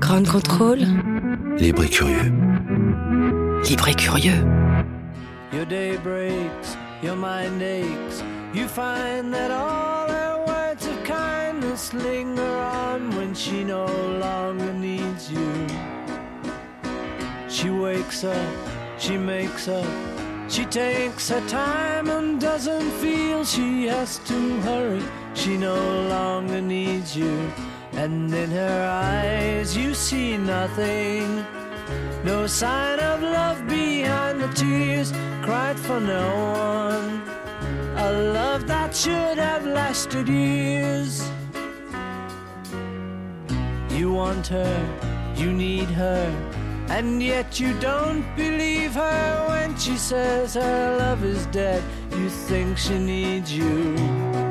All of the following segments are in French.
Ground Control. Libre et curieux. Libre et curieux. Your day breaks, your mind aches. You find that all her words of kindness linger on when she no longer needs you. She wakes up, she makes up, she takes her time and doesn't feel she has to hurry. She no longer needs you. And in her eyes you see nothing. No sign of love behind the tears cried for no one. A love that should have lasted years. You want her, you need her, and yet you don't believe her when she says her love is dead. You think she needs you.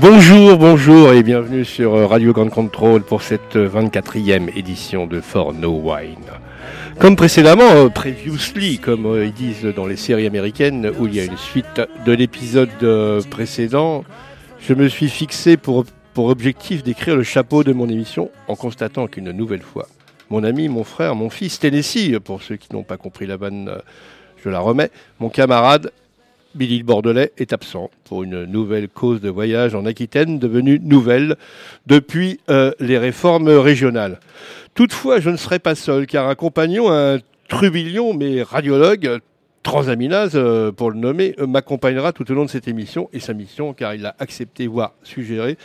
Bonjour, bonjour et bienvenue sur euh, Radio Grand Control pour cette 24e édition de For No Wine. Comme précédemment, euh, previously, comme euh, ils disent dans les séries américaines où il y a une suite de l'épisode euh, précédent, je me suis fixé pour, objectif d'écrire le chapeau de mon émission en constatant qu'une nouvelle fois, mon ami, mon frère, mon fils, Tennessee, pour ceux qui n'ont pas compris la vanne, euh, je la remets, mon camarade Billy Bordelais est absent pour une nouvelle cause de voyage en Aquitaine, devenue nouvelle depuis euh, les réformes régionales. Toutefois, je ne serai pas seul, car un compagnon, un trublion, mais radiologue, transaminase, euh, pour le nommer, euh, m'accompagnera tout au long de cette émission, et sa mission, car il a accepté, voire suggéré,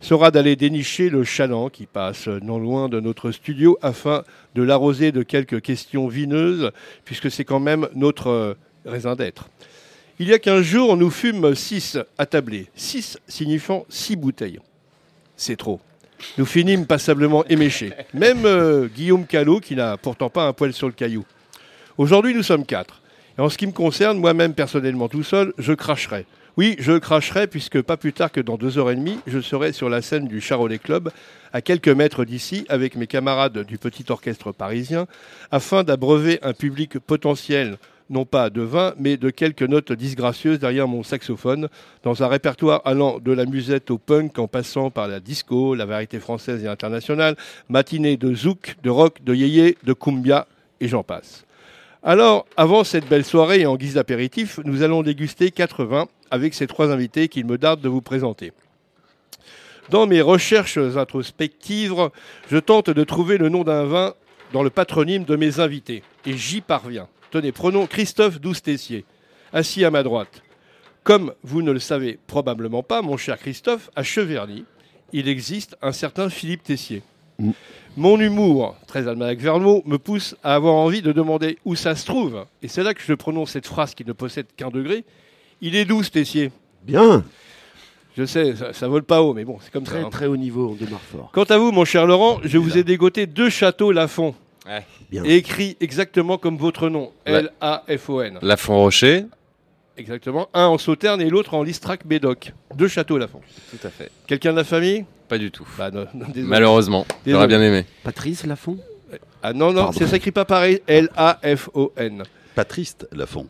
sera d'aller dénicher le chaland qui passe non loin de notre studio afin de l'arroser de quelques questions vineuses, puisque c'est quand même notre raison d'être. Il y a 15 jours, nous fûmes 6 attablés. 6 signifiant 6 bouteilles. C'est trop. Nous finîmes passablement éméchés. Même euh, Guillaume Callot, qui n'a pourtant pas un poil sur le caillou. Aujourd'hui, nous sommes 4. Et en ce qui me concerne, moi-même personnellement tout seul, je cracherai. Oui, je cracherai puisque pas plus tard que dans deux heures et demie, je serai sur la scène du Charolais Club, à quelques mètres d'ici, avec mes camarades du petit orchestre parisien, afin d'abreuver un public potentiel non pas de vin, mais de quelques notes disgracieuses derrière mon saxophone, dans un répertoire allant de la musette au punk en passant par la disco, la variété française et internationale, matinée de zouk, de rock, de yéyé, de cumbia, et j'en passe. Alors, avant cette belle soirée et en guise d'apéritif, nous allons déguster quatre vins avec ces trois invités qu'il me darde de vous présenter. Dans mes recherches introspectives, je tente de trouver le nom d'un vin dans le patronyme de mes invités, et j'y parviens. Tenez, prenons Christophe Douce-Tessier, assis à ma droite. Comme vous ne le savez probablement pas, mon cher Christophe, à Cheverny, il existe un certain Philippe Tessier. Mm. Mon humour, très almanach Verneau, me pousse à avoir envie de demander où ça se trouve. Et c'est là que je prononce cette phrase qui ne possède qu'un degré. Il est douce, Tessier. Bien. Je sais, ça, ça vole pas haut, mais bon, c'est comme Très ça. hein. très haut niveau, on démarre fort. Quant à vous, mon cher Laurent, je vous ai dégoté deux châteaux Lafont, Bien. écrits exactement comme votre nom, Ouais. L-A-F-O-N. Lafont Rocher. Exactement, un en Sauterne et l'autre en Listrac Médoc. Deux châteaux Lafont. Tout à fait. Quelqu'un de la famille? Pas du tout. Bah, non, non, désolé. Malheureusement. J'aurais bien aimé. Patrice Lafont Ah non, non, Pardon. ça s'écrit pas pareil, L-A-F-O-N. Patrice Lafont.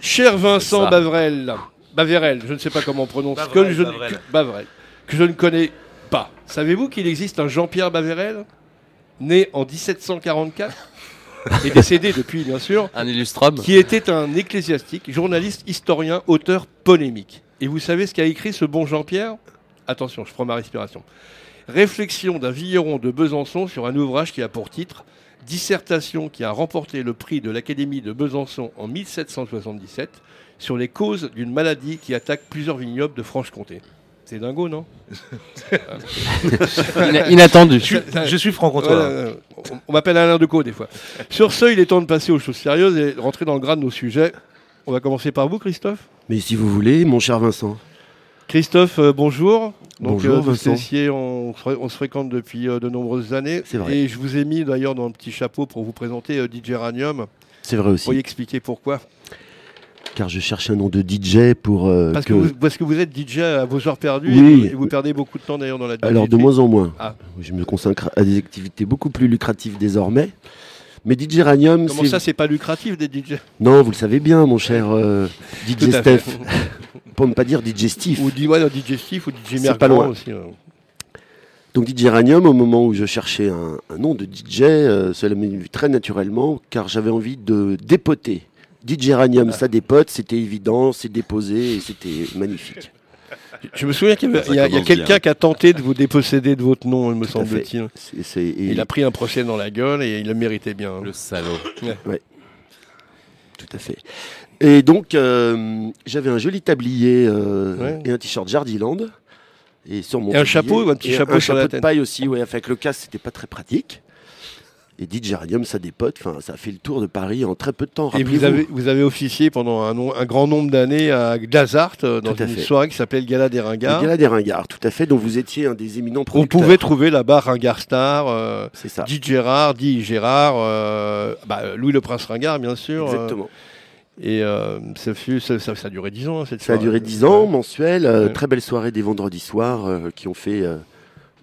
Cher Vincent ça. Bavrel, Baverel, je ne sais pas comment on prononce, Bavrel, que je, Bavrel. que- Bavrel, que je ne connais pas. Savez-vous qu'il existe un Jean-Pierre Baverel, né en 1744 et décédé depuis, bien sûr, Un qui était un ecclésiastique, journaliste, historien, auteur polémique. Et vous savez ce qu'a écrit ce bon Jean-Pierre? Attention, je prends ma respiration. Réflexion d'un vigneron de Besançon sur un ouvrage qui a pour titre Dissertation qui a remporté le prix de l'Académie de Besançon en 1777 sur les causes d'une maladie qui attaque plusieurs vignobles de Franche-Comté. C'est dingo, non Ina- Inattendu. Je suis franc-comtois. Voilà, on on m'appelle Alain Decaux des fois. Sur ce, il est temps de passer aux choses sérieuses et de rentrer dans le gras de nos sujets. On va commencer par vous, Christophe. Mais si vous voulez, mon cher Vincent. Christophe, euh, bonjour. Donc, Bonjour, euh, Vincent. On, se fré- on se fréquente depuis euh, de nombreuses années. C'est vrai. Et je vous ai mis d'ailleurs dans un petit chapeau pour vous présenter euh, DJ Ranium. C'est vrai Vous aussi. pourriez expliquer pourquoi Car je cherche un nom de DJ pour euh, parce que... que- vous, parce que vous êtes DJ à vos heures perdues Oui. et, vous, et vous perdez beaucoup de temps d'ailleurs dans la Alors de DJ. moins en moins. Ah. Je me consacre à des activités beaucoup plus lucratives désormais. Mais DJ Ranium, Comment c'est... ça, c'est pas lucratif des DJ Non, vous le savez bien, mon cher euh, DJ. Steph. pour ne pas dire digestif. Ou dis-moi ouais, digestif ou DJ pas loin. aussi. ouais. Donc DJ Ranium, au moment où je cherchais un, un nom de DJ, euh, cela m'est venu très naturellement, car j'avais envie de dépoter. DJ Ranium, ça dépote, c'était évident, c'est déposé et c'était magnifique. Je me souviens qu'il y, il a, il y a commence quelqu'un qui a tenté de vous déposséder de votre nom, il me semble-t-il. Et- Il a pris un procès dans la gueule et il le méritait bien. Le salaud. Tout à fait. Et donc, euh, j'avais un joli tablier euh, Ouais. et un t-shirt Jardiland. Et sur mon Et un tablier- chapeau ou un petit et chapeau un sur la chapeau de tête paille aussi, ouais. Avec le casque, c'était pas très pratique. Et DJ Ranium, ça dépote. Enfin, ça a fait le tour de Paris en très peu de temps. Et vous avez, vous avez officié pendant un, nom- un grand nombre d'années à Glazart, euh, dans une fait. soirée qui s'appelait le Gala des Le Ringards. Gala des Ringards, tout à fait. Donc vous étiez un des éminents On producteurs. pouvait trouver là-bas Ringard Star, euh, ça. dit Gérard, dit Gérard, euh, bah, Louis le Prince Ringard, bien sûr. euh, Exactement. et euh, ça, fut, ça, ça- ça a duré 10 ans, hein, cette Ça a soirée. duré 10 ans, Ouais. mensuel. euh, Ouais. Très belle soirée des vendredis soirs euh, qui ont fait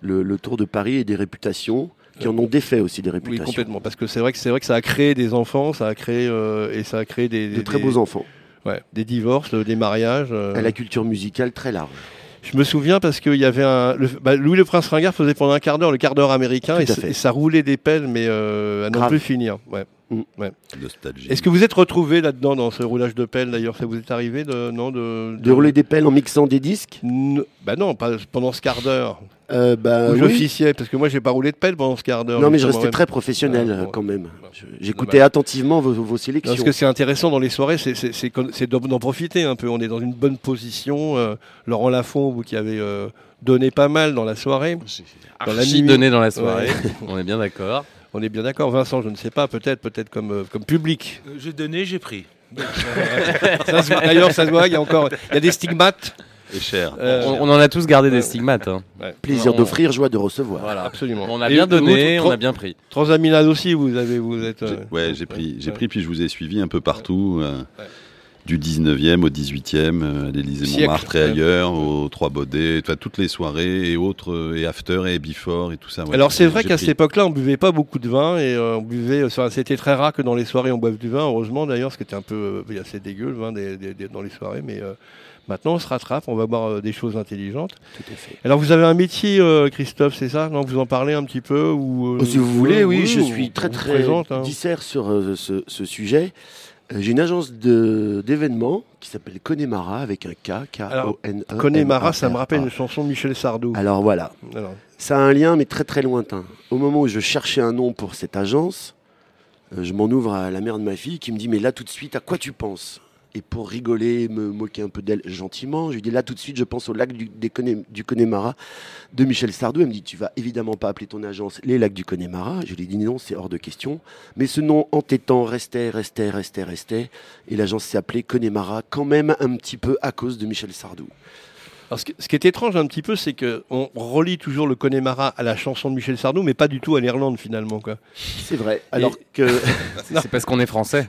le, le tour de Paris et des réputations, qui en ont défait aussi des Oui, réputations. complètement. Parce que c'est vrai que c'est vrai que ça a créé des enfants, ça a créé euh, et ça a créé des, de des- très des- beaux enfants. ouais, des divorces, des mariages. euh. À la culture musicale très large. Je me souviens parce qu'il y avait un. le- bah, Louis le Prince Ringard faisait pendant un quart d'heure le quart d'heure américain et, ça roulait des pelles, mais euh, à n'en plus finir. Ouais. Nostalgie. Est-ce que vous êtes retrouvé là-dedans dans ce roulage de pelles d'ailleurs? Ça vous est arrivé de non de, De rouler des pelles en mixant des disques? N- Bah non, pas pendant ce quart d'heure euh, bah, oui. j'officiais, parce que moi j'ai pas roulé de pelle pendant ce quart d'heure. Non, mais je restais très professionnel euh, bon. quand même. J'écoutais attentivement vos, vos sélections. Non, ce que c'est intéressant dans les soirées, c'est- c'est c'est qu'on- c'est d'en profiter un peu. On est dans une bonne position. euh, Laurent Lafont, vous qui avez euh, donné pas mal dans la soirée, Dans la nuit. donné dans la soirée. On est bien d'accord. On est bien d'accord. Vincent, je ne sais pas, peut-être peut-être comme, euh, comme public. Euh, J'ai donné, j'ai pris. D'ailleurs, ça se voit, il y a encore il y a des stigmates. Et cher. Euh, on, on en a tous gardé des stigmates. hein. Plaisir on- d'offrir, joie de recevoir. Voilà. Absolument. On a Et bien donné, on a bien pris. Transaminase aussi, vous avez, vous êtes. Euh, ouais, j'ai pris, j'ai pris, puis je vous ai suivi un peu partout, euh, Ouais. Du 19e au 18e, euh, à l'Élysée Siècle, Montmartre et ouais. ailleurs, aux Trois Baudets, enfin, toutes les soirées et autres, euh, et after et before et tout ça. ouais. Alors c'est vrai qu'à pris. cette époque-là, on buvait pas beaucoup de vin et euh, on buvait. enfin, C'était très rare que dans les soirées on boive du vin. Heureusement d'ailleurs, ce qui était un peu euh, assez dégueu le vin des- des- des- dans les soirées, mais euh, maintenant on se rattrape, on va boire euh, des choses intelligentes. Tout à fait. Alors vous avez un métier, euh, Christophe, c'est ça? Vous en parlez un petit peu ou euh, Oh, si vous voulez, oui, je suis très très présente, hein. dissert sur euh, ce, ce sujet. Euh, J'ai une agence de- d'événements qui s'appelle Connemara avec un K, k o n e Connemara, ça me rappelle une chanson de Michel Sardou. Alors voilà, Alors, ça a un lien mais très très lointain. Au moment où je cherchais un nom pour cette agence, euh, je m'en ouvre à la mère de ma fille qui me dit mais là tout de suite à quoi tu penses? Et pour rigoler, me moquer un peu d'elle gentiment, je lui dis là tout de suite je pense au lac du, Connemara de Michel Sardou. Elle me dit tu vas évidemment pas appeler ton agence les lacs du Connemara. Je lui ai dit non c'est hors de question. Mais ce nom entêtant restait, restait, restait, restait. Et l'agence s'est appelée Connemara quand même un petit peu à cause de Michel Sardou. Alors, ce, qui, ce qui est étrange un petit peu, c'est que on relie toujours le Connemara à la chanson de Michel Sardou, mais pas du tout à l'Irlande finalement. Quoi. C'est vrai. Alors que C'est c'est parce qu'on est français.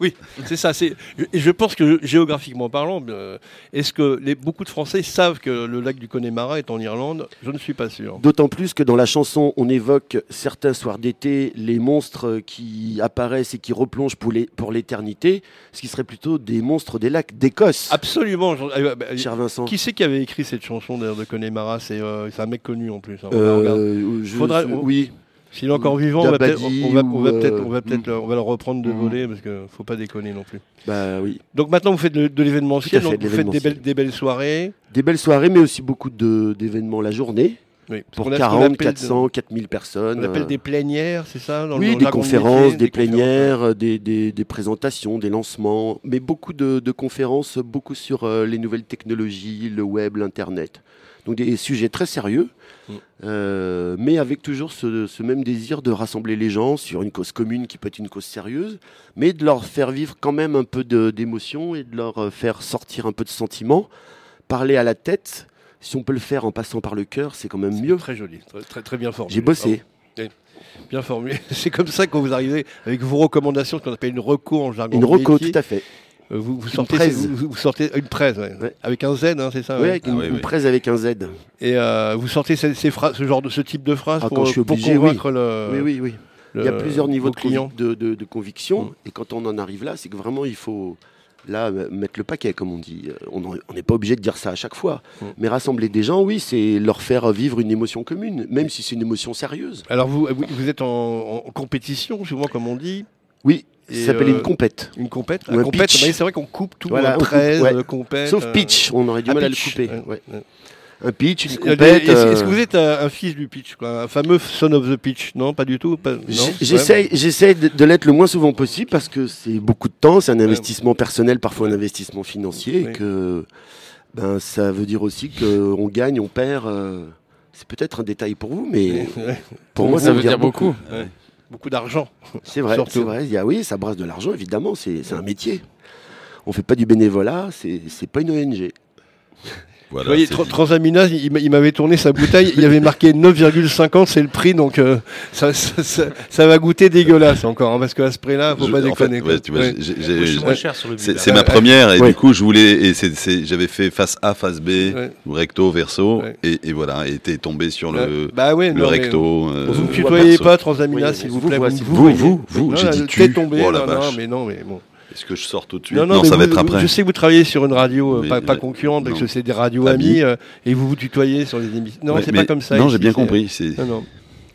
Oui, c'est ça. C'est. Et je pense que géographiquement parlant, euh, est-ce que les, beaucoup de Français savent que le lac du Connemara est en Irlande? Je ne suis pas sûr. D'autant plus que dans la chanson, on évoque certains soirs d'été les monstres qui apparaissent et qui replongent pour les- pour l'éternité, ce qui serait plutôt des monstres des lacs d'Écosse. Absolument. ah, bah, Cher Vincent. Qui c'est qui avait écrit cette chanson d'ailleurs de Connemara C'est euh, un mec connu en plus. hein. Euh, je- oui, S'il est encore vivant, on va peut-être, on va, on va ou, peut-être, on va peut-être, le- on va le reprendre de Mm. voler parce que faut pas déconner non plus. bah oui. Donc maintenant vous faites de, de l'événementiel, vous faites des belles, des belles soirées. Des belles soirées, mais aussi beaucoup d'événements la journée, Oui, pour qu'on a ce qu'on 40, appelle- 400, 4000 personnes. On appelle euh, des plénières, c'est ça dans Oui, le des de conférences, des plénières, des, des- des présentations, des lancements, mais beaucoup de, de conférences, beaucoup sur euh, les nouvelles technologies, le web, l'Internet. Donc des sujets très sérieux, Mm. euh, mais avec toujours ce, ce même désir de rassembler les gens sur une cause commune qui peut être une cause sérieuse, mais de leur faire vivre quand même un peu de- d'émotion et de leur faire sortir un peu de sentiments, parler à la tête. Si on peut le faire en passant par le cœur, c'est quand même mieux. Très joli, très, très, très bien formulé. J'ai bossé. Bravo. Bien formulé. C'est comme ça que vous arrivez avec vos recommandations, ce qu'on appelle une reco en jargon. Une reco, métier, tout à fait. euh, Vous, vous sortez, presse. vous, vous sortez une presse, ouais. Ouais. avec un Z, hein, c'est ça. Oui, ouais. avec Ah une, oui, une oui. presse avec un Z. Et euh, vous sortez ces, ces phrases, ce genre de ce type de phrases Ah, pour, je suis pour convaincre le, oui, oui, oui. le- Il y a plusieurs niveaux de, de- de conviction. Mm. Et quand on en arrive là, c'est que vraiment, il faut Là, euh, mettre le paquet, comme on dit. Euh, On n'est pas obligé de dire ça à chaque fois. Mais rassembler des gens, oui, c'est leur faire vivre une émotion commune, même si c'est une émotion sérieuse. Alors vous, vous, vous êtes en, en compétition, souvent comme on dit, Oui, ça s'appelle euh, une compète. une compète. Un compète, c'est vrai qu'on coupe tout, Voilà, un on coupe, 13, ouais. euh, compète. Sauf euh, pitch, on aurait du mal à le couper. ouais, Ouais. Un pitch, une Est-ce compète. est-ce euh, que vous êtes un, un fils du pitch, quoi, un fameux son of the pitch Non, pas du tout. pas- non J- J'essaye, j'essaye de, de l'être le moins souvent possible parce que c'est beaucoup de temps, c'est un investissement personnel, parfois un investissement financier, Oui. et que ben, ça veut dire aussi qu'on gagne, on perd. euh, c'est peut-être un détail pour vous, mais Ouais, pour moi, ça, veut dire beaucoup. ouais. Beaucoup d'argent. C'est vrai, Surtout. c'est vrai. Il y a, oui, ça brasse de l'argent, évidemment, c'est un métier. On fait pas du bénévolat, c'est pas une ONG. Voilà, Vous voyez, c'est Tra- dit. Transamina, il, m'a- il m'avait tourné sa bouteille, il y avait marqué 9,50, c'est le prix, donc euh, ça, ça, ça- ça va goûter dégueulasse encore, hein, parce qu'à ce prix-là, faut Je- pas en fait, déconner. ouais, Ouais. C'est ma première et Ouais. du coup je voulais et c'est- c'est- j'avais fait face A face B recto verso Ouais. et, et voilà et t'es tombé sur le, bah ouais, le non, recto euh, Vous ne tutoyez pas Transamina, Oui, s'il vous vous plaît. vous, vous, vous, j'ai dit tu. Oh la non, non, vache. mais non, mais bon. Est-ce que je sors tout de suite Non, Non, non, ça va être après. Je sais que vous travaillez sur une radio, euh, Mais- pas, pas mais- concurrente, parce que c'est des radios Amis. amis, euh, et vous vous tutoyez sur les émissions. Non, Ouais, c'est pas comme ça. Non, j'ai bien compris. c'est- Non, non.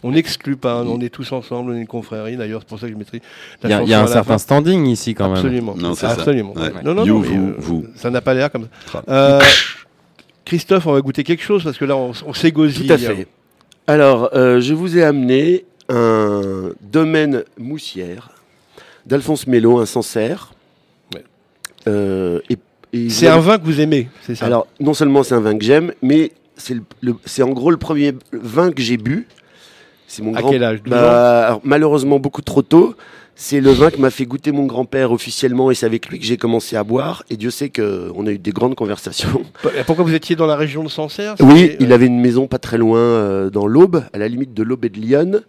On n'exclut pas, on est tous ensemble, on est une confrérie, d'ailleurs, c'est pour ça que je la Il y a, y un certain fin. standing ici quand même. Absolument. Non, c'est ça. Absolument. Ouais. Non, non, You, non, vous, euh, vous. Ça n'a pas l'air comme ça. Ah. Euh, Christophe, on va goûter quelque chose parce que là, on, on s'égosille. Tout à fait. Alors, euh, je vous ai amené un domaine moussière d'Alphonse Mello, un Sancerre. Euh, et, et C'est un vin que vous aimez, c'est ça Alors, non seulement c'est un vin que j'aime, mais c'est le- le- c'est en gros le premier vin que j'ai bu. C'est mon À grand. quel âge 12 ans Bah, alors, malheureusement beaucoup trop tôt. C'est le vin que m'a fait goûter mon grand-père officiellement, et c'est avec lui que j'ai commencé à boire. Et Dieu sait qu'on a eu des grandes conversations. Pourquoi vous étiez dans la région de Sancerre Oui, il euh, avait une maison pas très loin euh, dans l'Aube, à la limite de l'Aube et de Lyon.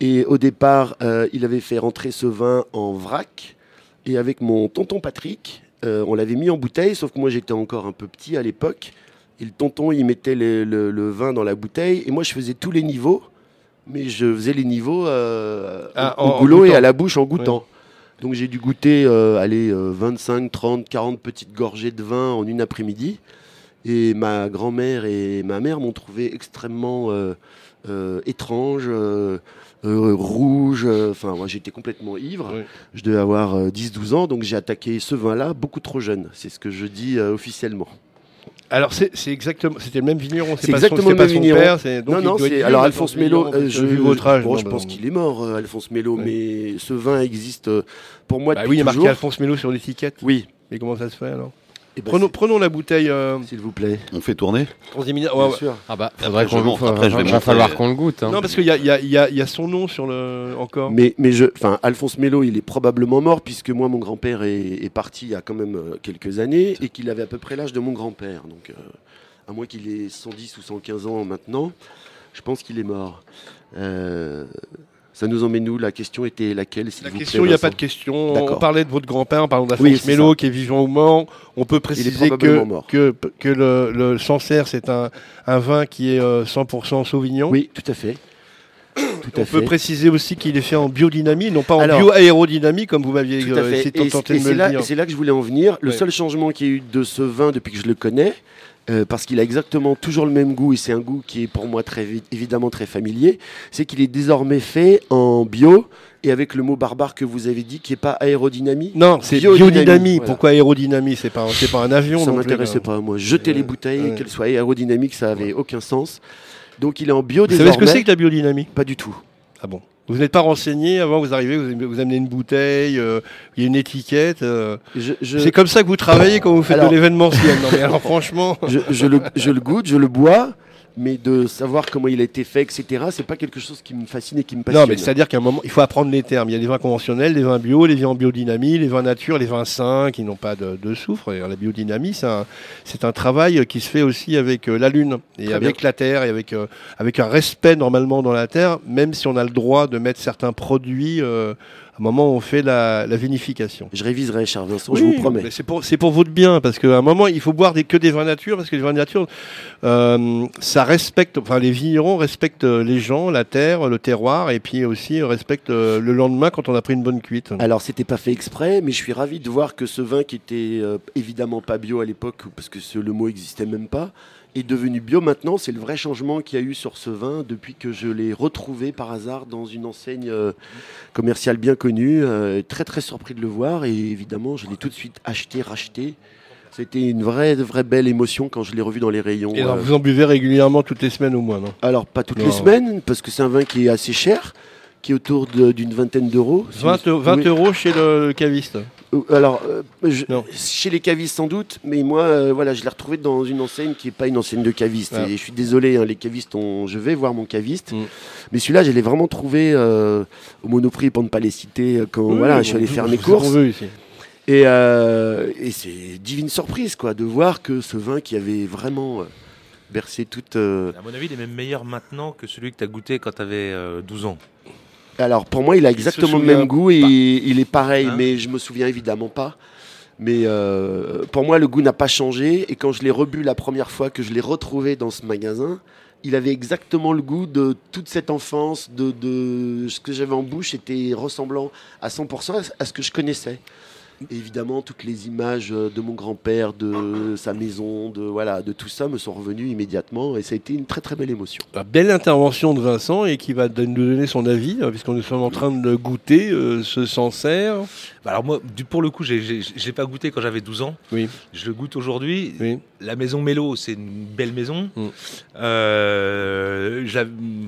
Et au départ, euh, il avait fait rentrer ce vin en vrac. Et avec mon tonton Patrick, euh, on l'avait mis en bouteille, sauf que moi j'étais encore un peu petit à l'époque. Et le tonton, il mettait le, le- le vin dans la bouteille. Et moi, je faisais tous les niveaux. Mais je faisais les niveaux euh, Ah, au, en- au en goulot et à la bouche en goûtant. Donc j'ai dû goûter euh, allez, euh, 25, 30, 40 petites gorgées de vin en une après-midi. Et ma grand-mère et ma mère m'ont trouvé extrêmement étrange, euh, euh, rouge. euh, Enfin, moi j'étais complètement ivre. Oui. Je devais avoir euh, 10-12 ans, donc j'ai attaqué ce vin-là beaucoup trop jeune. C'est ce que je dis euh, officiellement. Alors c'est exactement, c'était le même vigneron, C'est c'est pas exactement son, c'est le pas même son vigneron. père, c'est donc non, non, Alors Alphonse Mello, euh, je, votre âge, bon, je pense qu'il est mort, euh, Alphonse Mello, Ouais. mais ce vin existe euh, pour moi Bah depuis oui, il y a marqué. Alphonse Mello sur l'étiquette. Oui. Mais comment ça se fait alors? Eh ben, prenons, prenons la bouteille euh, S'il vous plaît. On fait tourner Transimina. Bien ouais. Ah bah, Après, je montre, après, je vais va falloir qu'on le goûte. hein. Non, parce qu'il y a, il y, a, il y, a, il y a son nom sur le encore. Mais, mais je, enfin, Alphonse Mello, il est probablement mort puisque moi, mon grand-père est, est parti il y a quand même euh, quelques années et qu'il avait à peu près l'âge de mon grand-père. Donc, euh, à moins qu'il ait 110 ou 115 ans maintenant, je pense qu'il est mort. Euh, ça nous emmène où? La question était laquelle La vous question, il n'y a pas de question. On parlait de votre grand-père, on parle d'Alphonse Oui, Mello qui est vivant ou mort. On peut préciser que, mort. que, que le, le Sancerre, c'est un, un vin qui est euh, 100% Sauvignon. Oui, tout à fait. Tout On peut fait. préciser aussi qu'il est fait en biodynamie, non pas en bioaérodynamie, comme vous m'aviez euh, essayé de Et me c'est le là, dire. c'est là que je voulais en venir. Le Ouais. seul changement qu'il y a eu de ce vin depuis que je le connais, euh, parce qu'il a exactement toujours le même goût et c'est un goût qui est pour moi très vi- évidemment très familier, c'est qu'il est désormais fait en bio et avec le mot barbare que vous avez dit qui est pas aérodynamie. Non, c'est Biodynamie, biodynamie. voilà. Pourquoi aérodynamie? C'est pas, c'est pas un avion. ça m'intéressait pas moi. Jeter les bouteilles, Ouais. qu'elles soient aérodynamiques, ça avait aucun sens. Donc il est en bio Vous savez ce que c'est que la biodynamie? Pas du tout. Ah bon Vous n'êtes pas renseigné avant, vous arrivez, vous, amenez une bouteille, euh, il y a une étiquette. euh, Je, je- C'est comme ça que vous travaillez quand vous faites Alors- de l'événementiel. Non mais alors franchement. je, je le, je le goûte, je le bois, mais de savoir comment il a été fait, etc. C'est pas quelque chose qui me fascine et qui me passionne. Non, mais c'est-à-dire qu'à un moment, il faut apprendre les termes. Il y a des vins conventionnels, les vins bio, les vins en biodynamie, les vins nature, les vins sains qui n'ont pas de, de soufre. Et la biodynamie, c'est un, travail qui se fait aussi avec euh, la Lune et Très avec la Terre et avec, euh, avec un respect normalement dans la Terre, même si on a le droit de mettre certains produits euh, un moment où on fait la, la vinification. Je réviserai, cher Vincent, je vous promets. C'est pour, votre bien, parce qu'à un moment, il faut boire des, que des vins nature, parce que les vins nature, euh, ça respecte, enfin, les vignerons respectent euh, les gens, la terre, le terroir, et puis aussi respectent euh, le lendemain quand on a pris une bonne cuite. Alors, c'était pas fait exprès, mais je suis ravi de voir que ce vin qui était euh, évidemment pas bio à l'époque, parce que ce- le mot existait même pas, est devenu bio maintenant. C'est le vrai changement qu'il y a eu sur ce vin depuis que je l'ai retrouvé par hasard dans une enseigne euh, commerciale bien connue. Euh, très très surpris de le voir et évidemment, je l'ai tout de suite acheté, racheté. C'était une vraie, vraie belle émotion quand je l'ai revu dans les rayons. Et alors, euh, vous en buvez régulièrement toutes les semaines au moins, non? Alors, pas toutes Non. les semaines, parce que c'est un vin qui est assez cher, qui est autour d'une vingtaine d'euros. 20, eu- 20 Oui. euros chez le, le caviste. Alors, euh, je- Non. chez les cavistes sans doute, mais moi, euh, voilà, je l'ai retrouvé dans une enseigne qui n'est pas une enseigne de caviste. Ah. Et je suis désolé, hein, les cavistes, ont- je vais voir mon caviste. Mm. Mais celui-là, je l'ai vraiment trouvé euh, au Monoprix, pour ne pas les citer, quand Oui, voilà, je suis allé faire mes courses. Et, euh, et c'est divine surprise, quoi, de voir que ce vin qui avait vraiment bercé toute. euh, À mon avis, il est même meilleur maintenant que celui que tu as goûté quand tu avais 12 ans. Alors pour moi, il a exactement le même goût et pas. il est pareil, Hein mais je me souviens évidemment pas. Mais euh, pour moi, le goût n'a pas changé. Et quand je l'ai rebu la première fois que je l'ai retrouvé dans ce magasin, il avait exactement le goût de toute cette enfance, de, de ce que j'avais en bouche était ressemblant à 100% à ce- à ce que je connaissais. Et évidemment, toutes les images euh, de mon grand-père, de sa maison, de voilà, de tout ça me sont revenues immédiatement et ça a été une très très belle émotion. La belle intervention de Vincent et qui va nous donner son avis, euh, puisqu'on nous sommes en train de goûter euh, ce Sancerre. Bah alors moi, du, pour le coup, j'ai- pas goûté quand j'avais 12 ans. Oui, Je le goûte aujourd'hui. oui. La maison Mélo, c'est une belle maison. Mm. Euh,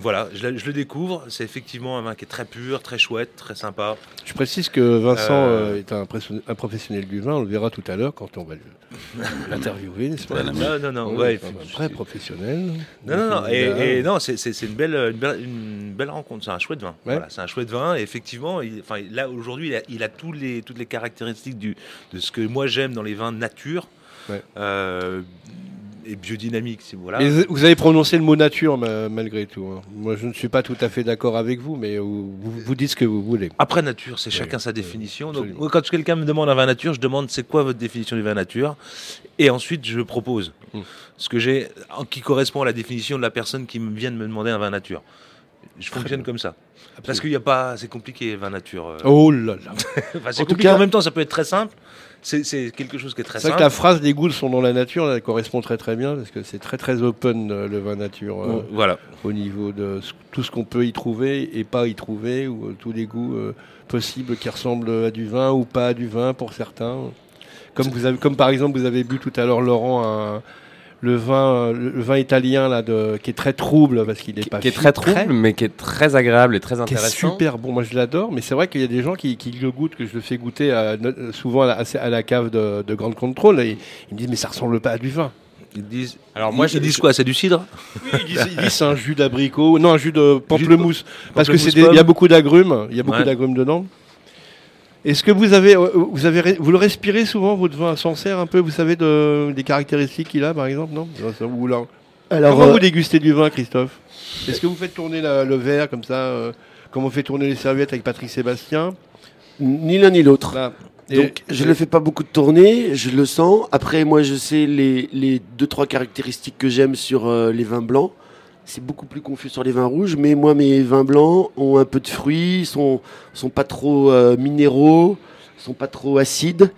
voilà, je, le découvre. C'est effectivement un vin qui est très pur, très chouette, très sympa. Je précise que Vincent Euh. est un, pression- un professionnel du vin, on le verra tout à l'heure quand on va l'interviewer, n'est-ce pas Non, non, non. Ouais, c'est un vrai professionnel. Non, non, non. Et, et non, c'est- une belle, une, belle, une belle rencontre. C'est un chouette vin. Ouais. Voilà, c'est un chouette vin. Et effectivement, il, enfin, là, aujourd'hui, il a, il a tous les, toutes les caractéristiques du, de ce que moi j'aime dans les vins nature. Ouais. Euh, et biodynamique, si voilà. Mais vous avez prononcé le mot nature ma- malgré tout. hein. Moi, je ne suis pas tout à fait d'accord avec vous, mais vous, dites ce que vous voulez. Après nature, c'est Oui, chacun sa définition. Donc, moi, quand quelqu'un me demande un vin nature, je demande c'est quoi votre définition du vin nature, et ensuite je propose Mm. ce que j'ai en- qui correspond à la définition de la personne qui me vient de me demander un vin nature. Je fonctionne comme ça. Parce qu'il n'y a pas, c'est compliqué vin nature. euh. Oh là là. Enfin, c'est compliqué cas- en même temps, ça peut être très simple. C'est quelque chose qui est très C'est vrai simple. que la phrase les goûts sont dans la nature, elle correspond très très bien, parce que c'est très très open euh, le vin nature. euh, Voilà. au niveau de tout ce qu'on peut y trouver et pas y trouver, ou euh, tous les goûts euh, possibles qui ressemblent à du vin ou pas à du vin pour certains. Comme, vous avez, comme par exemple, vous avez bu tout à l'heure, Laurent, un- le, vin, euh, le, vin italien là, de, qui est très trouble parce qu'il est Qui, pas qui est très trouble, mais qui est très agréable et très qui est intéressant. super bon. Moi, je l'adore, mais c'est vrai qu'il y a des gens qui, qui le goûtent, que je le fais goûter à- souvent à la, à la cave de, de Grande Contrôle, et ils me disent, mais ça ressemble pas à du vin. Ils disent. Alors moi, ils, je- ils disent quoi? C'est du cidre? Ils disent, ils disent c'est un jus d'abricot, non un jus de pamplemousse, parce que pamplemousse c'est des- il y a beaucoup d'agrumes, il y a beaucoup Ouais. d'agrumes dedans. Est-ce que vous avez, euh, vous avez, vous le respirez souvent votre vin Sancerre un peu, vous savez de, des caractéristiques qu'il a par exemple, non? Ou là- Alors, Comment euh, vous dégustez du vin, Christophe? Est-ce que vous faites tourner la- le verre comme ça, euh, comme on fait tourner les serviettes avec Patrick Sébastien? Ni l'un ni l'autre. Donc, je ne fais pas beaucoup de tournées, je le sens. Après, moi, je sais les, les deux, trois caractéristiques que j'aime sur euh, les vins blancs. C'est beaucoup plus confus sur les vins rouges, mais moi, mes vins blancs ont un peu de fruits, sont, sont pas trop euh, minéraux, sont pas trop acides.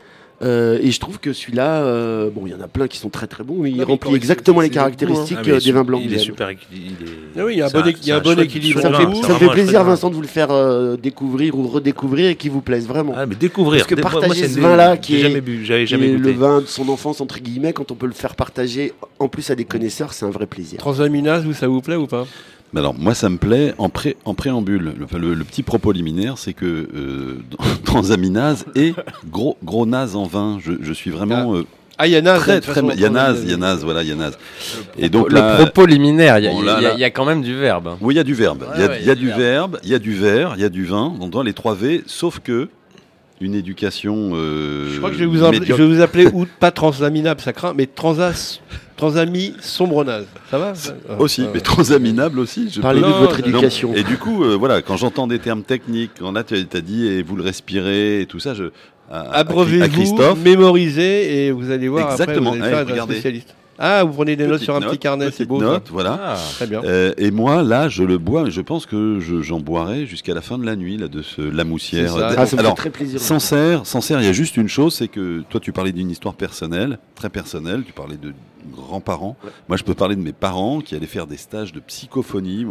Euh, et je trouve que celui-là, euh, bon, il y en a plein qui sont très très bons, mais il remplit exactement les caractéristiques euh, des vins blancs. Il est j'aime. super. il est- Ah oui, il y a un bon y a un équilibre Ça fait, ça me plaisir, vin. Vincent, de vous le faire euh, découvrir ou redécouvrir et qui vous plaise vraiment. Ah, mais découvrir. Parce que Dé- moi- moi, partager ce vin-là qui est- jamais bu, j'avais jamais Et goûté. le vin de son enfance, entre guillemets, quand on peut le faire partager en plus à des connaisseurs, c'est un vrai plaisir. Transaminase, vous ça vous plaît ou pas? Mais alors, moi, ça me plaît en, pré, en préambule. Le, enfin, le- le petit propos liminaire, c'est que euh, dans- transaminase et gros, gros naze en vin. Je, je suis vraiment euh, Ah, il y a Naz. de très, très. façon, Il y a naze, Transaminase. il y a naze, voilà, il y a naze. Et donc le là, propos liminaire, il y, a- Bon, y y quand même du verbe. oui, il y a du verbe. Il y a, Ouais, ouais, il y a du verbe, il y a du verre, il y a du vin. Donc, dans les trois V, sauf que une éducation. euh, Je crois que je vais vous, appeler- je médiocre. vais vous appeler ou pas transaminable, ça craint, mais transas, transami sombre naze. Ça va ça Aussi, Ah, mais transaminable aussi. je Parlez-nous peux- de votre non, éducation. Et du coup, euh, voilà, quand j'entends des termes techniques, quand là tu as dit et vous le respirez et tout ça, je. à- Abreuvez-vous, Christophe, mémorisez et vous allez voir Exactement. après, vous allez Ouais, faire être un regardez. spécialiste. Ah, vous prenez des notes sur un note, petit carnet, c'est beau. ça. voilà. Ah. Très bien. Euh, et moi, là, je le bois, et je pense que je- j'en boirai jusqu'à la fin de la nuit, là, de ce, la moussière. C'est ça. Ah, ça me Alors, fait très plaisir. Sincère, sincère, il y a juste une chose, c'est que toi tu parlais d'une histoire personnelle, très personnelle, tu parlais de grands-parents. Ouais. Moi je peux parler de mes parents qui allaient faire des stages de psychophonie. euh,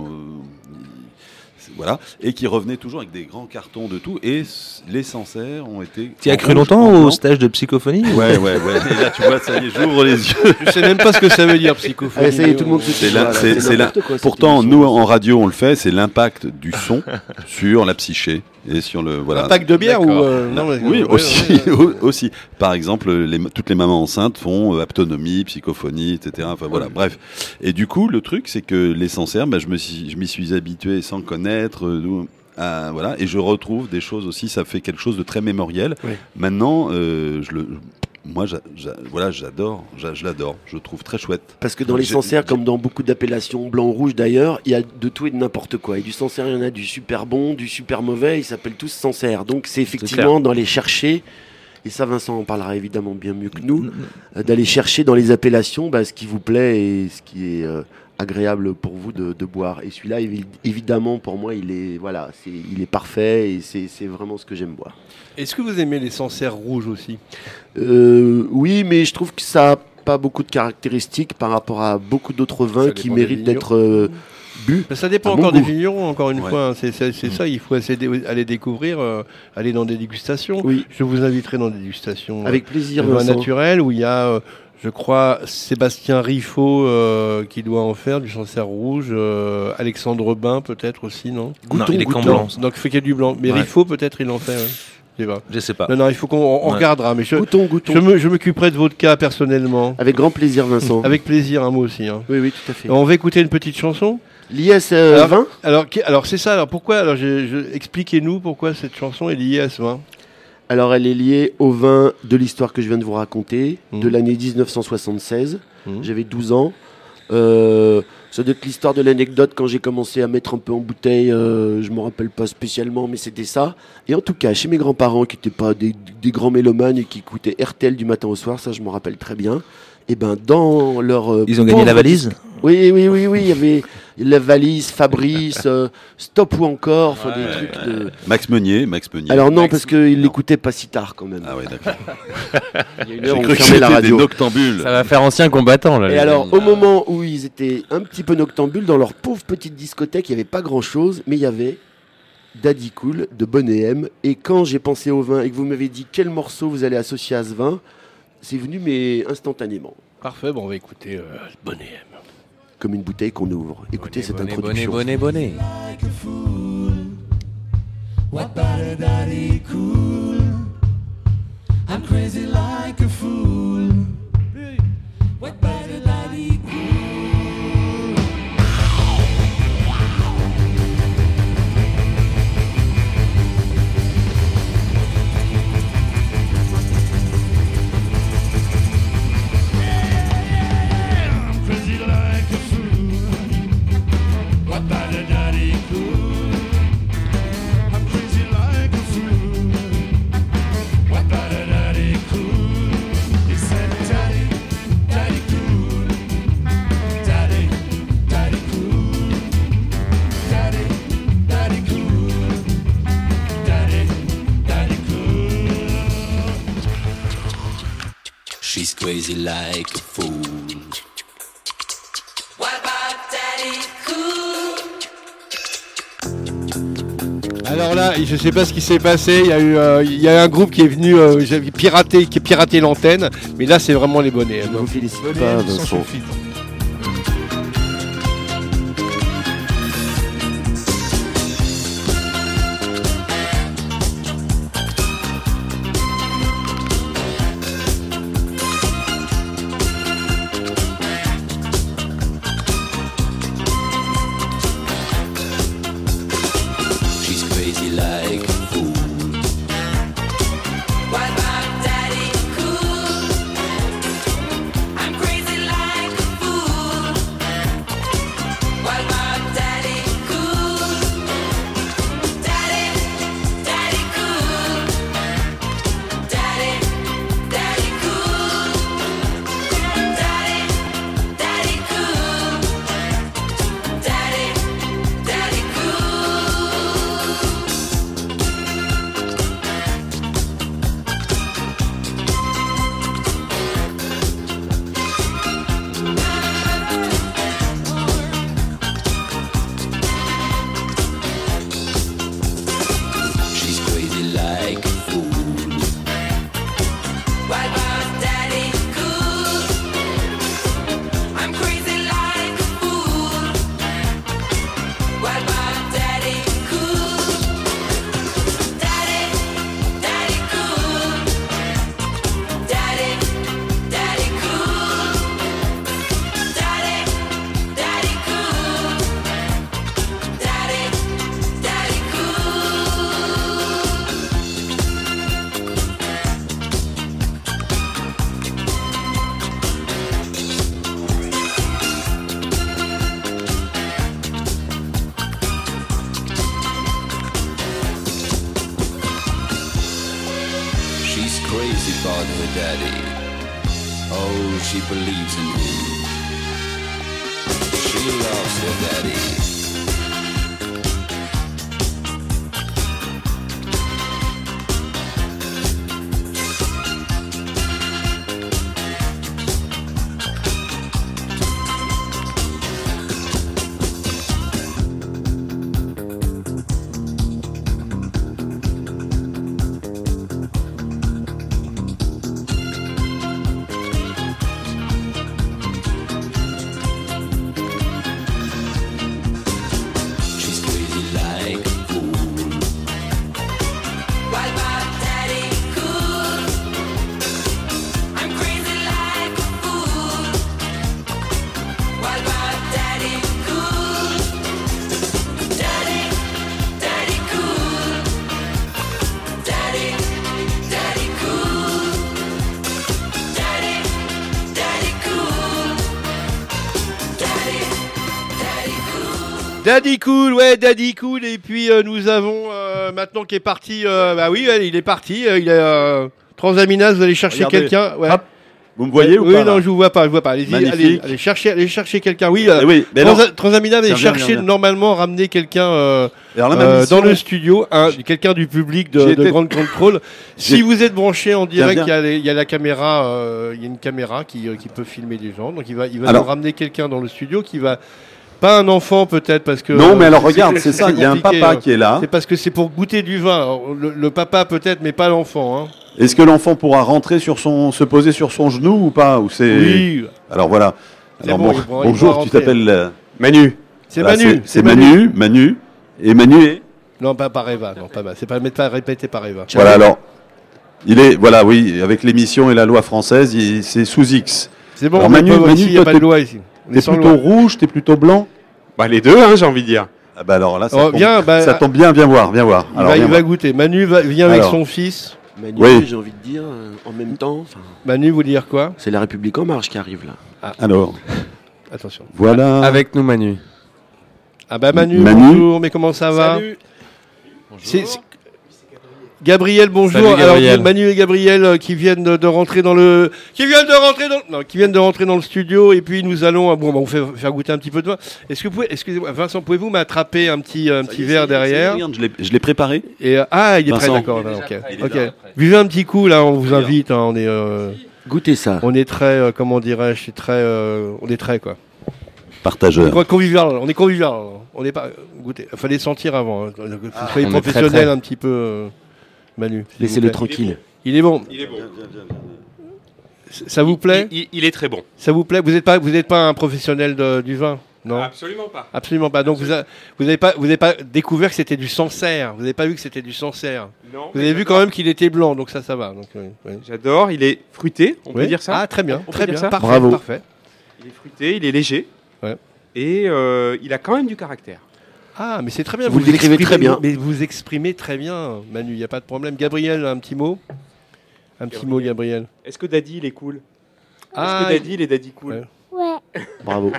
voilà, et qui revenaient toujours avec des grands cartons de tout, et les Sancerres ont été. Tu as cru longtemps au stage de psychophonie Ouais, ouais, ouais. Et là, tu vois, ça y est, j'ouvre les yeux. Je sais même pas ce que ça veut dire, psychophonie. Allez, ça y est, tout le monde se C'est là- voilà, c'est- c'est là- n'importe quoi, cette Pourtant, émission. nous, en radio, on le fait, c'est l'impact du son sur la psyché et sur le. Voilà. Un pack de bière ou. Euh, non, mais- Oui, aussi, aussi. Par exemple, les, toutes les mamans enceintes font euh, aptonomie, psychophonie, etc. Enfin voilà, bref. Et du coup, le truc, c'est que les Sancerres, bah, je me suis, je m'y suis habitué sans connaître. Euh, à- voilà, et je retrouve des choses aussi. Ça fait quelque chose de très mémoriel. Oui. Maintenant, euh, je le, moi, j'a- j'a- voilà, j'adore, j'a- je l'adore. Je le trouve très chouette. Parce que dans les Sancerres, comme dans beaucoup d'appellations blanc ou rouge d'ailleurs, il y a de tout et de n'importe quoi. Et du Sancerre, il y en a du super bon, du super mauvais, ils s'appellent tous Sancerre. Donc c'est effectivement dans les chercher, et ça Vincent en parlera évidemment bien mieux que nous, euh, d'aller chercher dans les appellations bah, ce qui vous plaît et ce qui est euh, agréable pour vous de, de boire. Et celui-là, évi- évidemment, pour moi, il est, voilà, c'est, il est parfait et c'est, c'est vraiment ce que j'aime boire. Est-ce que vous aimez les Sancerres rouges aussi? Euh, oui, mais je trouve que ça n'a pas beaucoup de caractéristiques par rapport à beaucoup d'autres vins qui méritent vignerons. d'être euh, bu. Ben, Ça dépend encore des vignerons, encore une Ouais. fois. hein. C'est c'est- c'est ça, il faut aller découvrir, euh, aller dans des dégustations. Oui, Je vous inviterai dans des dégustations avec euh, plaisir. de vin Vincent. naturel où il y a, euh, je crois, Sébastien Riffaut euh, qui doit en faire du Sancerre rouge, euh, Alexandre Bain peut-être aussi, non? Non, Goûtons, il est blanc. Donc il fait qu'il y a du blanc. Mais Ouais. Riffaut peut-être il en fait. ouais. Je sais pas. Je sais pas. Non, non, il faut qu'on on Ouais. regardera. Mais je, Goûtons, goûtons. je me- je m'occuperai de votre cas personnellement. Avec grand plaisir, Vincent. Avec plaisir, un mot aussi. hein. Oui, oui, tout à fait. On va écouter une petite chanson. L'IS euh, Alors- 20 Alors, qui- alors c'est ça. Alors pourquoi Alors je- je- expliquez-nous pourquoi cette chanson est liée à ce vin. Alors, elle est liée au vin de l'histoire que je viens de vous raconter, Mhm. de l'année 1976. Mhm. J'avais 12 ans. Euh, ça doit être l'histoire de l'anecdote quand j'ai commencé à mettre un peu en bouteille. euh, je me rappelle pas spécialement, mais c'était ça. Et en tout cas, chez mes grands-parents, qui n'étaient pas des, des grands mélomanes et qui écoutaient RTL du matin au soir, ça je me rappelle très bien. Et ben dans leur euh, Ils ont gagné la valise Oui, oui, oui, oui. Il y avait la valise, Fabrice, euh, Stop ou encore, enfin, des Ouais, trucs de. Max Meunier, Max Meunier. Alors non, Max- parce qu'ils non. l'écoutaient pas si tard quand même. Ah ouais, d'accord. Il y a une J'ai heure, on fermait la c'était des radio. noctambules. Ça va faire ancien combattant là. Et alors, au moment où ils étaient un petit peu noctambules, dans leur pauvre petite discothèque, il n'y avait pas grand-chose, mais il y avait Daddy Cool de Bonnet M. Et quand j'ai pensé au vin et que vous m'avez dit quel morceau vous allez associer à ce vin, c'est venu, mais instantanément, Parfait. Bon, on va écouter euh, Bonnet M. comme une bouteille qu'on ouvre. Écoutez cette bonnet, introduction. bonnet, bonnet, bonnet. Crazy like a fool. Alors là, je sais pas ce qui s'est passé. Il y a eu, euh, il y a un groupe qui est venu euh, pirater, qui a piraté l'antenne. Mais là, c'est vraiment les bonnets. Je ne hein. vous félicite Bonnet pas, daddy. Oh, she believes in him. She loves her daddy. Daddy Cool, ouais, Daddy Cool. Et puis euh, nous avons euh, maintenant qui est parti. euh, bah oui, ouais, il est parti. il est transaminase. Vous allez chercher quelqu'un. Ouais. Hop. Vous me voyez ou oui, pas non, là je vous vois pas. Je vois pas. Allez-y, allez, allez chercher, allez chercher quelqu'un. Oui. euh, Eh oui, mais Transa- allez chercher normalement ramener quelqu'un euh, euh, dans le studio, un- quelqu'un du public de, de Grande Contrôle. si vous êtes branché en direct, il y, a y la caméra, il y a une caméra qui, qui peut filmer les gens. Donc il va, il va Alors- nous ramener quelqu'un dans le studio qui va pas un enfant peut-être parce que Non, mais alors c'est- regarde, c'est ça. Il y a un papa euh. qui est là. C'est parce que c'est pour goûter du vin. Alors, Le, le papa peut-être, mais pas l'enfant. Hein. Est-ce que l'enfant pourra rentrer sur son, se poser sur son genou ou pas Ou c'est Oui, Alors voilà. Alors bon, bon, bonjour, tu t'appelles euh, Manu. c'est Manu. C'est Manu, Manu. Et Manu est. Non, pas par Eva. Non, pas. C'est pas, pas répété par Eva. Voilà alors. Il est voilà oui avec l'émission et la loi française, c'est sous X. C'est bon. Alors, on Manu- Manu, il n'y a toi, pas de loi ici. T'es plutôt loi. rouge, t'es plutôt blanc. Bah les deux, hein, j'ai envie de dire. Ah bah alors là ça, Oh, tombe, viens, bah, ça tombe bien, viens voir, viens voir. Il, Alors, va, il goûter. Manu va, vient avec son fils. Manu, Oui. j'ai envie de dire, euh, en même temps, Manu, vous dire quoi? C'est la République en marche qui arrive là. Alors Attention. voilà. Avec nous, Manu. Ah bah Manu, Manu. bonjour, mais comment ça va? C'est- Gabriel, bonjour. Salut, Gabriel. Alors Manu et Gabriel euh, qui viennent de, de rentrer dans le, qui viennent de rentrer dans, non, qui viennent de rentrer dans le studio et puis nous allons, ah, bon, bah, on fait faire goûter un petit peu de vin. Est-ce que vous pouvez, excusez-moi, Vincent, pouvez-vous m'attraper un petit, un petit verre derrière je l'ai- Je l'ai préparé. Et euh, ah, il est prêt, Vincent. d'accord. Ok. Buvez un petit coup là, on vous invite. hein, on est, euh, Goûtez ça. on est très, euh, comment dirais-je, c'est très, euh, on est très quoi. Partageur. On est convivial, on est convivial. On n'est pas. Goûtez, fallait sentir avant. hein. Soyez on est très, professionnel très. un petit peu, euh, Manu. Laissez-le tranquille. Il est bon. Il est bon. Ça vous plaît il, il- il est très bon. Ça vous plaît Vous n'êtes pas, vous n'êtes pas un professionnel de- du vin, non Absolument pas. Absolument pas. Donc vous n'avez pas, vous n'avez pas découvert que c'était du Sancerre. Vous n'avez pas vu que c'était du Sancerre. Non. Vous avez vu quand même qu'il était blanc, donc ça, ça va. Donc, oui, oui. J'adore. Il est fruité. On peut dire ça. Ah très bien, On très dire bien, ça parfait, Bravo. parfait. Il est fruité. Il est léger. Ouais. Et euh, il a quand même du caractère. Ah, mais c'est très bien. Vous le décrivez exprimez- très bien. Mais vous exprimez très bien, Manu. Il n'y a pas de problème. Gabriel, un petit mot? Un petit mot, Gabriel. Est-ce que Daddy il est cool? Ah, Est-ce que Daddy il est Daddy cool? Ouais. Bravo.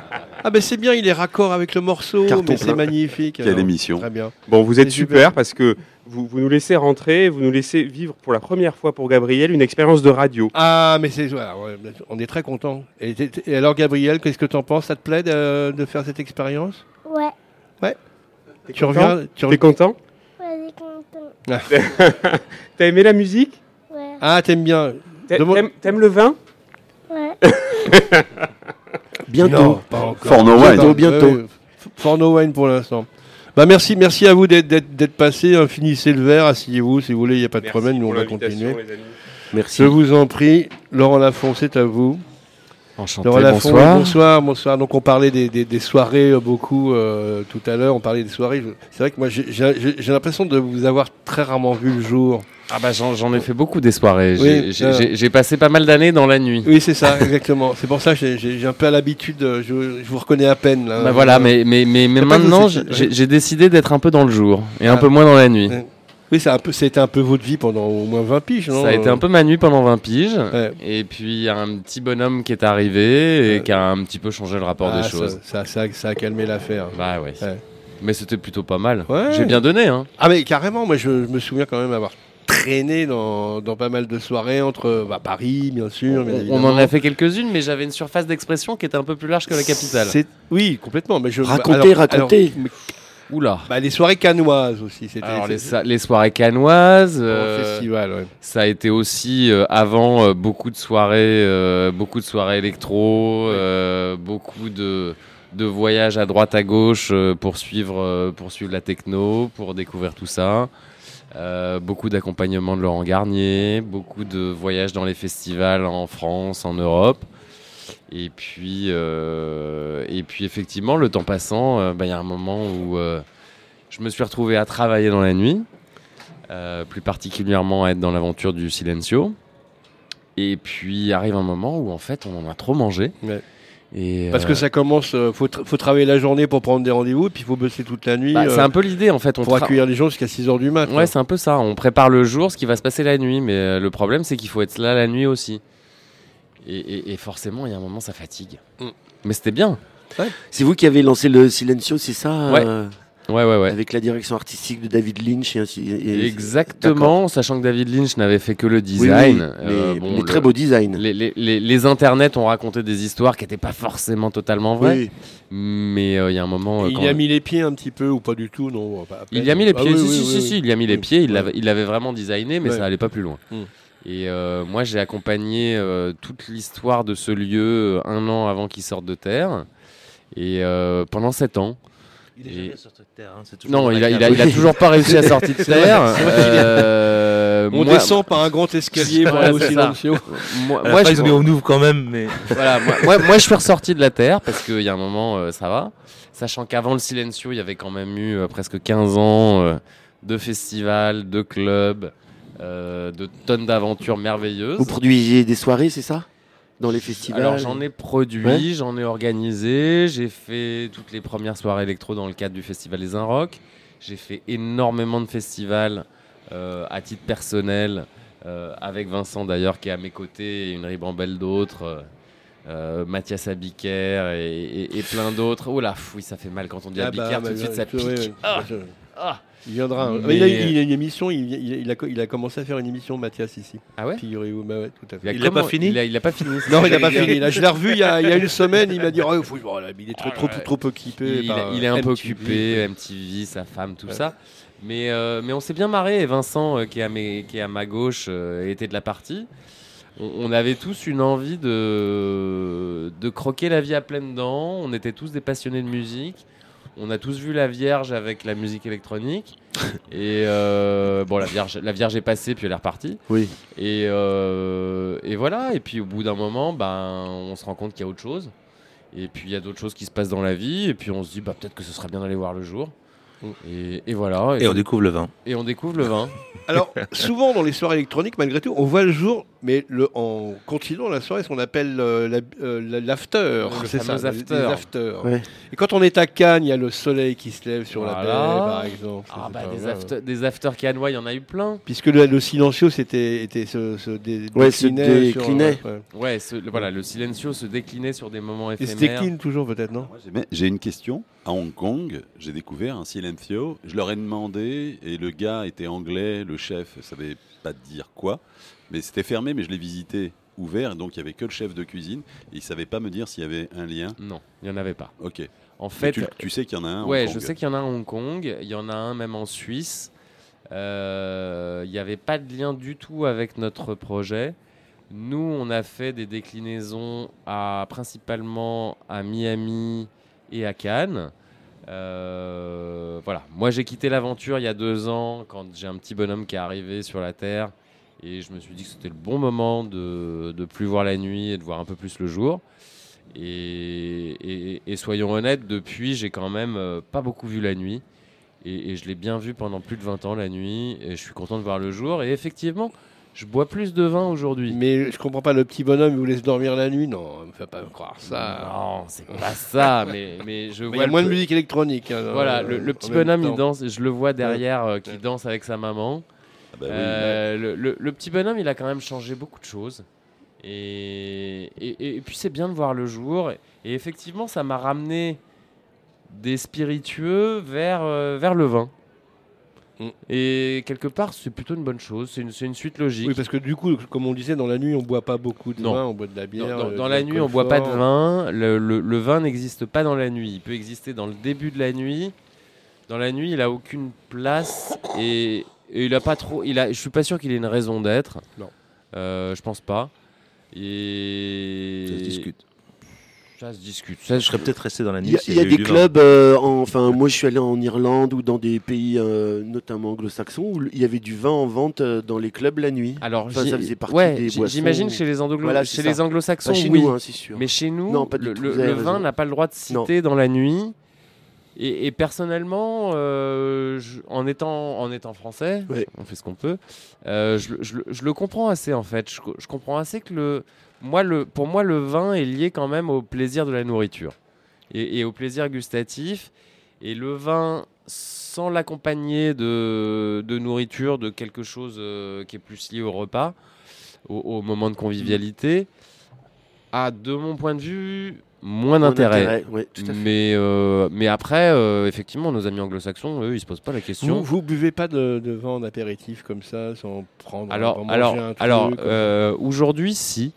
Ah ben c'est bien, il est raccord avec le morceau, Carton mais c'est magnifique. Quelle alors. émission. Très bien. Bon, vous êtes super, super. parce que vous, vous nous laissez rentrer, vous nous laissez vivre pour la première fois pour Gabriel une expérience de radio. Ah mais c'est voilà, ouais, on est très content. Et, alors Gabriel, qu'est-ce que t'en penses? Ça te plaît de, de faire cette expérience? Ouais, T'es Tu content reviens tu T'es reviens- content ouais, j'ai content. T'as aimé la musique Ouais, Ah t'aimes bien T'a- T'aimes t'aimes le vin ouais. Bientôt. Non, pas encore. For no wine. Bientôt, bientôt. Ouais, ouais. For no wine pour l'instant. Bah merci, merci à vous d'être- d'être d'être passé. hein. Finissez le verre, asseyez-vous si vous voulez, il n'y a pas de Merci problème, nous on va continuer. les amis. Merci. Je vous en prie, Laurent Lafont, c'est à vous. Enchanté, Laurent Lafont, bonsoir. bonsoir, bonsoir. Donc on parlait des, des- des soirées euh, beaucoup euh, tout à l'heure. On parlait des soirées. C'est vrai que moi j'ai- l'impression de vous avoir très rarement vu le jour. Ah bah j'en ai fait beaucoup des soirées. Oui, J'ai- J'ai euh. j'ai- passé pas mal d'années dans la nuit. Oui, c'est ça, exactement. C'est pour ça que j'ai- un peu à l'habitude. Je, je vous reconnais à peine. Là. Bah voilà, mais, mais, mais, mais maintenant, j'ai j'ai décidé d'être un peu dans le jour et Ah. un peu moins dans la nuit. Ouais. Oui, c'est un peu, c'était un peu votre vie pendant au moins 20 piges, non Ça a été un peu ma nuit pendant 20 piges. Ouais. Et puis il y a un petit bonhomme qui est arrivé et qui a un petit peu changé le rapport Ah, des ça, choses. Ça, ça, ça a calmé l'affaire. Bah ouais. Ouais. Mais c'était plutôt pas mal. Ouais. J'ai bien donné, hein. Ah mais carrément, moi je, je me souviens quand même avoir traîné dans, dans pas mal de soirées entre bah, Paris, bien sûr. bien On, en a fait quelques-unes, mais j'avais une surface d'expression qui était un peu plus large que la capitale. Oui, complètement. Mais je... Racontez, racontez. mais- Oula. bah, les soirées canoises aussi. C'était Alors les, c'était- sa- les soirées canoises, euh, festival, ouais. ça a été aussi euh, avant euh, beaucoup de soirées, beaucoup de soirées électro, beaucoup de, de voyages à droite à gauche pour suivre, pour suivre la techno, pour découvrir tout ça. Beaucoup d'accompagnement de Laurent Garnier, beaucoup de voyages dans les festivals en France, en Europe. Et puis, euh, et puis effectivement, le temps passant, euh, bah, il y a un moment où euh, je me suis retrouvé à travailler dans la nuit, plus particulièrement à être dans l'aventure du Silencio. Et puis arrive un moment où en fait on en a trop mangé. Ouais. Et, Parce que ça commence, faut, tra- faut travailler la journée pour prendre des rendez-vous, puis il faut bosser toute la nuit bah, c'est un peu l'idée en fait. On pour accueillir les gens jusqu'à 6h du mat. Ouais, c'est un peu ça. On prépare le jour, ce qui va se passer la nuit, mais le problème c'est qu'il faut être là la nuit aussi. Et, et- et forcément, il y a un moment, ça fatigue. Mm. Mais c'était bien. C'est vous qui avez lancé le Silencio, c'est ça Ouais. euh, Ouais, ouais, ouais. Avec la direction artistique de David Lynch et ainsi. et- Exactement, sachant que David Lynch n'avait fait que le Oui, design. oui, euh, bon, le- très beau design. Les, les- les- les internets ont raconté des histoires qui n'étaient pas forcément totalement vraies. Oui. Mais euh, il y a un moment. euh, Il y a mis les pieds un petit peu, ou pas du tout, non Il y a mis les Ah pieds, oui, si, oui, si, oui, si, oui. si, il y a mis les Oui. pieds, il l'avait vraiment designé, mais Ouais. ça allait pas plus loin. Mm. Et euh, moi, j'ai accompagné euh, toute l'histoire de ce lieu euh, un an avant qu'il sorte de terre. Et euh, pendant sept ans. Il est Et- jamais sorti de terre. hein, Non, il a, il, a, cave. il a toujours pas réussi à sortir de terre. Euh, On moi- descend par un grand escalier pour aller au silencio. Moi, moi, fin, je- on ouvre quand même, mais voilà, moi, moi, moi, je suis ressorti de la Terre parce qu'il y a un moment, euh, ça va. Sachant qu'avant le Silencio, il y avait quand même eu euh, presque 15 ans euh, de festivals, de clubs, de tonnes d'aventures merveilleuses. Vous produisiez des soirées, c'est ça? Dans les festivals Alors j'en ai produit, Ouais. j'en ai organisé, j'ai fait toutes les premières soirées électro dans le cadre du festival des Rock. J'ai fait énormément de festivals euh, à titre personnel, euh, avec Vincent d'ailleurs qui est à mes côtés et une ribambelle d'autres. euh, euh, Mathias Abiker et, et- et plein d'autres. Oh là, fou, oui, ça fait mal quand on dit Ah Abiker, bah, tout de suite ça pique. ouais, Ah, ah. Il viendra. Mais- Il, a, il a une émission, il, il- il a, il a commencé à faire une émission Mathias ici. Ah ouais? Figurez-vous, bah ouais, tout à fait. a Il a pas fini? il a, il a pas fini. Non, il n'a pas fini. Là, je l'ai revu il y, a, il y a une semaine. Il m'a dit oh, faut- voilà, il est trop, trop, Ouais. trop, trop occupé. Il, par, il est euh, un peu MTV. occupé, MTV, sa femme, tout Ouais. ça. Mais, euh, mais on s'est bien marré. Et Vincent, euh, qui, est à mes- qui est à ma gauche, euh, était de la partie. On, on avait tous une envie de, de croquer la vie à pleines dents. On était tous des passionnés de musique. On a tous vu la Vierge avec la musique électronique. et euh, bon, la Vierge, la Vierge est passée, puis elle est repartie. Oui. Et, euh, et voilà. Et puis au bout d'un moment, ben, on se rend compte qu'il y a autre chose. Et puis il y a d'autres choses qui se passent dans la vie. Et puis on se dit, bah, peut-être que ce serait bien d'aller voir le jour. Et, et voilà. Et on découvre le vin. et on découvre le vin. Alors, souvent dans les soirées électroniques, malgré tout, on voit le jour, mais le, en continuant la soirée, ce qu'on appelle euh, la- euh, la- l'after. C'est ça, les- after. les afters. Ouais. Et quand on est à Cannes, il y a le soleil qui se lève sur la baie, par exemple. Ah, bah, des, after, des after cannois, il y en a eu plein. Puisque le, le silencio, c'était était se, se dé- Ouais, se déclinait. sur- déclinait. ouais. Ouais, ce- le- voilà, le silencio se déclinait sur des moments Et se éphémères. décline toujours, peut-être, non? J'ai une question. À Hong Kong, j'ai découvert un silencio. Je leur ai demandé, et le gars était anglais, le chef savait pas dire quoi, mais c'était fermé, mais je l'ai visité ouvert, donc il y avait que le chef de cuisine, et il savait pas me dire s'il y avait un lien. Non, il n'y en avait pas. Ok. En fait, tu, tu sais qu'il y en a un. Ouais, Hong je Kong. sais qu'il y en a un à Hong Kong, il y en a un même en Suisse. Euh, Il n'y avait pas de lien du tout avec notre projet. Nous, on a fait des déclinaisons à, principalement à Miami et à Cannes. Euh, voilà. Moi, j'ai quitté l'aventure il y a deux ans quand j'ai un petit bonhomme qui est arrivé sur la Terre et je me suis dit que c'était le bon moment de, plus voir la nuit et de voir un peu plus le jour. Et soyons honnêtes, depuis, j'ai quand même euh, pas beaucoup vu la nuit. Et, et je l'ai bien vu pendant plus de 20 ans la nuit. Et je suis content de voir le jour. Et effectivement, je bois plus de vin aujourd'hui. Mais je comprends pas, le petit bonhomme, il vous laisse dormir la nuit Non, ne me fait pas croire ça. Non, c'est pas ça. Mais, mais je Mais Il y vois a le moins de musique électronique. hein, Voilà, euh, le, le en petit bonhomme, il danse. Je le vois derrière, euh, qui danse avec sa maman. Ah bah oui. Euh, le, le- le petit bonhomme, il a quand même changé beaucoup de choses. Et, et- et puis c'est bien de voir le jour. Et effectivement, ça m'a ramené des spiritueux vers, euh, vers le vin. Mm. Et quelque part, c'est plutôt une bonne chose. C'est une, suite logique. Oui, parce que du coup, comme on disait, dans la nuit, on boit pas beaucoup de Non. vin, on boit de la bière. dans- euh, dans la nuit, on l'alcool boit pas de vin. Le, le- le vin n'existe pas dans la nuit. Il peut exister dans le début de la nuit. Dans la nuit, il a aucune place et, et il a pas trop. Il a. Je suis pas sûr qu'il ait une raison d'être. Non. Euh, je pense pas. Et Ça se discute. Ça se discute. Je serais peut-être resté dans la Il nuit. y il y a des clubs, euh, en- enfin moi je suis allé en Irlande ou dans des pays euh, notamment anglo-saxons où il y avait du vin en vente euh, dans les clubs la nuit. Alors, Enfin, ça faisait partie ouais, des boissons. j'imagine chez les, anglo- Voilà, chez les ça. anglo-saxons, chez oui. nous, hein, c'est sûr. Mais chez nous, Non, le, tout, vin n'a pas le droit de citer dans la nuit. Et, et personnellement, euh, je- en, étant, en étant français, Ouais. on fait ce qu'on peut, euh, je, le- je le- je le comprends assez en fait. Je comprends assez que le, moi, le, pour moi, le vin est lié quand même au plaisir de la nourriture et, et au plaisir gustatif. Et le vin, sans l'accompagner de, de nourriture, de quelque chose euh, qui est plus lié au repas, au, au moment de convivialité, a, de mon point de vue, moins d'intérêt. Mais, euh, mais après, euh, effectivement, nos amis anglo-saxons, eux, ils se posent pas la question. Vous, vous buvez pas de, de vin en apéritif comme ça, sans prendre. Alors, alors, un truc, alors euh, aujourd'hui, si.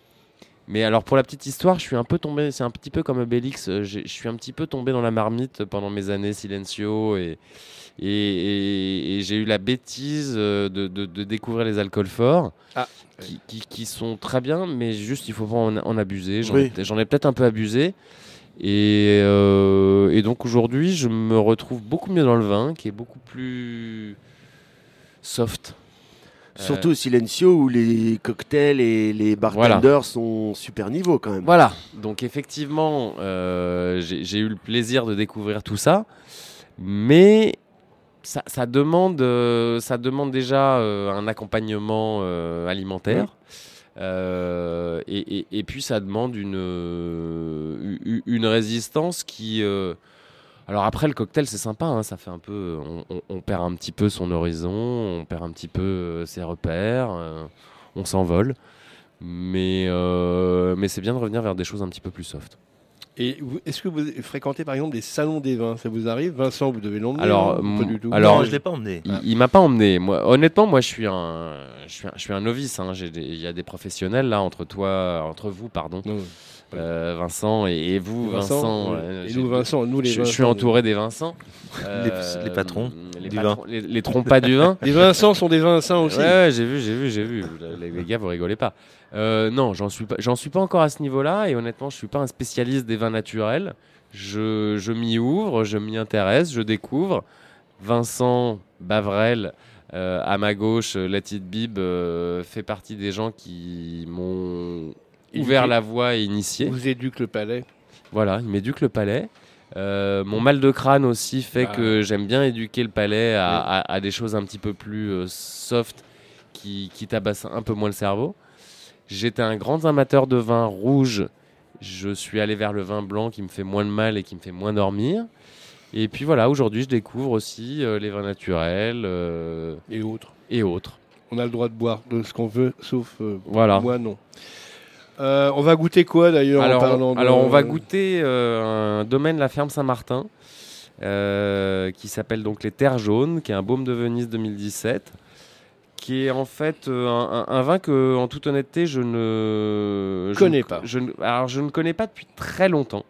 Mais alors, pour la petite histoire, je suis un peu tombé, c'est un petit peu comme Obélix, euh, je suis un petit peu tombé dans la marmite pendant mes années Silencio et, et, et- et j'ai eu la bêtise euh, de, de- de découvrir les alcools forts. Ah. Qui, qui- qui sont très bien, mais juste il faut pas en, en abuser. J'en Oui. ai, peut-être un peu abusé. Et, euh, et donc aujourd'hui, je me retrouve beaucoup mieux dans le vin, qui est beaucoup plus soft. Surtout au Silencio où les cocktails et les bartenders sont super niveau quand même. Voilà, donc effectivement, euh, j'ai eu le plaisir de découvrir tout ça, mais ça, ça demande, euh, ça demande déjà euh, un accompagnement euh, alimentaire. Euh, et, et- et puis ça demande une, euh, une résistance qui... alors après le cocktail c'est sympa, hein, ça fait un peu... On, on- on perd un petit peu son horizon, on perd un petit peu euh, ses repères, euh, on s'envole. Mais, euh, mais c'est bien de revenir vers des choses un petit peu plus soft. Et est-ce que vous fréquentez par exemple des salons des vins? Ça vous arrive? Vincent, vous devez l'emmener Alors, non Pas du tout? alors- Non, je l'ai pas emmené. Il, il m'a pas emmené. Moi, honnêtement, moi, je suis un, je suis un, je suis un novice. hein. Il y a des professionnels là entre toi, entre vous, pardon, Non, euh, Vincent et, et vous, Vincent. euh, et nous, Vincent, nous les je, je Vincent, suis entouré des Vincent. Les- les patrons les, du patrons- les, les trompas du vin. Les Vincent sont des Vincent aussi. Ouais, ouais, j'ai vu, j'ai vu, j'ai vu. Les, les gars, vous rigolez pas. Euh, non, j'en suis pas, j'en suis pas encore à ce niveau-là, et honnêtement, je suis pas un spécialiste des vins naturels. Je, je m'y ouvre, je m'y intéresse, je découvre. Vincent Bavrel, euh, à ma gauche, euh, la petite bib, euh, fait partie des gens qui m'ont ouvert la voie et initié. Vous éduque le palais. Voilà, il m'éduque le palais. Euh, mon mal de crâne aussi fait Ah. que j'aime bien éduquer le palais à, à- à des choses un petit peu plus euh, soft qui, qui tabassent un peu moins le cerveau. J'étais un grand amateur de vin rouge. Je suis allé vers le vin blanc qui me fait moins de mal et qui me fait moins dormir. Et puis voilà, aujourd'hui je découvre aussi euh, les vins naturels Et autres. et autres. On a le droit de boire de ce qu'on veut, sauf Voilà. moi non. Euh, on va goûter quoi d'ailleurs en Alors, parlant on, de- alors on va goûter euh, un domaine La Ferme Saint-Martin euh, qui s'appelle donc les Terres Jaunes, qui est un baume de Venise 2017, qui est en fait un, vin que, en toute honnêteté, je ne je Connais ne- pas. Je ne, alors je ne connais pas depuis très longtemps.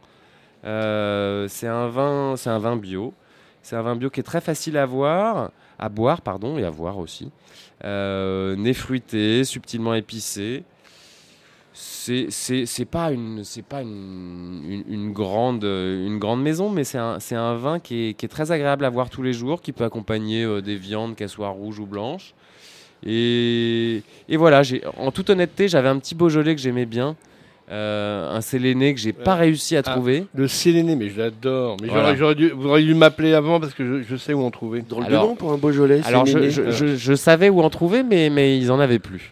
C'est un vin, c'est un vin bio. C'est un vin bio qui est très facile à voir, à boire pardon et à voir aussi. Nez fruité, subtilement épicé c'est c'est c'est pas une c'est pas une, une, une grande euh, une grande maison mais c'est un c'est un vin qui est, qui est très agréable à voir tous les jours qui peut accompagner euh, des viandes qu'elles soient rouges ou blanches et, et voilà j'ai en toute honnêteté j'avais un petit Beaujolais que j'aimais bien euh, un Séléné que j'ai pas Ouais. réussi à Ah. trouver Le Séléné, mais je l'adore. Mais Voilà. j'aurais- dû, vous auriez dû m'appeler avant parce que je, je sais où en trouver. Drôle Alors- de nom pour un Beaujolais. alors je, je, je- je savais où en trouver mais mais ils en avaient plus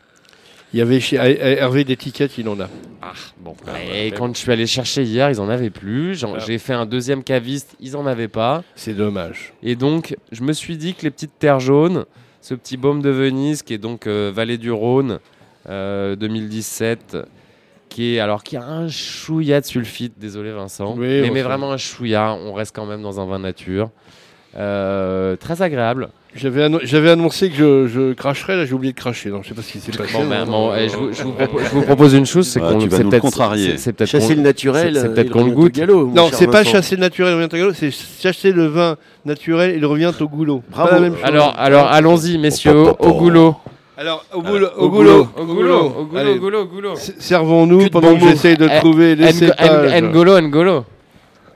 Il y avait chez Her- Hervé d'étiquette, il en a. Ah, bon. Ah, et ouais. quand je suis allé chercher hier, ils en avaient plus. J'en- Ah. J'ai fait un deuxième caviste, ils en avaient pas. C'est dommage. Et donc, je me suis dit que les petites terres jaunes, ce petit baume de Venise, qui est donc euh, Vallée du Rhône euh, 2017, qui est alors qui a un chouïa de sulfite, désolé Vincent, Oui, mais, vraiment un chouïa. On reste quand même dans un vin nature. Euh, très agréable. J'avais annon- j'avais annoncé que je, je cracherais, là j'ai oublié de cracher, donc je sais pas ce qui s'est passé. Bon, ben, bon, eh, je, vous, je vous propose, je vous propose une chose, c'est Ouais, qu'on tu vas c'est nous peut-être- contrarier. c'est- c'est peut-être Chasser le naturel, c'est- c'est euh, peut-être qu'on le goûte. galop, Non, c'est pas chasser le naturel, il revient au goulot, c'est chasser le vin naturel, il revient au goulot. Bravo. Pas la même chose. Alors, alors allons-y, messieurs, au, goulot. Alors, au goulot, Au au goulot, Au goulot, au goulot, au goulot, Servons-nous pendant que j'essaye de mots. trouver les cépages. Ngo- Ngolo, Ngolo.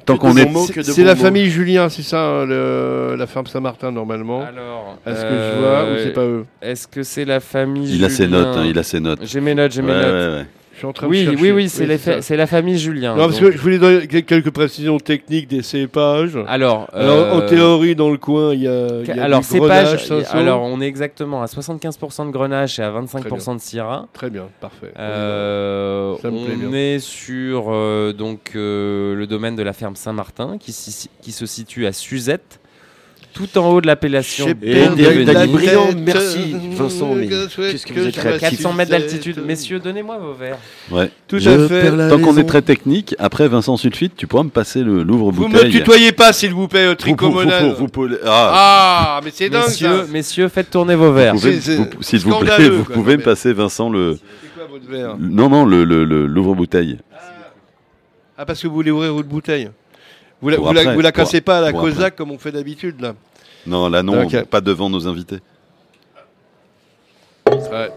Tant qu'on est. mots, C'est la mots. famille Julien, c'est ça, hein, le- la ferme Saint-Martin normalement Alors, Est-ce que euh, je vois ou c'est pas eux Est-ce que c'est la famille Il a ses notes, hein, il a ses notes. J'ai mes notes, j'ai Ouais, mes ouais, notes. ouais. Je suis en train de Oui, oui, oui, c'est la famille Julien. Non, parce donc. que je voulais donner quel- quelques précisions techniques des cépages. Alors, Alors, en euh, théorie, dans le coin, il y a, y a alors du cépage, Grenache, Cinsault. alors on est exactement à 75% de grenache et à 25% de syrah. Très bien, parfait. Euh, Ça me plaît on bien. est sur euh, donc le domaine de la ferme Saint-Martin qui se situe à Suzette, tout en haut de l'appellation tête, merci, Vincent, mais que qu'est-ce que vous êtes créatif. 400 mètres d'altitude. Messieurs, donnez-moi vos verres. Ouais. Tout Je à fait. Tant qu'on est très technique, après Vincent Sulfite, tu pourras me passer le Vous l'ouvre-bouteille. me tutoyez pas, s'il vous plaît, Vous- vous- tricomonade. vous- vous Ah, Ah, mais c'est dingue Messieurs, ça. messieurs, faites tourner vos verres. S'il vous plaît, vous quoi, pouvez me passer Vincent le. C'est quoi votre verre Non, non, le le- le- l'ouvre-bouteille. Ah, parce que vous voulez ouvrir votre bouteille. Vous la, vous la, après, vous la pour- cassez pas à la Cosaque comme on fait d'habitude là. Non, là non, pas devant nos invités. Ouais.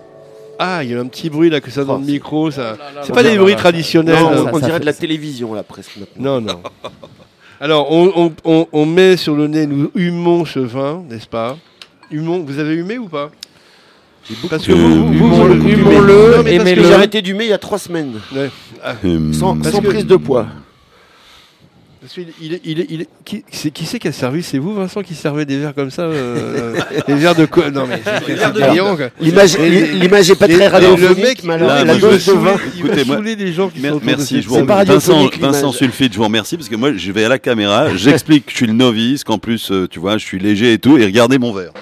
Ah, il y a un petit bruit là que ça dans le micro, ça. C'est pas là des là bruits là. traditionnels. Non, on, dirait de la télévision là presque maintenant. Non, non. Alors, on, on- on- on met sur le nez, nous humons ce vin, n'est-ce pas? Humons, vous avez humé ou pas? Parce que vous, vous, vous, humons-le, humons-le, mais parce aimez-le. que J'ai arrêté d'humer il y a trois semaines, Hum, sans, que- prise de poids. Parce qu'il- il est- il est- il est- qui c'est qui, c'est qui a servi? C'est vous, Vincent, qui servait des verres comme ça euh, Des verres de quoi Non, mais c'est c'est brillant, quoi. L'image Et- l'image est pas très radiophonique, le mec, là, la dose de vin. Écoutez, moi- gens qui Mer- sont merci, de je vous. Vincent, Vincent. Sulfite, je vous remercie parce que moi je vais à la caméra, j'explique que je suis le novice, qu'en plus euh, tu vois, je suis léger et tout, et regardez mon verre.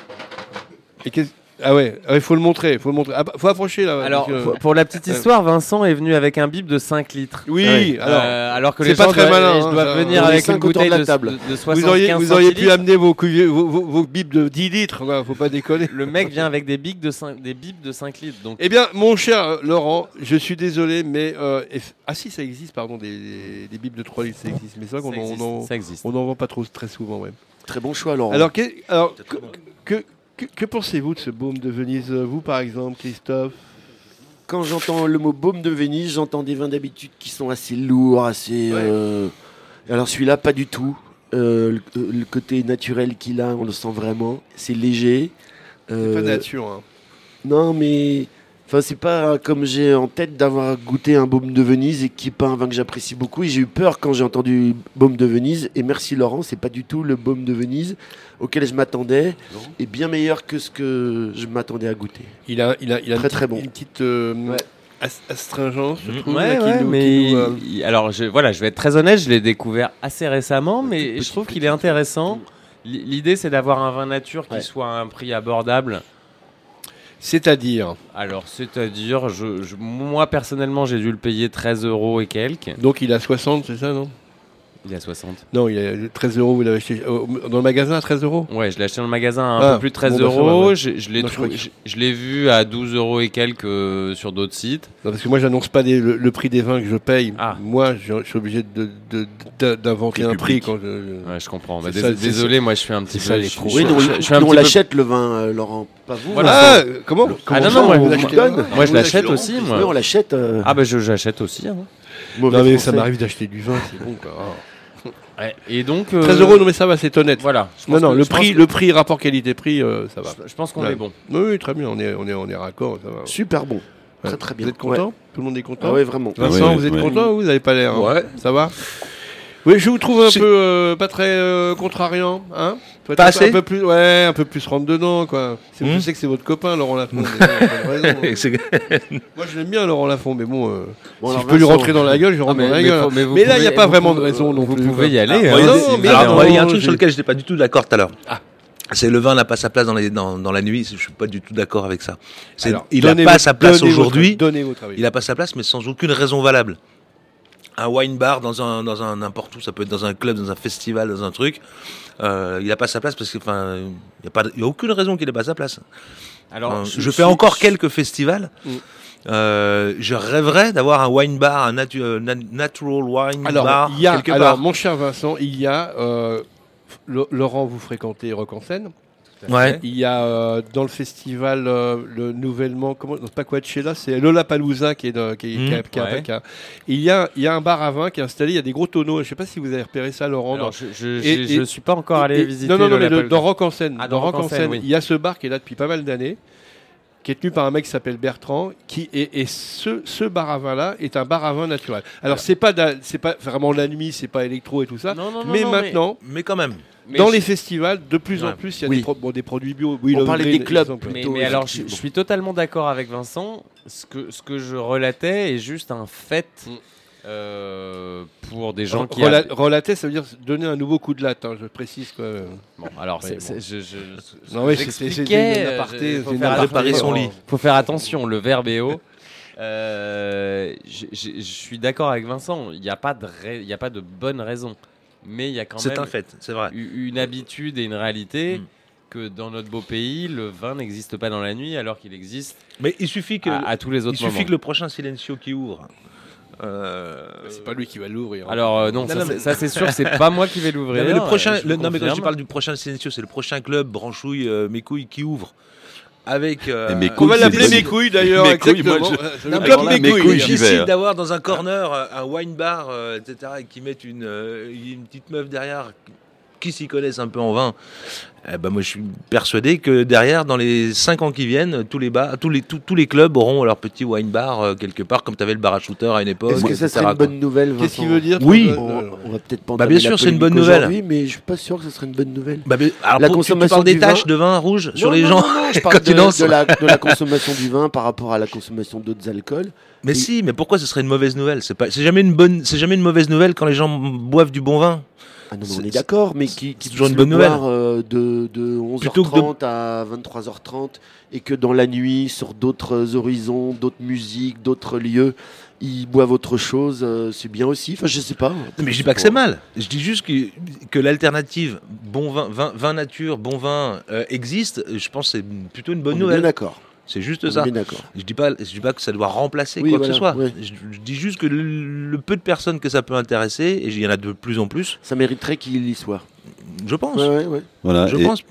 Et qu'est-ce- Ah ouais, il faut le montrer, il faut le montrer. Ah bah, faut approcher là. Alors, pour, la petite histoire, Vincent est venu avec un bib de 5 litres. oui, alors. Euh, alors que c'est les pas gens très doivent, malin, ils hein, doivent ça. venir avec une autour de bouteille la table. de- de Vous auriez, 75 vous auriez pu amener vos, vos, vos, vos bips de 10 litres, quoi, faut pas déconner. Le mec vient avec des bics de 5, des bips de 5 litres. Donc, Eh bien, mon cher euh, Laurent, je suis désolé, mais. euh, ah si, ça existe, pardon, des, des, des bips de 3 litres, ça existe. Mais c'est vrai qu'on ça existe, on en- vend pas trop très souvent, ouais. Très bon choix, Laurent. Alors, que, alors que, que, que- que pensez-vous de ce baume de Venise euh, Vous, par exemple, Christophe quand j'entends le mot baume de Venise, j'entends des vins d'habitude qui sont assez lourds, assez. euh, Alors celui-là, pas du tout. Euh, le, le côté naturel qu'il a, on le sent vraiment. C'est léger. C'est pas nature. Hein. Non, mais. Enfin, c'est pas comme j'ai en tête d'avoir goûté un baume de Venise et qui est pas un vin que j'apprécie beaucoup. Et j'ai eu peur quand j'ai entendu baume de Venise. Et merci Laurent, c'est pas du tout le baume de Venise auquel je m'attendais. Et bien meilleur que ce que je m'attendais à goûter. Il a, il a, il a Très, une, très petite- bon. une petite euh, Ouais. astringence, je Mhm. trouve. Ouais, là, qui ouais, nous- mais nous, euh, il- alors je, voilà, je vais être très honnête, je l'ai découvert assez récemment, mais je trouve qu'il est intéressant. L'idée, c'est d'avoir un vin nature qui Ouais. soit à un prix abordable. C'est-à-dire Alors, c'est-à-dire, je, je- moi personnellement, j'ai dû le payer 13 euros et quelques. Donc il a 60, c'est ça, non? Il est à 60. Non, il a 13 euros, vous l'avez acheté au- dans le magasin à 13 euros Ouais, je l'ai acheté dans le magasin à un Ah, peu plus de 13 bon, bah, euros. ouais. Je, je l'ai je je- vu à 12 euros et quelques euh, sur d'autres sites. Non, parce que moi, j'annonce pas le, le prix des vins que je paye. Ah. Moi, je, je suis obligé de- de- de- d'inventer un prix quand je. Ouais, je comprends. Bah, ça, désolé, moi, je suis un petit c'est peu. ça, les je- trous. je- Oui, on l'achète le vin, euh, Laurent. Pas vous. Voilà. Ah, comment, Ah comment non, ça, non, on moi, je l'achète aussi. Moi. on l'achète. euh, Ah, bah, je- j'achète aussi. hein. Non, mais ça m'arrive d'acheter du vin, c'est bon. Quoi. Ouais, Et donc. euh, 13 euros, non, mais ça va, c'est honnête. Voilà. Je Non, pense non, que- le prix, que- le prix rapport qualité-prix, euh, ça va. Je, je pense qu'on Ouais. est bon. Oui, oui, très bien, on est, on est, on est raccord, ça va. Super bon. Ouais. Très très bien. Vous êtes content Tout le monde est content Ah ouais, vraiment. Vincent, Ouais, vous êtes ouais. content ou vous n'avez pas l'air hein Ouais. Ça va Oui, je vous trouve un peu euh, pas très euh, contrariant, hein? Pas un peu- assez? un peu plus, ouais, un peu plus rentre dedans, quoi. C'est- Je Hmm. sais que c'est votre copain, Laurent Lafont. mais bon, pas de raison, hein. C'est- Moi, je l'aime bien, Laurent Lafont, mais bon, euh, Bon, si alors, je peux lui Vincent, rentrer dans la gueule, je Ah, rentre mais, dans la mais gueule. faut- mais vous Mais là, il n'y a pouvez- pas vous vraiment de pouvez- raison non Vous plus, pouvez y quoi. aller. Ah, hein, non, mais moi, il y a un truc sur lequel j'étais pas du tout d'accord tout à l'heure. C'est le vin n'a pas sa place dans, les, dans, dans la nuit. Je suis pas du tout d'accord avec ça. C'est- Alors, il n'a donnez pas votre- sa place donnez votre- aujourd'hui. Donnez votre avis. Il n'a pas sa place, mais sans aucune raison valable. Un wine bar dans un dans un n'importe où, ça peut être dans un club, dans un festival, dans un truc. euh, il a pas sa place parce que enfin, il y a pas, il y a aucune raison qu'il ait pas sa place. Alors, Euh, je- fais encore quelques festivals. Mm. Euh, je rêverais d'avoir un wine bar, un natu- euh, na- natural wine Alors, bar il y a, quelque alors part. mon cher Vincent, il y a. euh, Laurent, vous fréquentez Rock en scène Ouais. Il y a euh, dans le festival euh, le nouvellement, comment, non, pas Coachella, c'est Lollapalooza qui est, dans- qui est- Mmh, qui a- qui ouais. qui a- il y a, il y a un bar à vin qui est installé, il y a des gros tonneaux. Je sais pas si vous avez repéré ça, Laurent. Alors, je, je, Et- je- je et- suis pas encore allé et- visiter. Non, non, non, mais le de- dans Rock en scène, Ah, dans Rock en scène, oui. il y a ce bar qui est là depuis pas mal d'années, qui est tenu par un mec qui s'appelle Bertrand, qui et, et ce, ce bar à vin là est un bar à vin naturel. Alors c'est pas c'est pas vraiment la nuit, c'est pas électro et tout ça, Non, non, non, mais non, maintenant Mais quand même. Mais dans je- les festivals, de plus en plus, il y a Oui. des, pro- bon, des produits bio. Oui, On parlait des clubs. Mais, plutôt, mais alors, je, je suis totalement d'accord avec Vincent. Ce que, ce que je relatais est juste un fait Mm. euh, pour des gens qui. Rela- Relater, ça veut dire donner un nouveau coup de latte, hein, je précise. Quoi. Bon, alors, Ouais, c'est- bon. c'est- je, je, Non, oui, c'est- une euh, aparté, c'est faut faire. Préparer son lit. Faut faire attention, le verbe est haut. Euh, je- suis d'accord avec Vincent. Il n'y a pas de, rai- il y a pas de bonne raison, mais il y a quand même un fait, c'est vrai. u- une habitude et une réalité Mm. que dans notre beau pays, le vin n'existe pas dans la nuit, alors qu'il existe Mais il suffit que, à, à tous les il autres suffit moments. que le prochain Silencio qui ouvre. euh, C'est pas lui qui va l'ouvrir. Alors euh, non, Non, ça, non, c'est- mais- ça, c'est sûr, c'est pas moi qui vais l'ouvrir. Non, mais le euh, prochain, le- vous non mais quand je parle du prochain Silencio, c'est le prochain club branchouille euh, mes couilles qui ouvre avec. euh, mes On couilles, va c'est l'appeler mes couilles d'ailleurs. Mes couilles, moi, exactement. je- Non, alors mes là, mes couilles. couilles, décident hein. d'avoir dans un corner euh, un wine bar, euh, etc., et qui mettent une, euh, une petite meuf derrière qui s'y connaissent un peu en vin. Eh ben moi, je suis persuadé que derrière, dans les 5 ans qui viennent, tous les, bars, tous les, tous, tous les clubs auront leur petit wine bar euh, quelque part, comme tu avais le bar à shooter à une époque. Est-ce que ça serait une bonne nouvelle Qu'est-ce qu'il veut dire Oui. on, euh, on va peut-être pas Bah, bien sûr, c'est une bonne nouvelle. aujourd'hui, mais je suis pas sûr que ce serait une bonne nouvelle. Bah, mais, alors, La pour- tu- tu consommation parles des taches vin- de vin rouge sur Non, les non, gens non, non, je parle de, de la, de la consommation du vin par rapport à la consommation d'autres alcools. Mais Et- si, mais pourquoi ce serait une mauvaise nouvelle? C'est pas, c'est jamais une bonne, c'est jamais une mauvaise nouvelle quand les gens boivent du bon vin. Ah non, mais on est d'accord, mais qui, qui toujours une bonne le nouvelle. euh, de, de 11h30 Plutôt que à 23h30 et que dans la nuit, sur d'autres horizons, d'autres musiques, d'autres lieux, ils boivent autre chose, euh, c'est bien aussi. Enfin, je sais pas. Mais je dis pas que c'est mal. Je dis juste que, que l'alternative bon vin, vin, vin nature, bon vin euh, existe. Je pense que c'est plutôt une bonne On nouvelle. d'accord. C'est juste ça. Je dis pas, je dis pas que ça doit remplacer Oui, quoi que ce soit. ouais. Je, je dis juste que le, le peu de personnes que ça peut intéresser, et il y en a de plus en plus, Ça mériterait qu'il y soit. je pense. Ouais, ouais, ouais. Voilà. Je et, pense.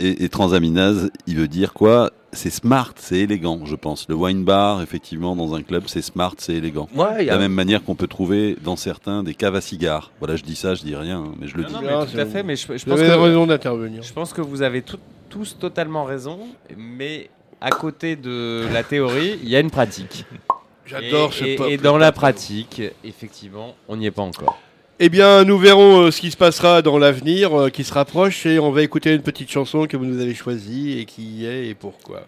et- et transaminase, il veut dire quoi? C'est smart, c'est élégant, je pense. Le wine bar, effectivement, dans un club, c'est smart, c'est élégant. De la même manière qu'on peut trouver dans certains des caves à cigares. Voilà, je dis ça, je dis rien, mais je le Non, dis. non, Ah, mais tout à fait, mais je, pense avez que raison d'intervenir. je pense que vous avez tout- tous totalement raison, mais à côté de la théorie, il y a une pratique. J'adore Et- ce et, peuple. et dans la pratique, effectivement, on n'y est pas encore. Eh bien, nous verrons euh, ce qui se passera dans l'avenir, euh, qui se rapproche, et on va écouter une petite chanson que vous nous avez choisie, et qui est et pourquoi.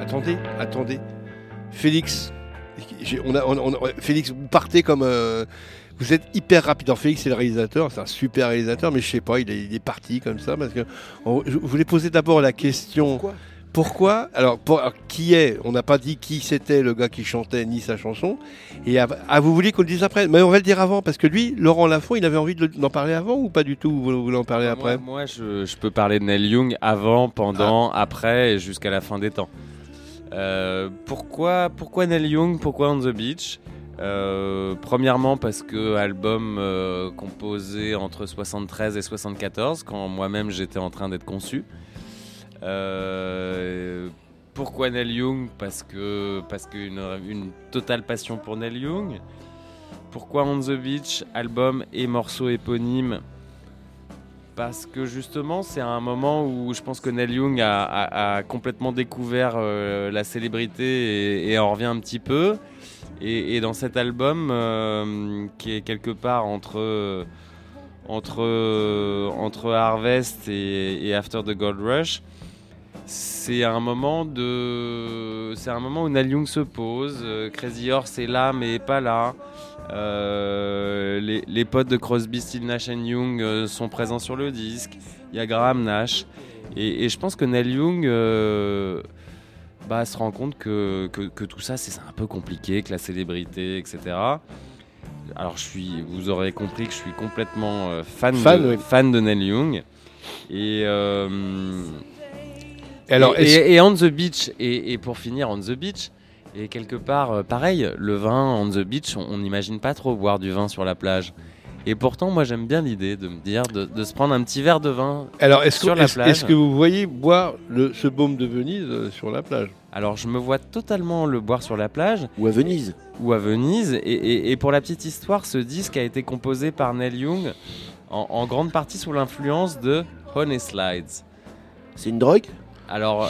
Attendez, attendez. Félix, j'ai- on a, on- on- Félix, vous partez comme... euh, vous êtes hyper rapide. Alors, Félix, c'est le réalisateur, c'est un super réalisateur, mais je sais pas, il est, il est parti comme ça, parce que on- je voulais poser d'abord la question... Pourquoi? Pourquoi? Alors, pour- alors, qui est? On n'a pas dit qui c'était le gars qui chantait ni sa chanson. Et ah, ah, vous voulez qu'on le dise après? Mais on va le dire avant parce que lui, Laurent Lafont, il avait envie de d'en parler avant ou pas du tout? Vous voulez en parler après? Moi, moi, je, je peux parler de Neil Young avant, pendant, Ah. après et jusqu'à la fin des temps. Euh, pourquoi, pourquoi Neil Young? Pourquoi On the Beach? Euh, Premièrement parce que album euh, composé entre 73 et 74, quand moi-même j'étais en train d'être conçu. Euh, pourquoi Neil Young? Parce que parce qu'une une totale passion pour Neil Young. Pourquoi On the Beach Album et morceaux éponymes parce que justement, c'est un moment où je pense que Neil Young a, complètement découvert la célébrité et en revient un petit peu. Et, dans cet album, euh, qui est quelque part entre, entre, entre Harvest et, After the Gold Rush, c'est un moment de, c'est un moment où Neil Young se pose. euh, Crazy Horse est là mais pas là. Euh, les, les potes de Crosby, Still Nash Young sont présents sur le disque. Il y a Graham Nash. Et, je pense que Neil Young, bah, se rend compte que, que, que tout ça, c'est un peu compliqué, que la célébrité, etc. Alors, je suis, vous aurez compris que je suis complètement euh, fan, Fan, de, oui. fan de Neil Young. Et, euh, Alors, et, est-ce- et- et On the Beach, et, et pour finir, On the Beach, et quelque part, euh, pareil, le vin On the Beach, on n'imagine pas trop boire du vin sur la plage. Et pourtant, moi, j'aime bien l'idée de me dire de, de se prendre un petit verre de vin Alors, est-ce sur que, la est-ce- plage. est-ce que vous voyez boire le, ce baume de Venise euh, sur la plage? Alors, je me vois totalement le boire sur la plage. Ou à Venise. Ou à Venise. Et, et- et pour la petite histoire, ce disque a été composé par Neil Young en, en grande partie sous l'influence de Honey Slides. C'est une drogue? Alors,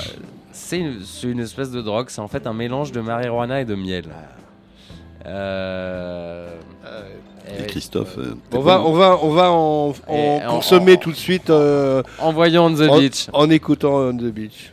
c'est une, c'est une espèce de drogue. C'est en fait un mélange de marijuana et de miel. Euh, Et Christophe, euh, on va, on va, on va en, en Et en- consommer en- tout de suite euh, en voyant On the Beach. en écoutant On the Beach.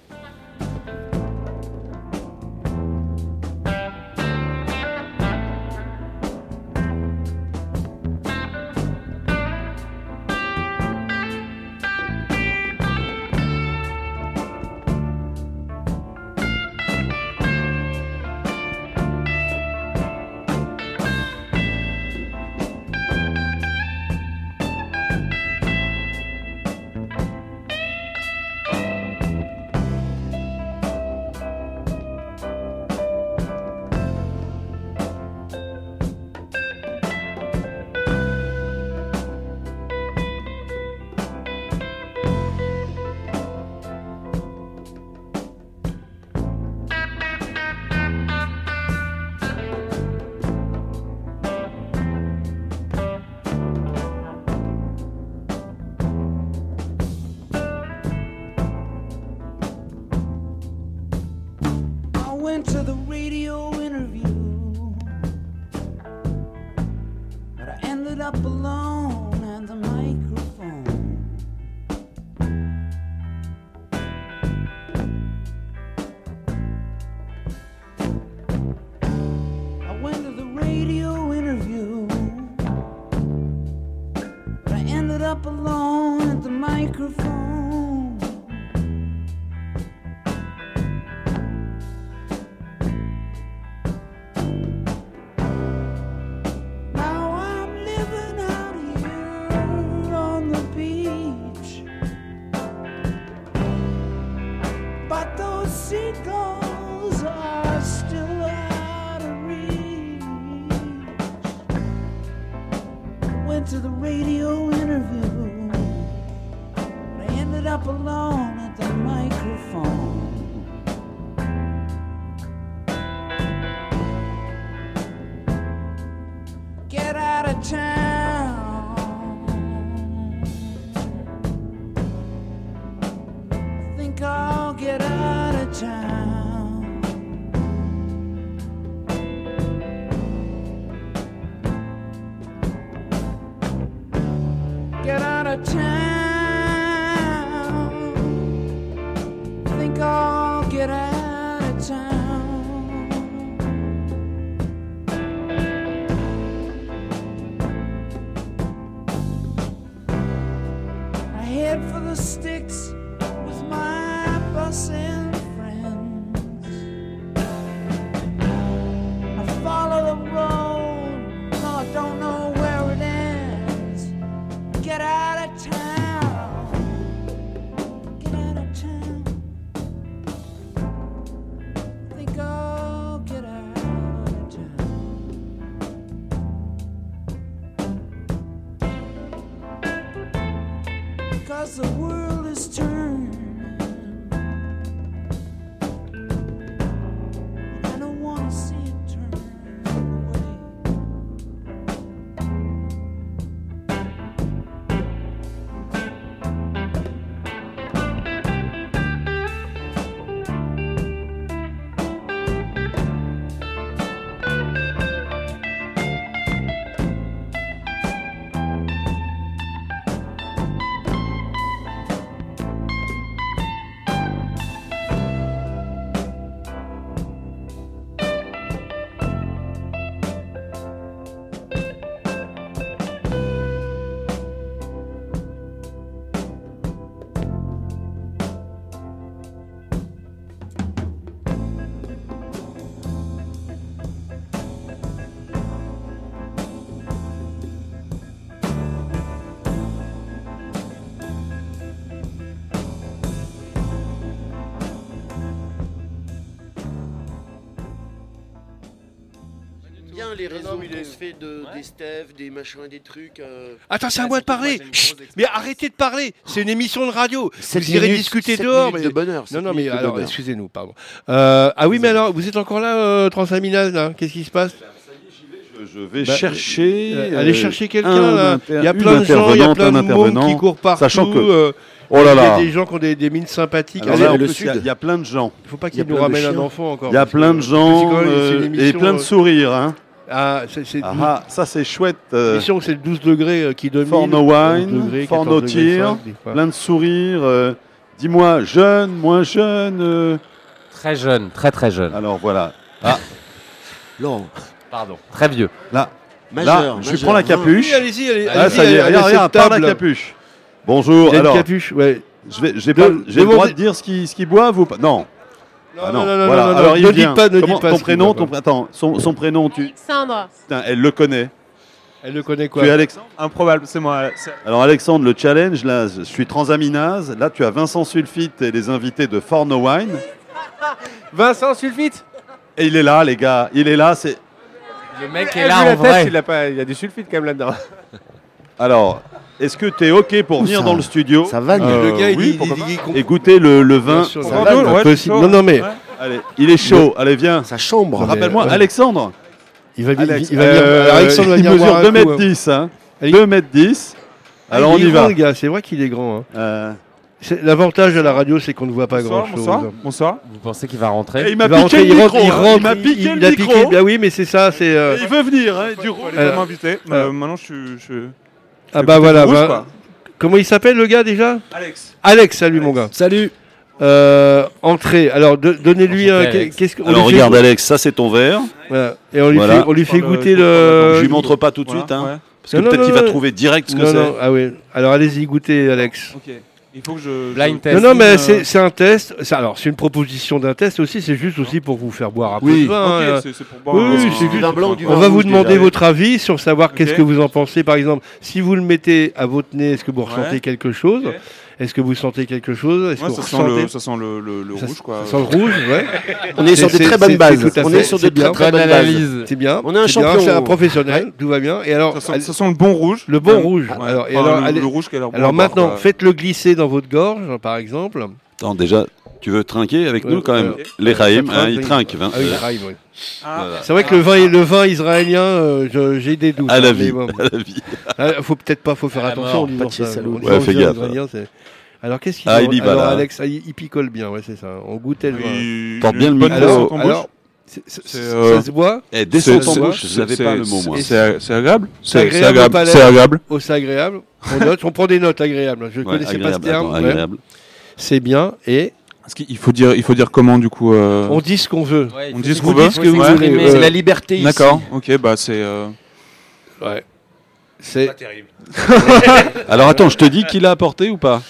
Les réseaux qu'on se fait de, des Steph, des machins, des trucs. euh. Attends, c'est à moi de parler. Chut, mais arrêtez de parler. C'est une émission de radio. Vous irez minutes- discuter sept dehors. mais- de bonheur, Non, non, mais alors, excusez-nous, pardon. Euh, ah oui, mais alors, vous êtes encore là, euh, là? Qu'est-ce qui se passe? Je vais Bah, chercher. euh, allez chercher quelqu'un, là. Il y a plein de gens, il y a plein de qui courent partout. Sachant que. euh, oh là Il y là. a des gens qui ont des, des mines sympathiques. Là, il y a- y, plein de gens. Il faut pas il y qu'il a nous plein de ramène un enfant encore. Il y a plein de gens euh, et plein de euh, sourires. Hein. Ah, c'est c'est Ah, ah, ça c'est chouette. euh, c'est le 12 degrés euh, qui domine. For no 11 wine, degrés, for 14 no fois. plein de sourires. euh, Dis-moi, jeune, moins jeune. euh, Très jeune, très très jeune. Alors voilà. Non, Pardon. Très vieux. Là, majeur. là, je majeur, prends la capuche. Oui, allez-y, allez, Ah, allez-y, ça y est, allez, regarde, la capuche. Bonjour. Une capuche, ouais. je vais, j'ai De- pas, j'ai le droit de dire ce qu'ils qu'ils boivent ou pas Non. Non, Ah non, non, non, voilà. non, non, Alors il ne vient. dites pas, ne Comment- pas. ton ce qu'il prénom, va ton, attends, son, son prénom, tu, Alexandre. putain, elle le connaît. Elle le connaît quoi Tu es Alexandre Improbable, c'est moi. c'est- Alors Alexandre, le challenge, là, je suis transaminase. Là, tu as Vincent Sulfite et les invités de For No Wine. Vincent Sulfite? Et il est là, les gars. Il est là. C'est Le mec Eh, est là la en tête, vrai. il, a pas, il y a du sulfite quand même là-dedans. alors. Est-ce que tu es ok pour venir ça- dans le studio Ça vanne. Euh, Le gars, il oui, il dit qu'on- et goûter le, le vin sûr, ça va, va, ouais. Non, non, mais Ouais. Allez, il est chaud. Allez, viens. Sa chambre. Rappelle-moi, ouais. Alexandre. il va, Alex, il va venir. euh, Alexandre va il venir mesure boire un 2 coup, mètres hein. 10. Hein. Allez. 2 mètres 10. Ah, Alors on il est y va. c'est vrai qu'il est grand. hein. Euh, L'avantage de la radio, c'est qu'on ne voit pas grand-chose. bonsoir, bonsoir. Vous pensez qu'il va et rentrer il m'a Il va piqué rentrer, le il micro. rentre, il hein. rentre, Il m'a piqué il le micro. Bah oui, mais c'est ça, euh, Il veut venir, hein, du Il Euh, m'a invité. euh, Euh, maintenant, je suis. Ah bah voilà. rouge, bah-. Comment il s'appelle le gars déjà Alex. Alex, salut mon gars. Salut Euh, entrée. Alors de- donnez-lui un. Alex. Qu'est-ce qu'on Alors lui fait- regarde Alex, ça c'est ton verre. Voilà. Et on lui Voilà. fait, on lui fait le- goûter le- le. Je lui montre pas tout de Voilà, suite, hein, ouais. parce que peut-être qu'il va trouver direct ce que c'est. ah oui. Alors allez-y goûter, Alex. Ok. Il faut que je. Blind test. Non, non, mais euh, c'est c'est un test. Alors, c'est une proposition d'un test aussi. C'est juste aussi pour vous faire boire un peu Oui. de vin. Ok, hein. c'est- pour boire Oui, un- Du juste- vin blanc ou du vin On va vous demander déjà votre avis sur savoir qu'est-ce que vous en pensez. Par exemple, si vous le mettez à votre nez, est-ce que vous ressentez Ouais. quelque chose. Est-ce que vous sentez quelque chose? Est-ce Ouais, que ça vous sent le, ça sent le, le, le Ça- rouge, quoi. ça sent le rouge, ouais. On est sur des très bonnes bases. On est sur c'est de très bonnes bases. analyse. C'est bien. On est un champion. C'est un professionnel. Tout va bien. Et alors, Ça sent, allez- ça sent le bon rouge. le bon Ouais. rouge. Ouais. Alors, et Enfin, alors, le, allez- le rouge qui a l'air bon alors à boire, maintenant, quoi. faites-le glisser dans votre gorge, par exemple. Attends, déjà, tu veux trinquer avec Ouais, nous quand même ouais. Les Raïm, hein, trinque, ils trinquent. hein. Ah oui, Raïm, oui. Ah, Voilà. C'est vrai que le vin, le vin israélien, euh, j'ai des doutes. À la hein, vie, bon. à la vie. Ah, faut peut-être pas, faut faire À la attention mort, en disant pas de ça. Ouais, fais gaffe. C'est- Alors qu'est-ce qu'il Ah, il y va, Alors là. Alex, ah, il, il picole bien, ouais, c'est ça. On goûtait le vin. il- Porte il bien le micro. Alors, en alors, bouche. c'est- c'est- C'est, ça se boit Eh, descends C'est- ton c'est- bouche, je savais C'est- pas le mot, moi. c'est- C'est c'est agréable C'est C'est agréable c'est agréable. C'est. Oh, c'est agréable. On note, on prend des notes agréables. Je ne Ouais, connaissais pas ce terme. attends, ouais. agréable. C'est bien. Et qu'il faut dire, il faut dire comment du coup. euh, on dit ce qu'on veut. Ouais, il On dit ce qu'on veut. dites ce que vous Ouais. voulez. Euh, C'est la liberté ici. D'accord. Ok, bah c'est. euh, Ouais. C'est Alors attends, je te dis qui l'a apporté ou pas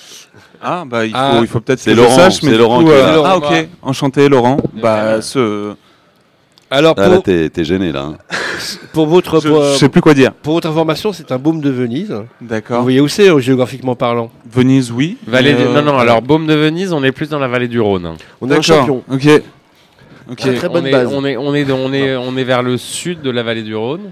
Ah bah il faut, Ah, il faut peut-être c'est je Laurent, sache, mais du Laurent coup, qui euh, ah ok, enchanté Laurent. Bah ce, alors Ah, Là, pour, t'es t'es gêné, là. hein. pour votre je, pour, je sais plus quoi dire. pour votre information, c'est un baume de Venise. Vous D'accord. voyez où c'est euh, géographiquement parlant Venise, oui. Vallée du- Euh, Non, non, alors Baume de Venise, on est plus dans la vallée du Rhône. On est un D'accord. champion. Ok. Ok. Très, très on, bonne est, base. on, est, on, est, on, est, on est vers le sud de la vallée du Rhône.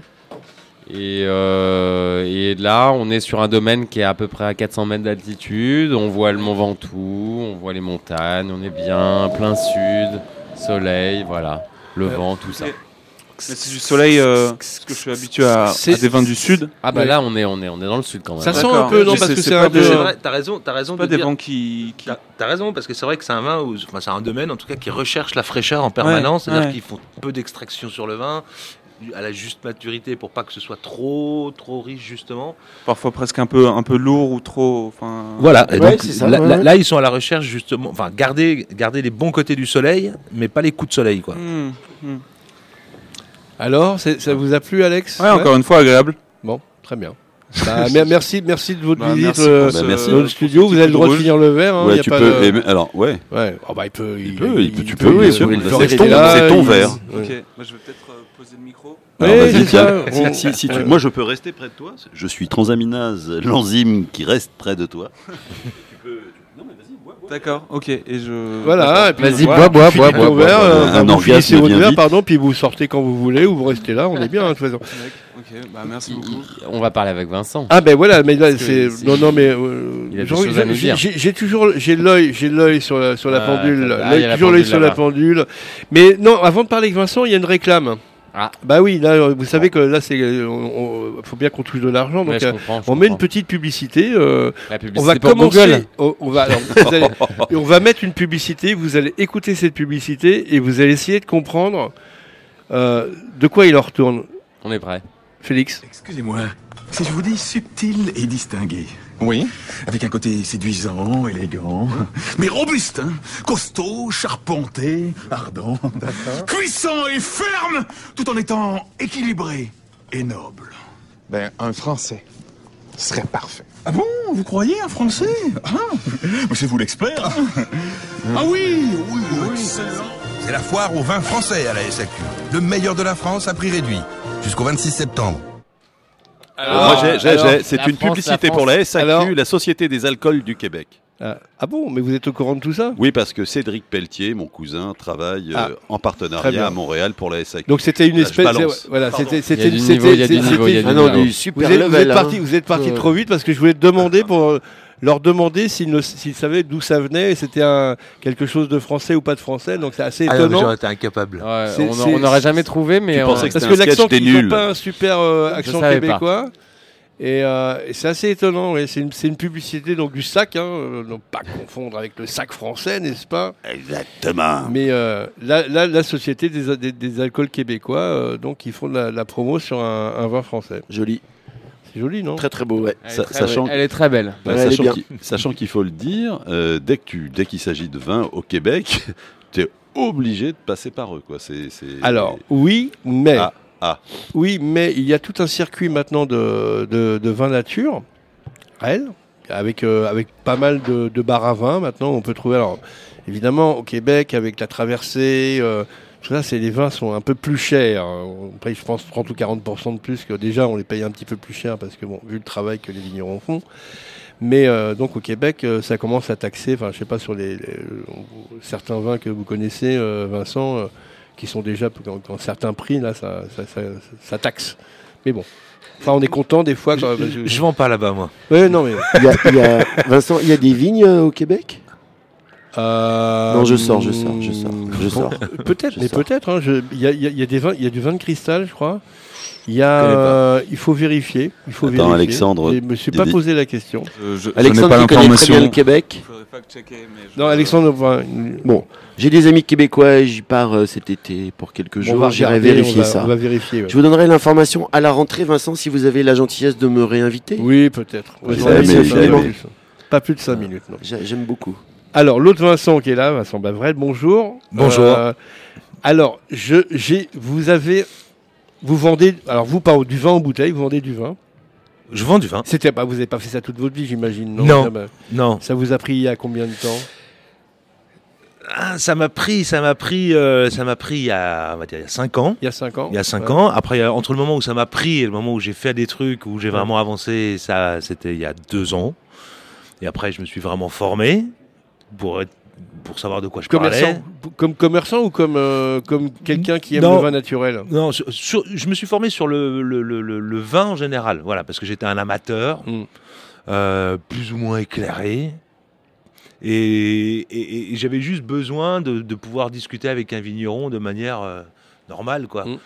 Et, euh, et là, on est sur un domaine qui est à peu près à 400 mètres d'altitude. On voit le Mont Ventoux, on voit les montagnes, on est bien, plein sud, soleil, voilà, le vent, tout ça. C'est du soleil, euh, parce que je suis habitué à, à C'est- des vins du sud. Ah bah Ouais. là, on est, on, est, on est dans le sud quand même. Ça sent un peu, non, parce que c'est un peu. T'as raison, t'as raison Pas de des dire. vents qui. qui- T'as raison parce que c'est vrai que c'est un vin, où, enfin c'est un domaine en tout cas qui recherche la fraîcheur en permanence, Ouais, c'est-à-dire ouais. qu'ils font peu d'extraction sur le vin à la juste maturité pour pas que ce soit trop trop riche justement. Parfois presque un peu, un peu lourd ou trop. Enfin. Voilà, et Ouais, donc c'est ça, là, ouais, là- ouais. là, ils sont à la recherche justement, enfin garder garder les bons côtés du soleil, mais pas les coups de soleil quoi. Hmm, hmm. Alors, ça vous a plu, Alex? Ouais, encore une fois agréable. Bon, très bien. Bah, mer- merci, merci de votre Bah, visite merci euh, Bah, merci. studio. Vous avez le droit de finir le verre. hein, y Ouais, a tu pas peux. de- et- alors, ouais. Ouais. Oh, bah, il peut. Il, peut, il peut, tu peux, il- sûr, il il peut va- rester c'est ton- verre. ouais. Ok, Bah, je vais peut-être poser le micro. Alors, Ouais, vas-y, c'est tiens. ça, on- Si- si- si tu- ouais. Moi, je peux rester près de toi. Je suis transaminase, l'enzyme qui reste près de toi. tu peux. tu- Non, mais vas-y, bois, bois. D'accord, ok. Et je. Voilà, et puis Vas-y, bois, bois, bois, bois, bois. euh, Un orgasme votre bien verre, vite. pardon, puis vous sortez quand vous voulez ou vous restez là, on est bien de toute façon. Ok, bah merci beaucoup. On va parler avec Vincent. Ah ben voilà, mais là c'est non non mais euh, Il a des genre, choses à nous j'ai- dire. j'ai j'ai toujours j'ai l'œil j'ai l'œil sur la sur la Ah, pendule, ah, l'œil- toujours l'œil sur la pendule. Mais non, avant de parler avec Vincent, il y a une réclame. Ah. Bah oui, là vous savez que là c'est euh, on- on- faut bien qu'on touche de l'argent donc Ouais, je euh, comprends, je on met une petite publicité euh, La on publicité va pour commencer Google. on, on va alors, vous allez- et on va mettre une publicité, vous allez écouter cette publicité et vous allez essayer de comprendre euh, de quoi il en retourne. On est prêt. Félix. Excusez-moi, si je vous dis subtil et distingué. Oui. Avec un côté séduisant, élégant, mais robuste, hein costaud, charpenté, ardent, puissant et ferme, tout en étant équilibré et noble. Ben, un Français serait parfait. Ah bon? Vous croyez un Français? Ah, mais c'est vous l'expert hein Ah oui, oui, oui, excellent. C'est la foire au vin français à la SAQ. Le meilleur de la France à prix réduit. Jusqu'au 26 septembre. Moi, j'ai- j'ai- alors, j'ai- c'est la une France, publicité la pour la. SAQ, Alors- la Société des alcools du Québec. Ah, ah bon, mais vous êtes au courant de tout ça? Oui, parce que Cédric Pelletier, mon cousin, travaille Ah, euh, en partenariat à Montréal pour la SAQ. Donc c'était une espèce balance. voilà, Pardon. c'était c'était c'était- c'était- Ah non, Vous super êtes, vous êtes level. hein. parti, vous êtes parti Euh, trop vite parce que je voulais te demander pour euh, leur demander s'ils savaient d'où ça venait, c'était un quelque chose de français ou pas de français, donc c'est assez Ah non, étonnant. j'aurais été incapable. Ouais, on n'aurait jamais trouvé, mais Tu on- que parce c'était que l'accent, des ils ont nuls. pas un super euh, accent pas. québécois. Et, euh, et c'est assez étonnant, ouais. c'est une, c'est une publicité donc du sac, hein, euh, non pas confondre avec le sac français, n'est-ce pas? Exactement. Mais euh, la, la- la société des, des- des alcools québécois, euh, donc ils font de la, la promo sur un, un vin français. Joli. C'est joli, non Très très beau, ouais. Elle est très sachant- belle. Elle est très belle. Bah, Ouais, elle est sachant bien. qu'il sachant qu'il faut le dire, euh, dès que tu, dès qu'il s'agit de vin au Québec, tu es obligé de passer par eux, quoi. C'est, c'est- Alors, oui, mais. Ah, ah. Oui, mais il y a tout un circuit maintenant de, de, de vin nature, réel, avec, euh, avec pas mal de, de bars à vin maintenant. On peut trouver, alors, évidemment, au Québec, avec la traversée, euh, ça, c'est, les vins sont un peu plus chers. On paye, je pense, 30 ou 40% de plus que déjà, on les paye un petit peu plus cher parce que, bon, vu le travail que les vignerons font. Mais euh, donc au Québec, euh, ça commence à taxer, enfin je sais pas sur les, les- certains vins que vous connaissez, euh, Vincent, euh, qui sont déjà dans, certains prix, là, ça, ça, ça- ça taxe. Mais bon, enfin on est content des fois. Quand, Je, je vends pas là-bas, moi. Ouais, non mais. Il y a- il y a- Vincent, il y a des vignes euh, au Québec? Euh, Non, je sors, je sors, je sors, je bon, sors. Peut-être, mais peut-être. hein, je- Il y, a, il y a- il y a des vins, il y a du vin de cristal, je crois. Il y a, connais pas. euh, il faut vérifier. Il faut Attends, vérifier. Alexandre, je me suis pas posé la question. Je, je, Alexandre, je pas connais très bien l'information. le Québec Faudrait fact-checker, mais je- Non, Alexandre, enfin, Bon, j'ai des amis québécois et j'y pars euh, cet été pour quelques jours. J'irai vérifier on va, ça. On va vérifier. ouais. Je vous donnerai l'information à la rentrée, Vincent, si vous avez la gentillesse de me réinviter. Oui, peut-être. Ouais, pas plus. Pas de 5 minutes, J'aime beaucoup. Alors, l'autre Vincent qui est là, Vincent Bavrel, bonjour. Bonjour. Euh, alors, je, j'ai, vous avez, vous vendez, alors vous, pas du vin en bouteille, vous vendez du vin. Je vends du vin. C'était pas, vous n'avez pas fait ça toute votre vie, j'imagine, non Non. Ça, bah, Non. ça vous a pris il y a combien de temps? Ah, ça m'a pris, ça m'a pris, euh, ça m'a pris il y a, on va dire, il y a 5 ans. Il y a 5 ans Il y a 5 Ouais. ans. Après, entre le moment où ça m'a pris et le moment où j'ai fait des trucs, où j'ai vraiment avancé, ça, c'était il y a 2 ans. Et après, je me suis vraiment formé pour être, pour savoir de quoi je parlais. Commerçant, comme commerçant ou comme, euh, comme quelqu'un qui aime Non. le vin naturel? Non, sur- sur- je me suis formé sur le, le, le- le- le vin en général, voilà, parce que j'étais un amateur, Mm. euh, plus ou moins éclairé, et, et- et j'avais juste besoin de, de pouvoir discuter avec un vigneron de manière euh, normale, quoi. Mm.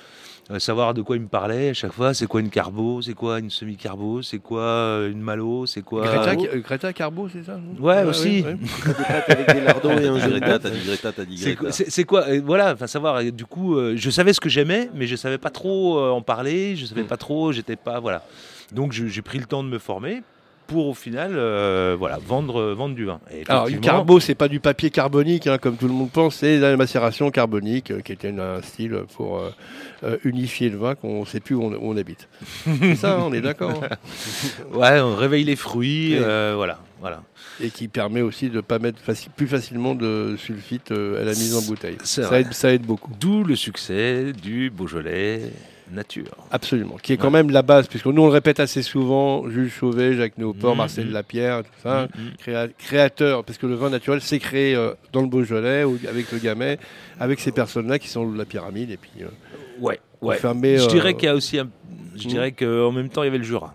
Euh, savoir de quoi il me parlait à chaque fois, c'est quoi une carbo, c'est quoi une semi-carbo, c'est quoi euh, une malo, c'est quoi... Greta, Greta Carbo, c'est ça Ouais, aussi. oui, ouais. avec des lardons et un T'as dit jeu de Greta, bottes. t'as dit Greta, t'as dit C'est Greta. quoi, c'est- c'est quoi, euh, voilà, enfin savoir. et du coup, euh, je savais ce que j'aimais, mais je savais pas trop euh, en parler. Je savais pas trop, j'étais pas, voilà. Donc je- j'ai pris le temps de me former pour au final, euh, voilà, vendre, euh, vendre du vin. Et Alors, une carbo, c'est pas du papier carbonique, hein, comme tout le monde pense, c'est la macération carbonique, euh, qui était un style pour euh, unifier le vin qu'on ne sait plus où on, où on habite. c'est ça, on est d'accord. hein. Ouais, on réveille les fruits, voilà, voilà. Et qui permet aussi de ne pas mettre faci- plus facilement de sulfite à la mise en bouteille. Ça aide, ça aide beaucoup. D'où le succès du Beaujolais, nature. Absolument, qui est quand même la base, puisque nous on le répète assez souvent, Jules Chauvet, Jacques Néoport, Mhm. Marcel Lapierre, tout ça, créa- créateur, parce que le vin naturel s'est créé euh, dans le Beaujolais, ou- avec le Gamay, avec ces personnes-là qui sont la pyramide, et puis... euh, Ouais, ouais. je euh, dirais qu'il y a aussi un... Je dirais qu'en même temps, il y avait le Jura.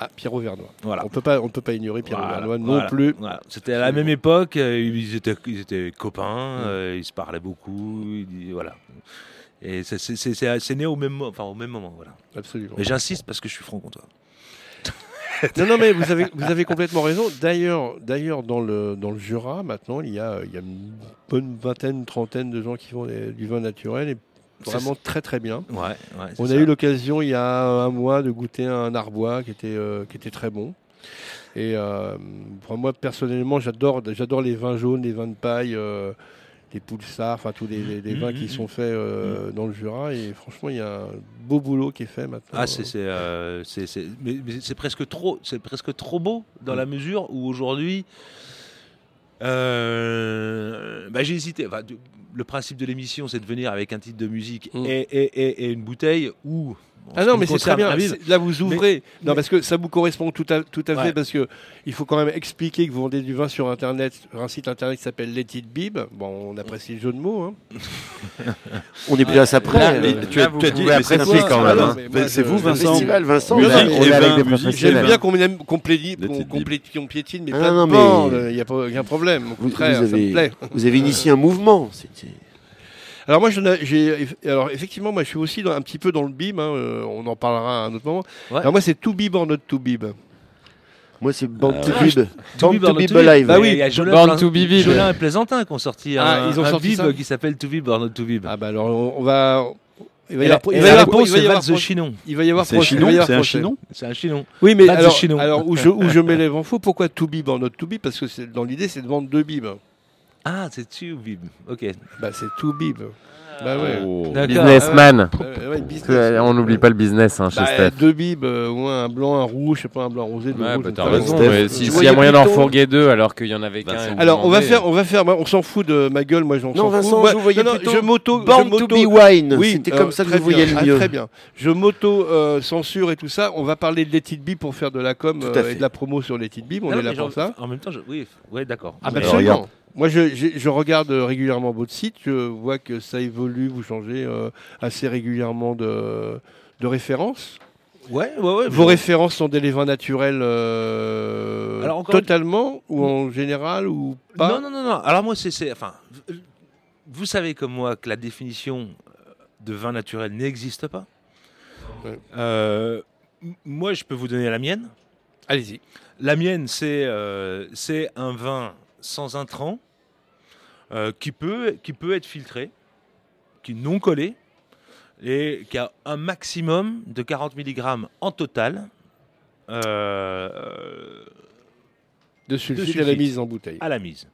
Ah, Pierre Auvernois. Voilà. On peut pas, on peut pas ignorer Pierre Voilà, Auvernois non voilà, plus. voilà. C'était à la même époque, euh, ils étaient, ils étaient copains, euh, ils se parlaient beaucoup, ils- voilà. Et c'est- né au même, mo- enfin, au même moment, voilà. Absolument. Mais j'insiste parce que je suis franc-comtois. Non, non, mais vous avez, vous avez complètement raison. D'ailleurs, d'ailleurs dans, le, dans le Jura, maintenant, il y, a, il y a une bonne vingtaine, trentaine de gens qui font des- du vin naturel et vraiment très très bien. Ouais, On a ça. eu l'occasion il y a un mois de goûter un arbois qui était, euh, qui était très bon. Et euh, pour moi, personnellement, j'adore, j'adore les vins jaunes, les vins de paille, euh, les poulsards, enfin tous les, les- les vins qui sont faits euh, dans le Jura. Et franchement, il y a un beau boulot qui est fait maintenant. Ah, c'est euh, mais, mais c'est presque trop, c'est presque trop beau dans Mm. la mesure où aujourd'hui, euh, bah, j'ai hésité. Enfin, le principe de l'émission, c'est de venir avec un titre de musique et, et- et- et une bouteille ou. Ah non, mais c'est très bien. Là, vous ouvrez. Mais- non, parce que ça vous correspond tout à, tout à fait, parce que il faut quand même expliquer que vous vendez du vin sur Internet, sur un site Internet qui s'appelle Let It Bib. Bon, on apprécie le jeu de mots. hein. On est plus à ça près. Là, euh, mais tu as- vous tu as dit, mais apprécier c'est quoi, quand même, hein. C'est vous, Vincent festival, Vincent vous. J'aime bien qu'on piétine, mais Ah pas non, de. Il n'y a pas aucun problème. Au Vous, contraire, vous ça me avez, plaît. vous avez initié un mouvement. c'est- Alors moi, j'ai, alors effectivement, moi, je suis aussi dans- un petit peu dans le bib. hein, euh, on en parlera à un autre moment. Alors moi, c'est to bib or not to bib. Moi, c'est Band Ah, to ouais. Bib. Band Bib to Bib to Bib. Alive. Bah oui, il y a Jolin, Plein- to Bib. Jolin et Plaisantin qui ont sorti Ah, un, ils ont un sorti bib ça qui s'appelle To Bib or Not To Bib. Ah bah alors on, on va. Il va y la- avoir, et il va y la avoir- réponse, il va y c'est the Chinon. Il va y avoir C'est un Chinon C'est un chinon. Oui, mais alors, où, je, où je m'élève en faux, pourquoi to bib or not to bib Parce que dans l'idée, c'est de vendre deux bibs. Ah, c'est To Bib. Ok. Bah c'est to bib. Bah ouais. D'accord. Businessman. Euh, ouais, business. On n'oublie pas le business hein, chez Bah, Steph. deux bibs, euh, ou un blanc, un rouge, je sais pas, un blanc rosé, deux Ouais, rouges, bah, t'as raison. Mais tu si- S'il y a moyen d'en fourguer deux alors qu'il y en avait qu'un. Alors on va faire, on va faire, on s'en fout de ma gueule, moi j'en Non, Vincent, fous. Moi- je vous voyais non, non, plutôt je m'auto, Born je to be wine. Oui, C'était euh, comme ça que vous voyez le Ah, mieux. très bien. Je m'auto euh, censure et tout ça. On va parler de Let It Be pour faire de la com euh, fait. et de la promo sur Let It Be. On Non, est là pour ça. En même temps, oui, ouais, d'accord. Ah bah absolument. Moi, je, je- je regarde régulièrement votre site. Je vois que ça évolue. Vous changez euh, assez régulièrement de, de références. Ouais, ouais, ouais. Vos références sont des vins naturels euh, Alors, totalement ou en général ou pas? Non, non, non, non. Alors moi, c'est, enfin, vous savez comme moi que la définition euh, de vin naturel n'existe pas. Ouais. Euh, moi, je peux vous donner la mienne. Allez-y. La mienne, c'est, euh, c'est un vin sans intrants euh, qui peut, qui peut être filtré, qui est non collé et qui a un maximum de 40 mg en total. Euh, De sulfite, sulfite. à la mise en bouteille. à la mise.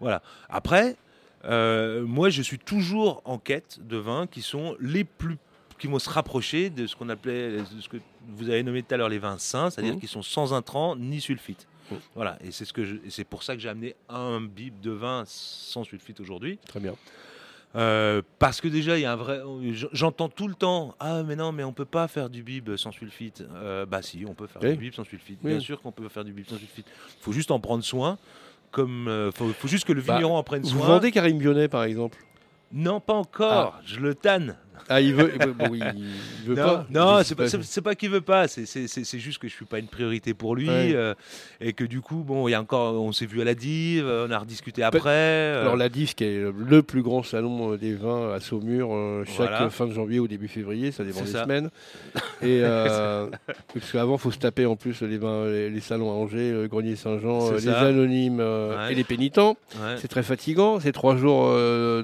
Voilà. Après, euh, moi, je suis toujours en quête de vins qui sont les plus qui vont se rapprocher de ce qu'on appelait, de ce que vous avez nommé tout à l'heure les vins sains, c'est-à-dire Mhm. qui sont sans intrants ni sulfite. Mhm. Voilà, et c'est ce que c'est pour ça que j'ai amené un bib de vin sans sulfite aujourd'hui. Très bien. Euh, parce que déjà, il y a un vrai. J'entends tout le temps Ah, mais non, mais on peut pas faire du bib sans sulfite. Euh, bah, si, on peut faire Oui. du bib sans sulfite. Oui. Bien sûr qu'on peut faire du bib sans sulfite. Il faut juste en prendre soin. Comme, euh, faut, faut juste que le Bah, vigneron en prenne Vous soin. vendez Karim Bionnet par exemple? Non, pas encore. Je le tanne. Ah, il veut, il veut- bon, il, il veut non, pas. non, c'est pas, c'est- pas qu'il veut pas. C'est- C'est c'est- c'est juste que je suis pas une priorité pour lui Ouais. euh, et que du coup, bon, il y a encore, on s'est vu à la div, euh, on a rediscuté après. euh, Alors la DIF, qui est le plus grand salon euh, des vins à Saumur, euh, chaque Voilà. fin de janvier ou début février, ça dépend des ça. semaines. Et parce qu'avant, faut se taper en plus les vins, les, les salons à Angers, le Grenier Saint-Jean, les ça. anonymes Ouais. et les pénitents. Ouais. C'est très fatigant. C'est trois jours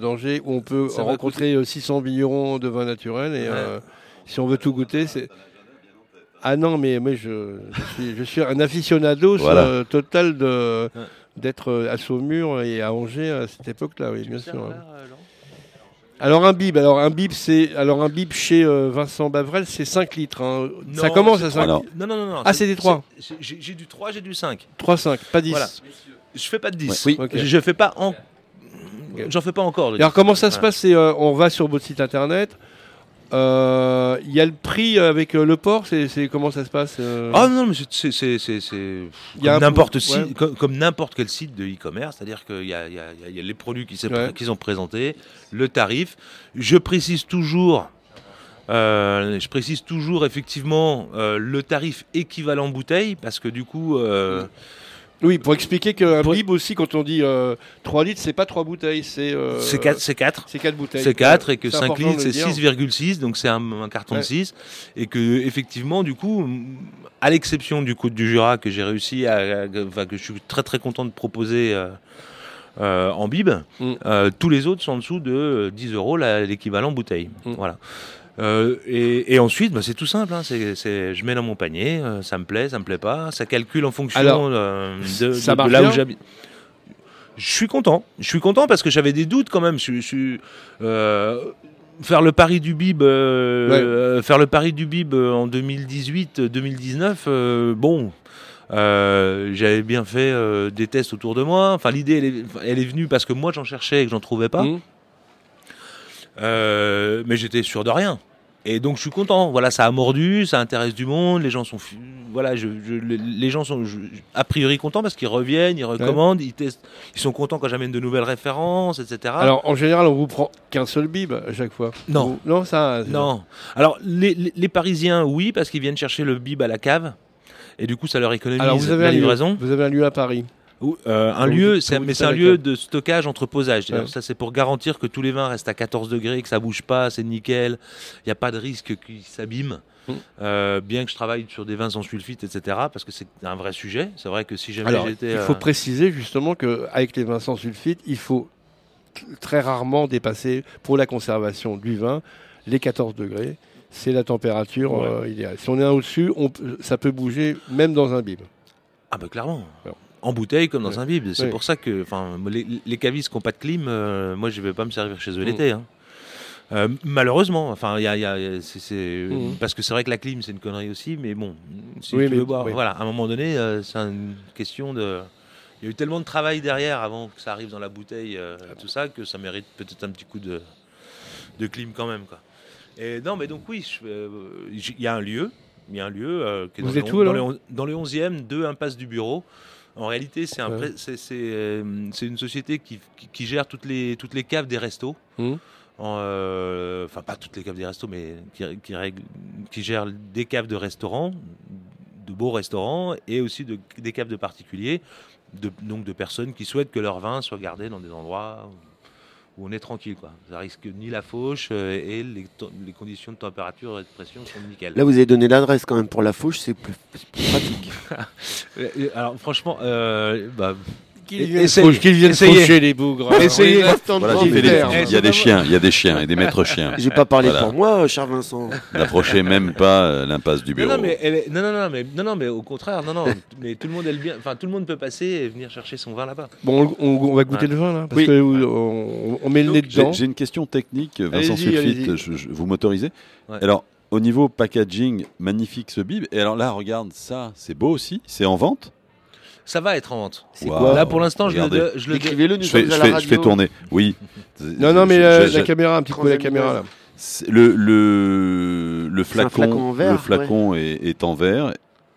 d'Angers où on peut rencontrer euh, 600 vignerons de vins naturels et Ouais. euh, si on veut tout goûter, c'est ah non, mais moi je, je suis, je suis un aficionado Voilà. euh, total de Ouais. d'être euh, à Saumur et à Angers à cette époque-là, oui, bien sûr. Hein. euh, Alors un bib, alors un bib, c'est alors un bib chez euh, Vincent Bavrel, c'est 5 litres. hein. Ça Non, commence c'est à trois- 5 Alors. Non, non, non, non. Ah, c'est des trois. c'est- J'ai j'ai du 3, j'ai du 5. 3 5, pas 10. Voilà. Je fais pas de 10. Ouais. Oui. Ok. Je, je fais pas en. J'en fais pas encore. alors 10. comment ça se passe C'est euh, on va sur votre site internet. Euh, Il y a le prix avec euh, le port, c'est comment ça se passe euh Ah non, mais c'est- comme n'importe peu- si- ouais. comme, comme n'importe quel site de e-commerce, c'est-à-dire qu'il y a, y y les produits qui, s'est Ouais. pré- qui sont présentés, le tarif. Je précise toujours, euh, je précise toujours effectivement euh, le tarif équivalent bouteille, parce que du coup, euh, Oui, pour expliquer qu'un bib aussi, quand on dit euh, 3 litres, c'est pas 3 bouteilles, c'est. euh, c'est 4 c'est quatre. C'est 4 bouteilles. C'est 4 et que c'est 5 important de litres c'est dire. 6,6 donc c'est un, un carton de Ouais. 6 et que effectivement du coup à l'exception du Côte du Jura que j'ai réussi à, à- que je suis très très content de proposer euh, euh, en bib Mm. euh, tous les autres sont en dessous de 10 euros l'équivalent bouteille Mm. voilà Euh, et, et ensuite, bah, c'est tout simple. hein, c'est, c'est- je mets dans mon panier, euh, ça me plaît, ça me plaît pas. Ça calcule en fonction Alors, euh, de, ça de- de marche là où j'habite. Je suis content. Je suis content parce que j'avais des doutes quand même. Je, je suis faire le pari du bib, Ouais. faire le pari du bib en 2018-2019. euh, bon. euh, j'avais bien fait euh, des tests autour de moi. Enfin, l'idée, elle est, elle est venue parce que moi, j'en cherchais et que j'en trouvais pas. Mhm. Euh, mais j'étais sûr de rien. Et donc je suis content. Voilà, ça a mordu, ça intéresse du monde. Les gens sont, voilà, je, je- les- gens sont je- a priori contents parce qu'ils reviennent, ils recommandent, ils testent, ils sont contents quand j'amène de nouvelles références, etc. Alors, en général, on vous prend qu'un seul bib à chaque fois. Non. Vous- Non, ça. non. Alors les, les- les Parisiens, oui, parce qu'ils viennent chercher le bib à la cave. Et du coup, ça leur économise Alors, vous avez, la un lieu, livraison. vous avez un lieu à Paris. Euh, un lieu, c'est- un lieu de stockage, entreposage. Ouais. Ça, c'est pour garantir que tous les vins restent à 14 degrés, que ça bouge pas, c'est nickel. Il n'y a pas de risque qu'ils s'abîment. Mm. Euh, bien que je travaille sur des vins sans sulfite, etc., parce que c'est un vrai sujet. C'est vrai que si jamais j'étais. il faut euh, préciser justement qu'avec les vins sans sulfite, il faut très rarement dépasser, pour la conservation du vin, les 14 degrés. C'est la température Ouais. idéale. Si on est au-dessus, ça peut bouger même dans un bib. Ah bah clairement. En bouteille comme dans Ouais. un bib. C'est Ouais. pour ça que, les, les cavistes qui n'ont pas de clim, euh, moi je vais pas me servir chez eux Mm. l'été. hein. Euh, malheureusement, enfin, il y a, il y a- c'est- c'est- Mhm. parce que c'est vrai que la clim c'est une connerie aussi, mais bon, si Oui, tu mais- veux boire, oui. voilà, à un moment donné, euh, c'est une question de. Il y a eu tellement de travail derrière avant que ça arrive dans la bouteille, euh, tout ça, que ça mérite peut-être un petit coup de, de clim quand même, quoi. Et non, mais donc oui, euh, il y a un lieu, il y a un lieu euh, qui est Vous dans, êtes le, où, dans, le, dans le 11e, 2 impasse du bureau. En réalité, c'est un Ouais. euh, une société qui, qui- qui gère toutes les, toutes les caves des restos. En, euh, Enfin, pas toutes les caves des restos, mais qui, qui, règle- qui gère des caves de restaurants, de beaux restaurants, et aussi de, des caves de particuliers, de, donc de personnes qui souhaitent que leur vin soit gardé dans des endroits où on est tranquille. Quoi. Ça risque ni la fauche euh, et les, conditions de température et de pression sont nickel. Là, vous avez donné l'adresse quand même pour la fauche, c'est plus, pratique. Euh, euh, Alors franchement, euh, bah, Qu'ils viennent qu'ils viennent faucher les bougres. Essayez. Voilà, fait des- il y a des chiens, il y a des chiens et des maîtres chiens. J'ai pas parlé Voilà. pour moi, cher Vincent. N'approchez même pas euh, l'impasse du bureau. non, mais non, non, mais non, non, mais au contraire, non, non, mais tout le monde aime bien, enfin tout le monde peut passer et venir chercher son vin là-bas. Bon, on, on va goûter Ouais. le vin là, parce Oui. que euh, on, on met le nez dedans. J'ai une question technique, Vincent Sulfite, allez-y. je- je- vous m'autorisez Ouais. Alors, au niveau packaging, magnifique ce bib. Et alors là, regarde, ça, c'est beau aussi. C'est en vente Ça va être en vente. C'est Waouh. quoi Là pour l'instant, je le, je le nous je fais, je je tourner. Oui. Non, non, mais Je- la, je- la je- caméra, un petit coup la caméra là. Le, le, le flacon, flacon en verre, le flacon est, est en verre,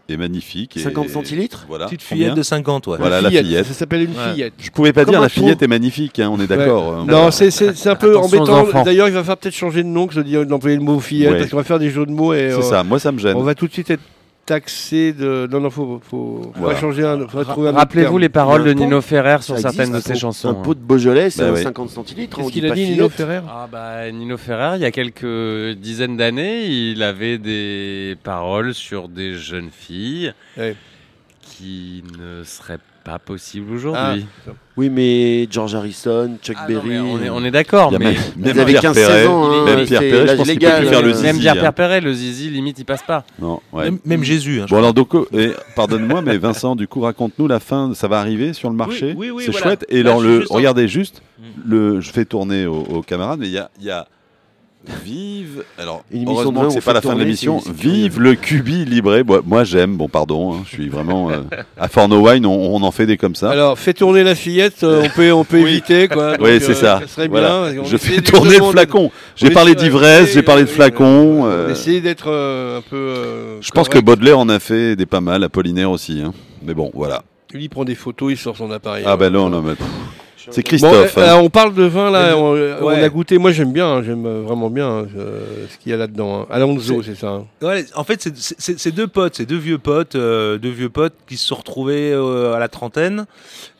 est magnifique. et- 50 centilitres Voilà. petite Combien fillette de 50, ouais. Voilà la fillette. Ça s'appelle une Ouais. fillette. Je pouvais pas Comme dire la fillette est magnifique, hein, on est d'accord. Ouais. hein, Non, c'est un peu Attention embêtant. D'ailleurs, il va falloir peut-être changer de nom que d'employer le mot fillette Ouais. parce qu'on va faire des jeux de mots et c'est euh, ça. Moi, ça me gêne. on va tout de suite être taxé de. Non, non, faut, faut, faut Voilà. changer un. Rappelez-vous les paroles de. Nino Ferrer sur certaines de ses chansons. Un hein. pot de Beaujolais, c'est Bah un ouais. 50 centilitres. Qu'est-ce qu'il a dit, Nino. Ferrer? Ah bah Nino Ferrer, il y a quelques dizaines d'années, il avait des paroles sur des jeunes filles Ouais. qui ne seraient pas possibles aujourd'hui. Oui, mais George Harrison, Chuck Ah Berry. on est, on est d'accord, mais même, Vous même avez Pierre 15-16 Perret, ans, hein, même c'est Pierre Perret, je pense qu'il peut plus faire le euh, zizi. même Pierre hein. Perperet, le zizi, limite, il passe pas. Non, ouais. Même, même Jésus. hein, Bon alors donc, euh, et, pardonne-moi, mais Vincent, du coup, raconte-nous la fin. Ça va arriver sur le marché. oui, oui, c'est voilà. chouette. Et alors le, juste en- regardez juste, Mm. le, je fais tourner aux, aux camarades, mais il y a, il y a Vive. Alors, heureusement que c'est pas la fin de l'émission. Vive le cubi libré. Moi, moi, j'aime. Bon, pardon. hein, je suis vraiment euh, à Forno Wine. On, on en fait des comme ça. Alors, fais tourner la fillette, euh, on peut, on peut éviter, quoi. oui, c'est euh, ça. serait Voilà. bien. On Je fais tourner le flacon. J'ai parlé d'ivresse, j'ai parlé de flacon. Essayer d'être un peu. Je pense que. Baudelaire en a fait des pas mal, Apollinaire aussi. hein. Mais bon, voilà. Lui, il prend des photos, il sort son appareil. Ah ben non, non, mais c'est Christophe. Bon, hein. euh, on parle de vin là, on, euh, a goûté. Moi j'aime bien, hein, j'aime euh, vraiment bien euh, ce qu'il y a là-dedans. hein. Alonso, c'est ça. hein. Ouais, en fait, c'est- deux potes, c'est deux vieux potes, euh, deux vieux potes qui se sont retrouvés euh, à la trentaine.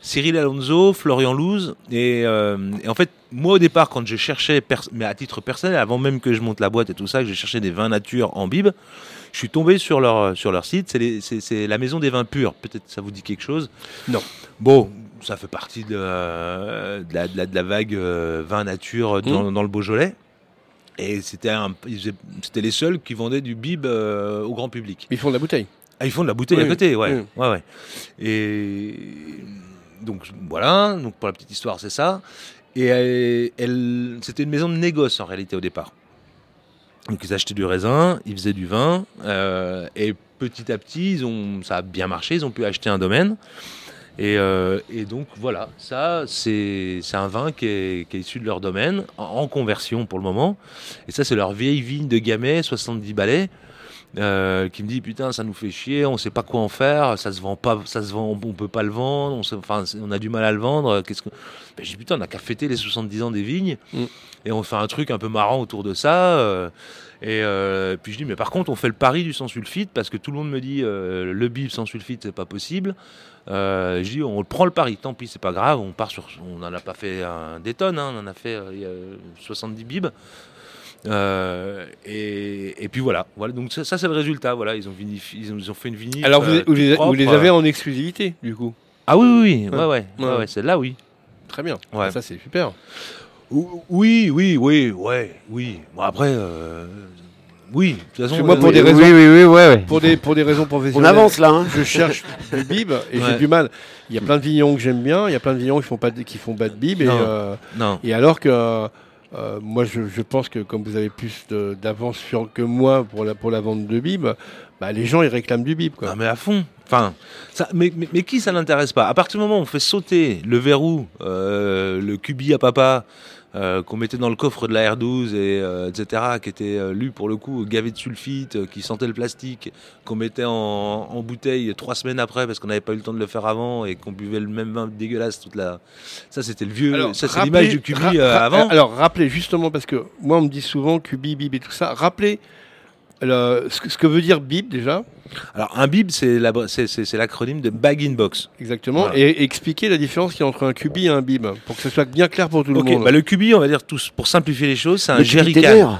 Cyril Alonso, Florian Louz, et, euh, et en fait, moi au départ, quand je cherchais, mais à titre personnel, avant même que je monte la boîte et tout ça, que j'ai cherché des vins nature en bib, je suis tombé sur leur sur leur site. C'est la maison des vins purs. Peut-être ça vous dit quelque chose? Non. Bon, ça fait partie de, euh, de, la, de la- de la vague euh, vin nature dans, dans le Beaujolais. Et c'était les seuls qui vendaient du bib euh, au grand public. Ils font de la bouteille. Ah, ils font de la bouteille Oui, à côté, ouais. oui. ouais, ouais. Et donc voilà, donc pour la petite histoire, c'est ça. Et elle, elle- c'était une maison de négoce en réalité au départ. Donc ils achetaient du raisin, ils faisaient du vin, et petit à petit, ils ont, ça a bien marché, ils ont pu acheter un domaine. Et, euh, et donc voilà, ça c'est un vin qui est, qui issu de leur domaine, en, en conversion pour le moment. Et ça c'est leur vieille vigne de Gamay, 70 balais, euh, qui me dit putain ça nous fait chier, on sait pas quoi en faire, ça se vend pas, ça se vend, on peut pas le vendre, on, se- enfin, on a du mal à le vendre. Qu'est-ce que ben, j'ai putain on a qu'à fêter les 70 ans des vignes et on fait un truc un peu marrant autour de ça. euh, et euh, puis je dis mais par contre on fait le pari du sans sulfite parce que tout le monde me dit le bib sans sulfite c'est pas possible. Je dis on prend le pari, tant pis c'est pas grave, on part sur, on n'en a pas fait un, des tonnes, hein, on en a fait euh, il y a 70 bibs. Euh, et, et puis voilà, voilà. Donc ça, ça, c'est le résultat. Voilà, ils ont, vinif- ils ont, ils ont fait une vinif. Alors vous, euh, vous les, vous avez euh. en exclusivité du coup? Ah oui, oui, oui. Ouais. ouais, ouais, ouais, Ouais. ouais, celle-là, oui. Très bien. Ouais. Ça c'est super. Ou- Oui, oui, oui, ouais, oui. Bon, après, oui. De toute façon, moi, pour des oui, raisons, oui, oui, ouais, ouais. pour des pour des raisons professionnelles, avance, là, hein. Je cherche du bib et j'ai du mal. Il y a plein de vignerons que j'aime bien, il y a plein de vignerons qui font pas de, qui font pas de bib et euh, et alors que euh, moi je, pense que comme vous avez plus d'avance que moi pour la pour la vente de bib, bah, les gens ils réclament du bib quoi. Ah, mais à fond. Enfin, mais qui ça n'intéresse pas? À partir du moment où on fait sauter le verrou, euh, le cubi à papa, euh, qu'on mettait dans le coffre de la R12, et, euh, etc., qui était euh, lu pour le coup gavé de sulfite, euh, qui sentait le plastique, qu'on mettait en, en bouteille trois semaines après parce qu'on n'avait pas eu le temps de le faire avant et qu'on buvait le même vin dégueulasse toute la. Ça c'était le vieux. ça c'est l'image du cubi avant. Alors rappelez justement parce que moi on me dit souvent cubi, bib et tout ça. Rappelez le- ce, que, ce que veut dire bib déjà. Alors un bib c'est la- c'est- c'est c'est l'acronyme de bag in box. Exactement. Voilà. Et, et expliquer la différence qu'il y a entre un cubi et un bib pour que ce soit bien clair pour tout le Ok, monde. bah le cubi, on va dire tous, pour simplifier les choses, c'est un Le jerrycan.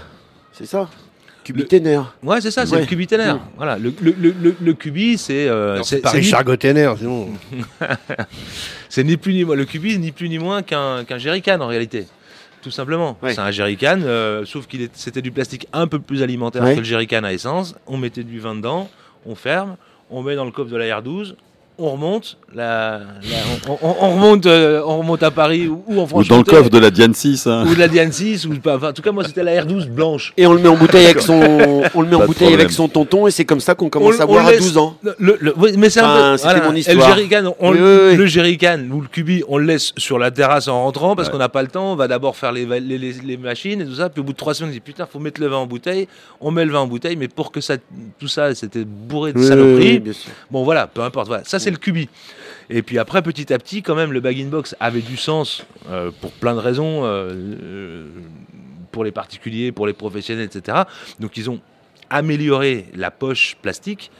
c'est ça Cubiténaire. Ouais, c'est ça, c'est Ouais. le cubiténaire. Voilà, le, le, le, le, le cubi, c'est. euh, c'est pas Richard Gottener, sinon. c'est ni plus ni moins. Le cubi, ni plus ni moins qu'un qu'un jerrycan en réalité. Tout simplement. C'est un jerrycan, euh, sauf qu'il c'était du plastique un peu plus alimentaire que le jerrycan à essence. On mettait du vin dedans, on ferme, on met dans le coffre de la R12. On remonte, la, la- on, on- on remonte, euh, on remonte à Paris ou, ou en Ou Franche. dans le coffre de la Diane 6. hein. ou de la Diane 6 ou pas. Enfin, en tout cas, moi, c'était la R12 blanche. Et on le met en bouteille avec son, on le met en Pas bouteille avec son tonton et c'est comme ça qu'on commence On- à boire à laisse- 12 ans. Le, le- oui, mais c'est un Enfin, peu- c'était mon histoire. le jerrycan, on- Oui, oui, oui. le jerrycan ou le cubi, on le laisse sur la terrasse en rentrant parce qu'on n'a pas le temps. On va d'abord faire les, les, les- les machines et tout ça. Puis au bout de trois semaines, on dit putain, faut mettre le vin en bouteille. On met le vin en bouteille, mais pour que ça, tout ça, c'était bourré de Oui, saloperies. Bon, voilà, peu importe. Voilà. Ça, c'est le cubi. Et puis après, petit à petit, quand même, le bag in box avait du sens euh, pour plein de raisons, euh, euh, pour les particuliers, pour les professionnels, etc. Donc ils ont amélioré la poche plastique,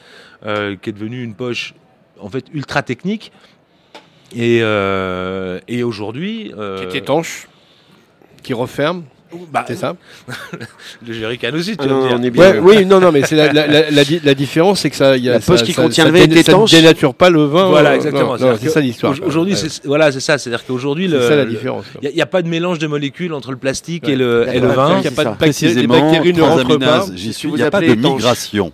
qui est devenue une poche en fait ultra technique. Et, et aujourd'hui, Qui est étanche, qui referme. Bah, c'est ça le jerrycan aussi, tu Ah vas non, me dire. on est bien. Ouais, oui, non, non, mais c'est la, la, la, la di- la différence, c'est que ça, il y a La ça- qui ça- contient ça le vin est ça dénature pas le vin. Voilà, euh, exactement. C'est ça l'histoire. au- Aujourd'hui, Ouais. c'est voilà, c'est ça. C'est-à-dire qu'aujourd'hui, le- ça la différence. Il n'y a, pas de mélange de molécules entre le plastique et Ouais. le, et le vin. Il y a pas de bactéries, les Précisément, bactéries ne rentrent pas. J'y suis. Il n'y a pas de migration.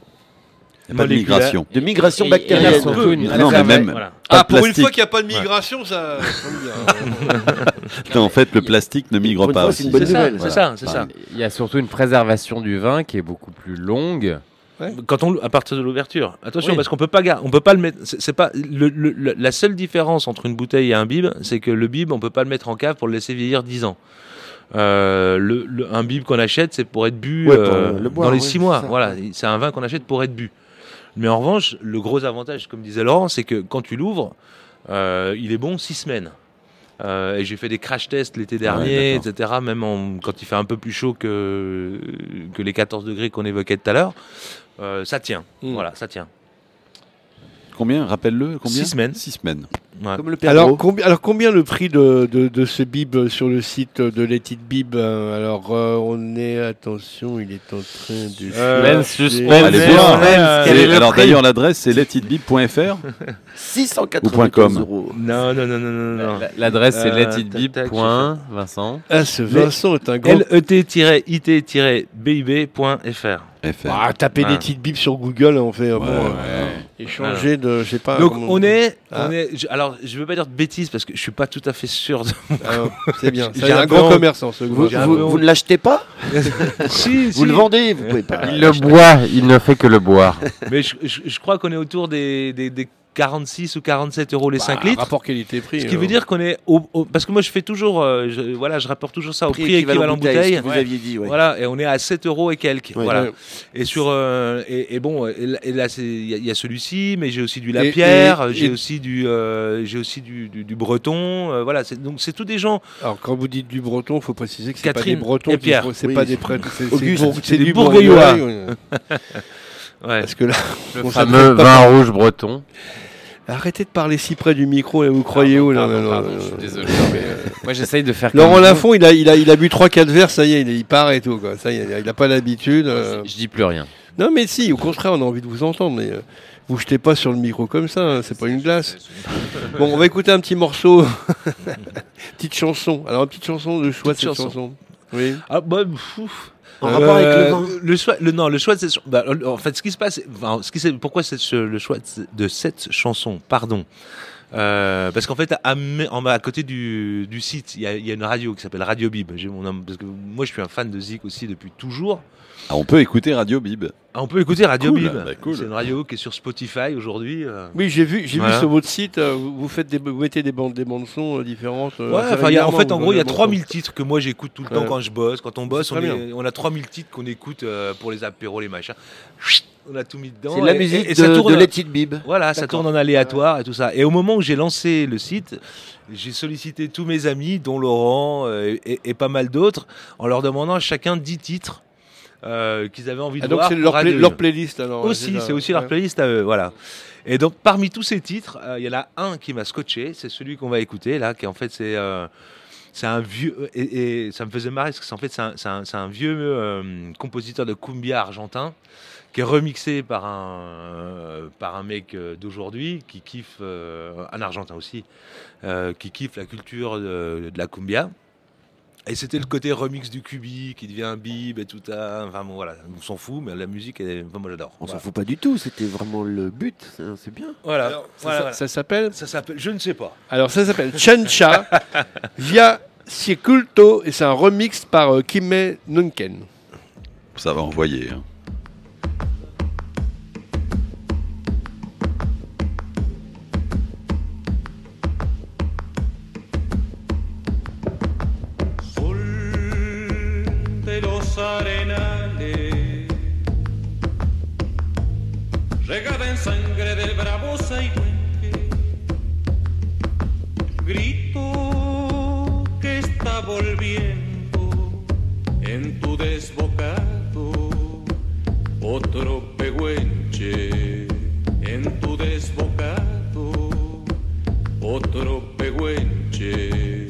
Pas de migration. De migration Et- et il y a bactérienne. une Non, mais même. voilà. Ah, pour une fois qu'il n'y a pas de migration, ça. Non, en fait, le plastique ne migre pas. c'est une aussi. bonne C'est ça, nouvelle. c'est ça. ça, c'est ça. Il y a surtout une préservation du vin qui est beaucoup plus longue. Quand on à partir de l'ouverture. Attention Oui. parce qu'on peut pas on peut pas le mettre c'est pas le- le- le- la seule différence entre une bouteille et un bib, c'est que le bib on peut pas le mettre en cave pour le laisser vieillir 10 ans. Euh, le, le- un bib qu'on achète, c'est pour être bu Ouais, pour, euh, le boire, dans les ouais, 6 mois. Voilà, c'est un vin qu'on achète pour être bu. Mais en revanche, le gros avantage, comme disait Laurent, c'est que quand tu l'ouvres, euh, il est bon 6 semaines. Euh, et j'ai fait des crash tests l'été dernier, etc. Même en- quand il fait un peu plus chaud que, que les 14 degrés qu'on évoquait tout à l'heure. Euh, ça tient. Mm. Voilà, ça tient. Combien Rappelle-le. Combien Six semaines. Six semaines. Ouais. Comme le Alors, combi- alors combien le prix de, de, de ce bib sur le site de Let It Bib euh, Alors euh, on est, attention, il est en train de... Euh, suspense. Allez Alors d'ailleurs, l'adresse c'est letitbib.fr. 695 .com. euros. Non, non, non, non, non, non. La- L'adresse c'est Euh, letitbib. Vincent. Ah, ce Vincent est un grand... let-it-bib.fr. FR. Ah, taper des petites bibs sur Google, on fait... euh, bon, Ouais, euh, échanger de... Je sais pas... Donc comment- on est, Ah. on est. je- alors, je veux pas dire de bêtises parce que je suis pas tout à fait sûr. De... Ah, c'est bien. J'ai C'est un un grand commerçant, ce Vous, un vous- ne l'achetez pas si, Vous le vendez Vous pouvez pas. Il le boit, il ne fait que le boire. Mais je, je- je crois qu'on est autour des, des, des 46 ou 47 euros les Bah, 5 litres. Rapport qualité-prix. Ce qui euh, veut dire qu'on est au, au- parce que moi je fais toujours euh, je, voilà je rapporte toujours ça au prix, équivalent, bouteille, bouteille, ce que vous aviez dit, ouais. voilà et on est à 7 euros et quelques Ouais. voilà Ouais. et sur euh, et, et bon et là- il y, a- il y a celui-ci mais j'ai aussi du Lapierre j'ai et- aussi du euh, j'ai aussi du, du, du Breton euh, voilà donc c'est tous des gens Alors quand vous dites du breton, il faut préciser que c'est pas Catherine des bretons, et qui- Pierre. c'est Oui, pas des prêtres, c'est du Bourgueillois. Ouais. Parce que là, Le fameux pas vin rouge breton. arrêtez de parler si près du micro et vous croyez où là Pardon, non, non, pardon, non, je suis désolé. mais, euh, Moi j'essaye de faire. Laurent. Lafont, il a, il a, il a bu 3-4 verres, ça y est, il, il part et tout. Quoi. Ça y est, il a pas l'habitude. euh. Je dis plus rien. Non, mais si, au contraire, on a envie de vous entendre, mais euh, vous jetez pas sur le micro comme ça, hein, c'est pas une glace. Bon, on va écouter un petit morceau, petite chanson. Alors, une petite chanson de choix de Petite cette chanson. chanson. Oui. Ah, bah, pff. En rapport avec le vin le choix, le, non, le choix de cette, ch- bah, en fait, ce qui se passe, enfin, ce qui pourquoi cette le choix de, ce- de cette chanson, pardon, Euh, parce qu'en fait, à, bas, à côté du, du site, il y, y a une radio qui s'appelle Radio Bib. Mon parce que moi, je suis un fan de Zik aussi depuis toujours. Ah, on peut écouter Radio Bib. Ah, on peut écouter Radio Cool, Bib. bah, cool. C'est une radio qui est sur Spotify aujourd'hui. euh. Oui, j'ai vu, j'ai Voilà. vu sur votre site, euh, vous, faites des, vous mettez des bandes, des bandes son euh, différentes. Ouais, assez enfin, il y a- en fait, en gros, il y a donnez des 3000 bandes titres que moi j'écoute tout le temps quand je bosse. Quand on bosse, on, est- on a 3000 titres qu'on écoute euh, pour les apéros, les machins. On a tout mis dedans. C'est la et- musique et ça de, tourne- de Let It Bib. Voilà, ça tourne en aléatoire et tout ça. Et au moment où j'ai lancé le site, j'ai sollicité tous mes amis, dont Laurent et, et pas mal d'autres, en leur demandant à chacun 10 titres euh, qu'ils avaient envie Ah, de donc voir. c'est leur, playlist alors. Aussi, c'est aussi leur playlist à eux, voilà. Et donc parmi tous ces titres, euh, il y en a un qui m'a scotché, c'est celui qu'on va écouter là, qui en fait c'est euh, c'est un vieux et, et ça me faisait marrer parce que c'est en fait c'est un, un- un vieux compositeur de cumbia argentin qui est remixé par un par un mec d'aujourd'hui qui kiffe un argentin aussi qui kiffe la culture de, de la cumbia. Et c'était le côté remix du cubi qui devient un bib et tout ça. Enfin bon voilà, on s'en fout, mais la musique, elle est... enfin, moi j'adore. On s'en fout pas du tout, c'était vraiment le but, c'est bien. Voilà. Alors, ça, Voilà, ça- voilà. ça s'appelle Ça s'appelle, je ne sais pas. Alors ça s'appelle Chancha via Culto et c'est un remix par euh, Kime Nunken. Ça va envoyer. hein. Regada en sangre del bravo Saihuenque, grito que está volviendo en tu desbocado, otro pehuenche en tu desbocado, otro pehuenche.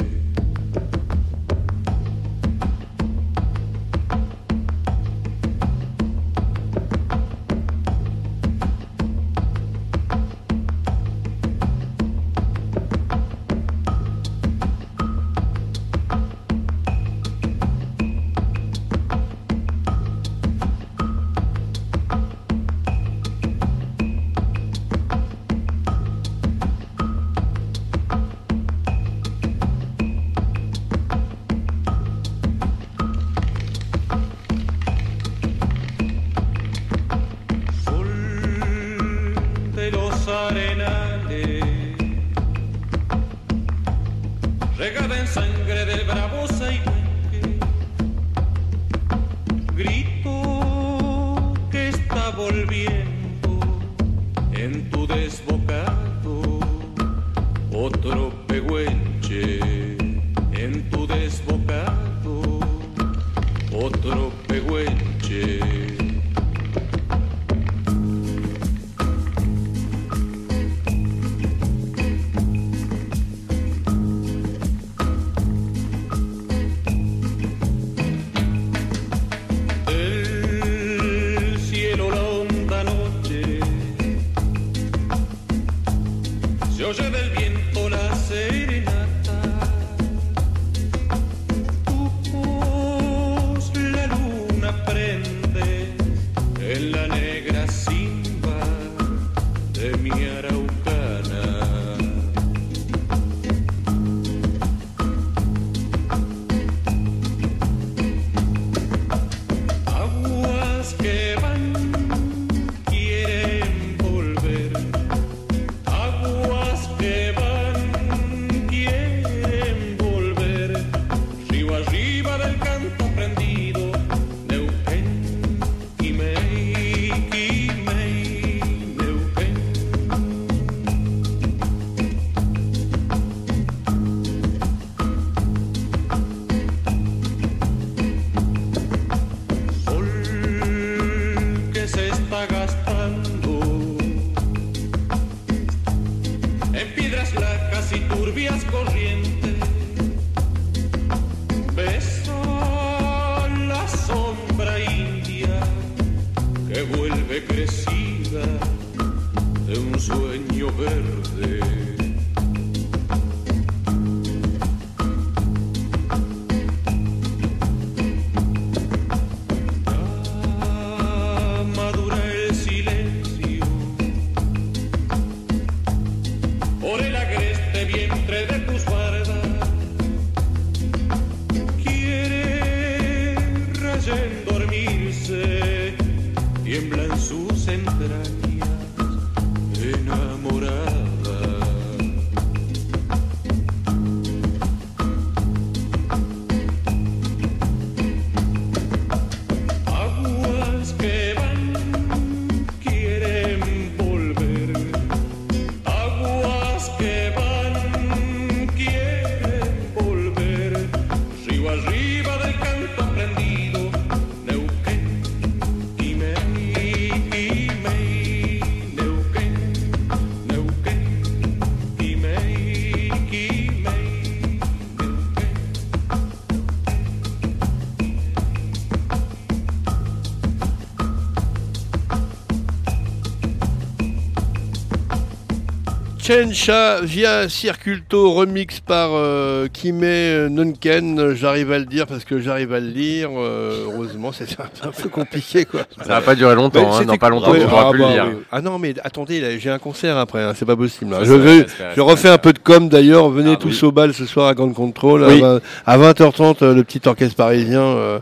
Chencha via Circulto, remix par euh, Kime Nunken. J'arrive à le dire parce que j'arrive à le lire. euh, heureusement, c'est un, peu compliqué. Quoi. Ça va pas durer longtemps, hein, dans pas longtemps, Ouais, tu pourras ah plus le bah lire. oui. Ah non, mais attendez, j'ai un concert après, hein, c'est pas possible. hein. Je Je, vais- refais un peu de com d'ailleurs. Venez Ah tous oui. au bal ce soir à Grande Contrôle. Oui. À, 20, h 30 le petit orchestre parisien euh,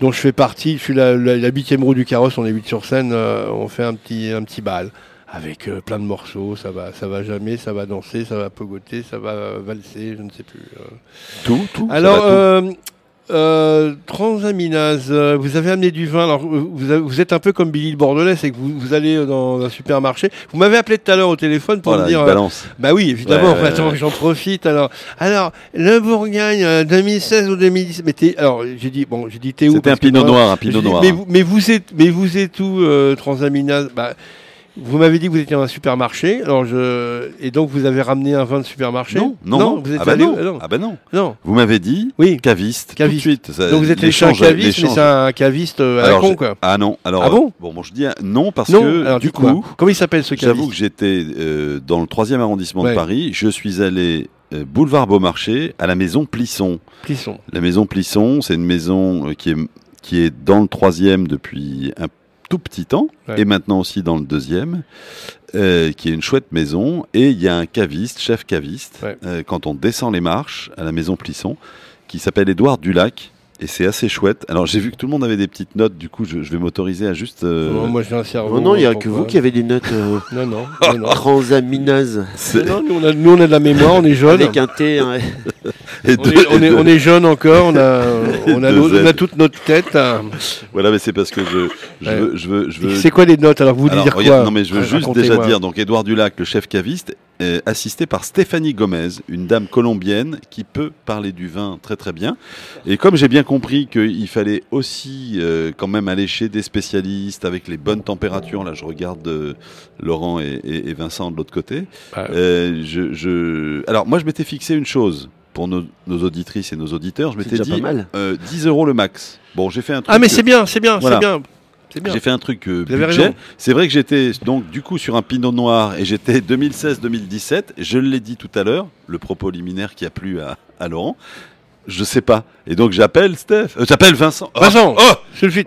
dont je fais partie. Je suis la, la, la huitième roue du carrosse, on est 8 sur scène. euh, on fait un petit, un petit bal. Avec euh, plein de morceaux, ça va, ça va jamais, ça va danser, ça va pogoter, ça va valser, je ne sais plus. euh. Tout, tout. Alors, tout. euh, euh, transaminase, vous avez amené du vin. Alors, vous, vous avez- vous êtes un peu comme Billy le Bordelais, c'est que vous, vous allez dans un supermarché. Vous m'avez appelé tout à l'heure au téléphone pour Voilà, me dire. euh, balance. bah oui, évidemment. Ouais, ouais, j'en profite. Alors, alors, le Bourgogne euh, 2016 ou 2017. Mais alors, j'ai dit bon, j'ai dit t'es où? C'était un pinot noir, un pinot noir. Mais vous, mais vous êtes, mais vous êtes où, euh, transaminase? Bah. Vous m'avez dit que vous étiez dans un supermarché, alors je et donc vous avez ramené un vin de supermarché Non, non, non. vous êtes ah bah allé- non. euh, non. Ah bah non. Non. Vous m'avez dit oui. caviste, Caviste. tout de suite. Ça- Donc vous êtes chez un caviste, mais c'est un caviste euh, à la con quoi. Ah non, alors Ah bon bon, bon, je dis non parce que alors du coup, Comment il s'appelle ce J'avoue caviste que j'étais euh, dans le troisième arrondissement Ouais. de Paris. Je suis allé euh, boulevard Beaumarchais à la maison Plisson. Plisson. La maison Plisson, c'est une maison qui est qui est dans le troisième depuis un tout petit temps Ouais. et maintenant aussi dans le deuxième, euh, qui est une chouette maison. Et il y a un caviste, chef caviste, Ouais. euh, quand on descend les marches à la maison Plisson, qui s'appelle Édouard Dulac. Et c'est assez chouette. Alors j'ai vu que tout le monde avait des petites notes, du coup je, je vais m'autoriser à juste. euh, Oh, moi j'ai un cerveau. Oh non, il n'y a que vous qui avez des notes euh, Non, non. non, non. transamineuses. Non, nous, on a, nous, on a de la mémoire, on est jeune. Avec un T. un- et On est, on, est, on est jeune encore, on a, on a, deux nos- on a Z. toute notre tête. hein. Voilà, mais c'est parce que je, je Ouais. veux, je veux, je veux. C'est quoi les notes Alors vous voulez Alors, dire regarde, quoi Non, mais je veux juste déjà dire, donc Édouard Dulac, le chef caviste, est assisté par Stéphanie Gomez, une dame colombienne qui peut parler du vin très très bien. Et comme j'ai bien compris qu'il fallait aussi euh, quand même aller chez des spécialistes avec les bonnes températures, là je regarde euh, Laurent et, et- et Vincent de l'autre côté. Ah. Euh, je, je- Alors moi je m'étais fixé une chose pour nos, nos auditrices et nos auditeurs, je m'étais dit euh, 10 euros le max. Bon, j'ai fait un truc. Ah mais c'est bien, c'est bien, Voilà. c'est bien. J'ai fait un truc euh, budget. C'est vrai que j'étais donc du coup sur un pinot noir et j'étais 2016-2017. Je l'ai dit tout à l'heure, le propos liminaire qui a plu à, à Laurent. Je sais pas. Et donc j'appelle Steph. euh, j'appelle Vincent. Oh Vincent Oh.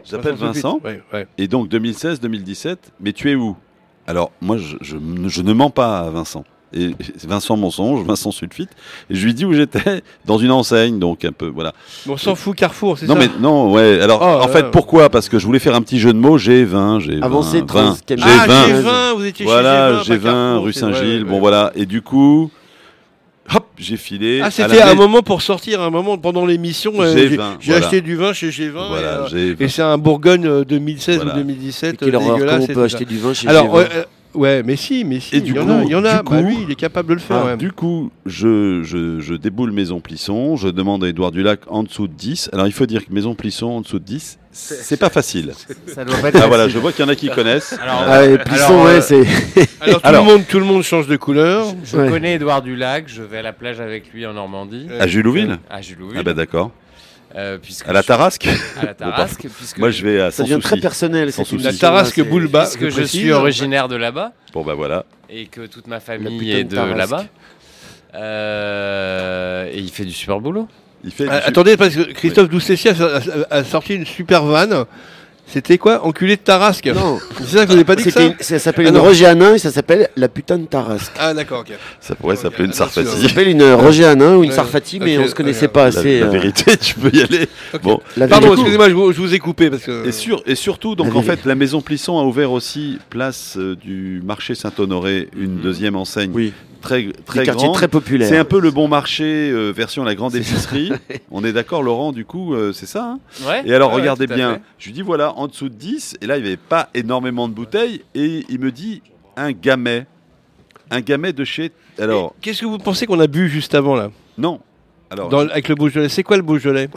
J'appelle Vincent. Ouais, ouais. Et donc 2016-2017. Mais tu es où? Alors moi je, je, je ne mens pas à Vincent. Et Vincent mensonge, Vincent sulfite. Et je lui dis où j'étais dans une enseigne, donc un peu voilà. On s'en fout Carrefour, c'est Non ça mais non ouais. Alors Oh, en fait pourquoi? Parce que je voulais faire un petit jeu de mots. J'ai 20, j'ai 20, Avancé 20, trans- j'ai Ah, 20. G20, vous étiez Voilà, chez G20, j'ai pas 20, Carrefour, rue Saint-Gilles. ouais, Bon ouais. voilà. Et du coup, hop, j'ai filé. Ah, c'était un moment pour sortir, un moment pendant l'émission. euh, G20, j'ai j'ai voilà. acheté du vin chez G20. Voilà, et, euh, G20. et c'est un Bourgogne euh, 2016 Voilà. ou 2017. Et quelle euh, horreur, dégueulasse, comment on peut acheter du vin chez Alors, G20? Ouais, euh, mais si, mais si. Et il y en a, il y en a. du Bah, coup- lui, il est capable de le faire. Ah, ouais. Du coup, je, je, je déboule Maison Plisson, je demande à Édouard Dulac en dessous de 10. Alors il faut dire que Maison Plisson en dessous de 10, c'est pas facile. Ça doit pas être Ah voilà, je vois qu'il y en a qui connaissent. Alors, Ah, et Plisson, Alors, ouais, euh, c'est. Alors, tout, Alors- le monde, tout le monde change de couleur. Je Ouais. connais Édouard Dulac, je vais à la plage avec lui en Normandie. À Julouville À Julouville. Ah bah d'accord. Euh, puisque À la je- Tarasque À la Tarasque, puisque Moi je vais à Ça devient souci. très personnel, Sans cette souci. La. Tarasque Boulba. puisque je je précise. suis originaire de là-bas Bon bah voilà. et que toute ma famille est de là-bas. Euh, et il fait du super boulot. Il fait. Ah, du- attendez, parce que Christophe Doucessia a, a- a sorti une super vanne. C'était quoi Enculé de Tarasque Non, C'est ça que vous n'avez pas dit que ça ça s'appelle Ah une non. Roger Hanin et ça s'appelle la putain de Tarasque. Ah d'accord, ok. Ça pourrait s'appeler une attention. Ça s'appelle une Roger Hanin ou une Ouais. Sarfati, mais on se connaissait pas La, assez. la euh, vérité, tu peux y aller. Bon. Pardon, excusez-moi, je, vous- je vous ai coupé parce que. Et, sur, et surtout, donc La en fait, la maison Plisson a ouvert aussi place euh, du marché Saint-Honoré, une deuxième enseigne Oui, très très des très populaires. C'est un peu le bon marché euh, version la grande épicerie. On est d'accord, Laurent, du coup, euh, c'est ça. hein Ouais. et alors, ouais, regardez bien, je lui dis voilà, en dessous de 10, et là, il n'y avait pas énormément de bouteilles, et il me dit un gamet. Un gamet de chez. Alors, Qu'est-ce que vous pensez qu'on a bu juste avant là? Non. Alors, Dans- Avec le Beaujolais C'est quoi le Beaujolais?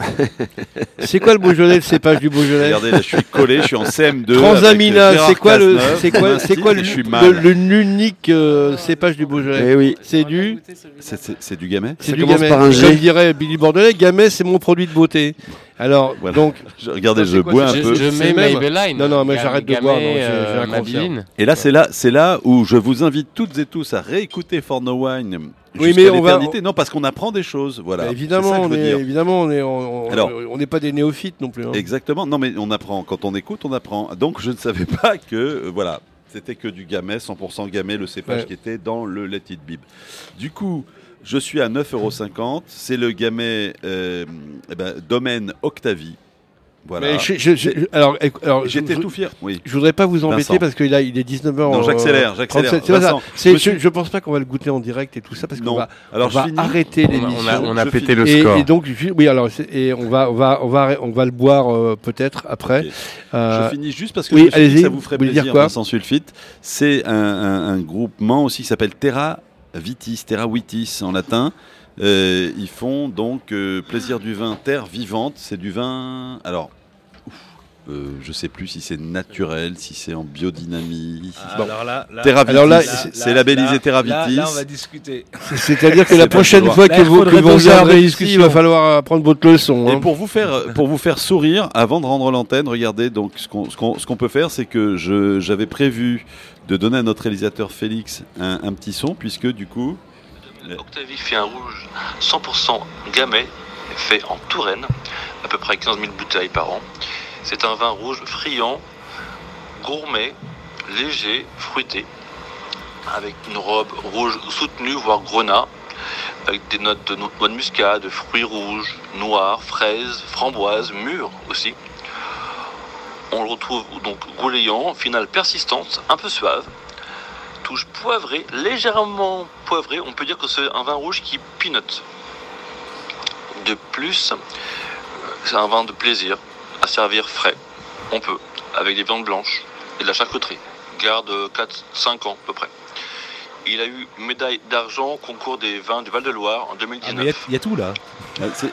C'est quoi le Beaujolais, le cépage du Beaujolais? Regardez, là, je suis collé, je suis en CM2. Transamina, avec, euh, c'est quoi le, c'est quoi, c'est quoi le, je le- l'unique euh, cépage du Beaujolais? Eh oui, C'est du, C'est- C'est c'est du gamet c'est Ça du gamay. par un G. Comme dirait Billy Bordelais, gamay c'est mon produit de beauté. Alors Voilà. donc, Je- Regardez, je bois un c'est- peu. Je mets Maybelline. Non, non, mais j'arrête de Gamay, boire, euh. Et là, c'est là, c'est là où je vous invite toutes et tous à réécouter For No Wine. Oui, mais on va-. Non, parce qu'on apprend des choses. Voilà. bah, évidemment, on est, évidemment, on est, on, on- Alors- on n'est pas des néophytes non plus. hein. Exactement. Non, mais on apprend. Quand on écoute, on apprend. Donc, je ne savais pas que, euh, voilà, c'était que du gamay, 100% gamay, le cépage Ouais. qui était dans le Let It Bib. Du coup, je suis à 9,50€. C'est le gamay euh, eh ben, domaine Octavie. Voilà. Mais je- je- je- alors, alors, J'étais tout fier. Oui. Je voudrais pas vous embêter Vincent. parce qu'il a- il est 19h. Non, j'accélère, j'accélère. Je pense pas qu'on va le goûter en direct et tout ça parce qu'on va, Alors, on va finis. arrêter On a- l'émission. on a, on a pété finis. le score. et donc, oui, alors, et on va, on va, on va, on va le boire euh, peut-être après. Euh, Je finis juste parce que oui, je me suis dit que allez-y, ça vous ferait vous plaisir, dire quoi Vincent Sulfite. C'est un, un- un groupement aussi qui s'appelle Terra Vitis, Terra Vitis en latin. Euh, ils font donc euh, plaisir du vin, terre vivante. C'est du vin. Alors, ouf, euh, je sais plus si c'est naturel, si c'est en biodynamie. si- bon. Alors là, là, Terra Alors là, c'est labellisé Terra là, Vitis. là, on va discuter. C'est-à-dire que la prochaine fois que vous, que vous viendrez ici, il va falloir euh, prendre votre leçon. Et hein. pour vous faire pour vous faire sourire, avant de rendre l'antenne, regardez donc ce qu'on ce qu'on- ce qu'on peut faire, c'est que je j'avais prévu de donner à notre réalisateur Félix un, un petit son, puisque du coup, Octavie fait un rouge 100% gamay, fait en Touraine, à peu près 15 000 bouteilles par an. C'est un vin rouge friand, gourmet, léger, fruité, avec une robe rouge soutenue, voire grenat, avec des notes de no- noix de muscade, fruits rouges, noirs, fraises, framboises, mûres aussi. On le retrouve donc gouléant, finale persistante, un peu suave, poivrée, légèrement poivrée. On peut dire que c'est un vin rouge qui pinote. De plus, euh, c'est un vin de plaisir à servir frais. On peut, avec des viandes blanches et de la charcuterie. Garde 4-5 ans à peu près. Il a eu médaille d'argent au concours des vins du Val-de-Loire en 2019. Il y, a tout là.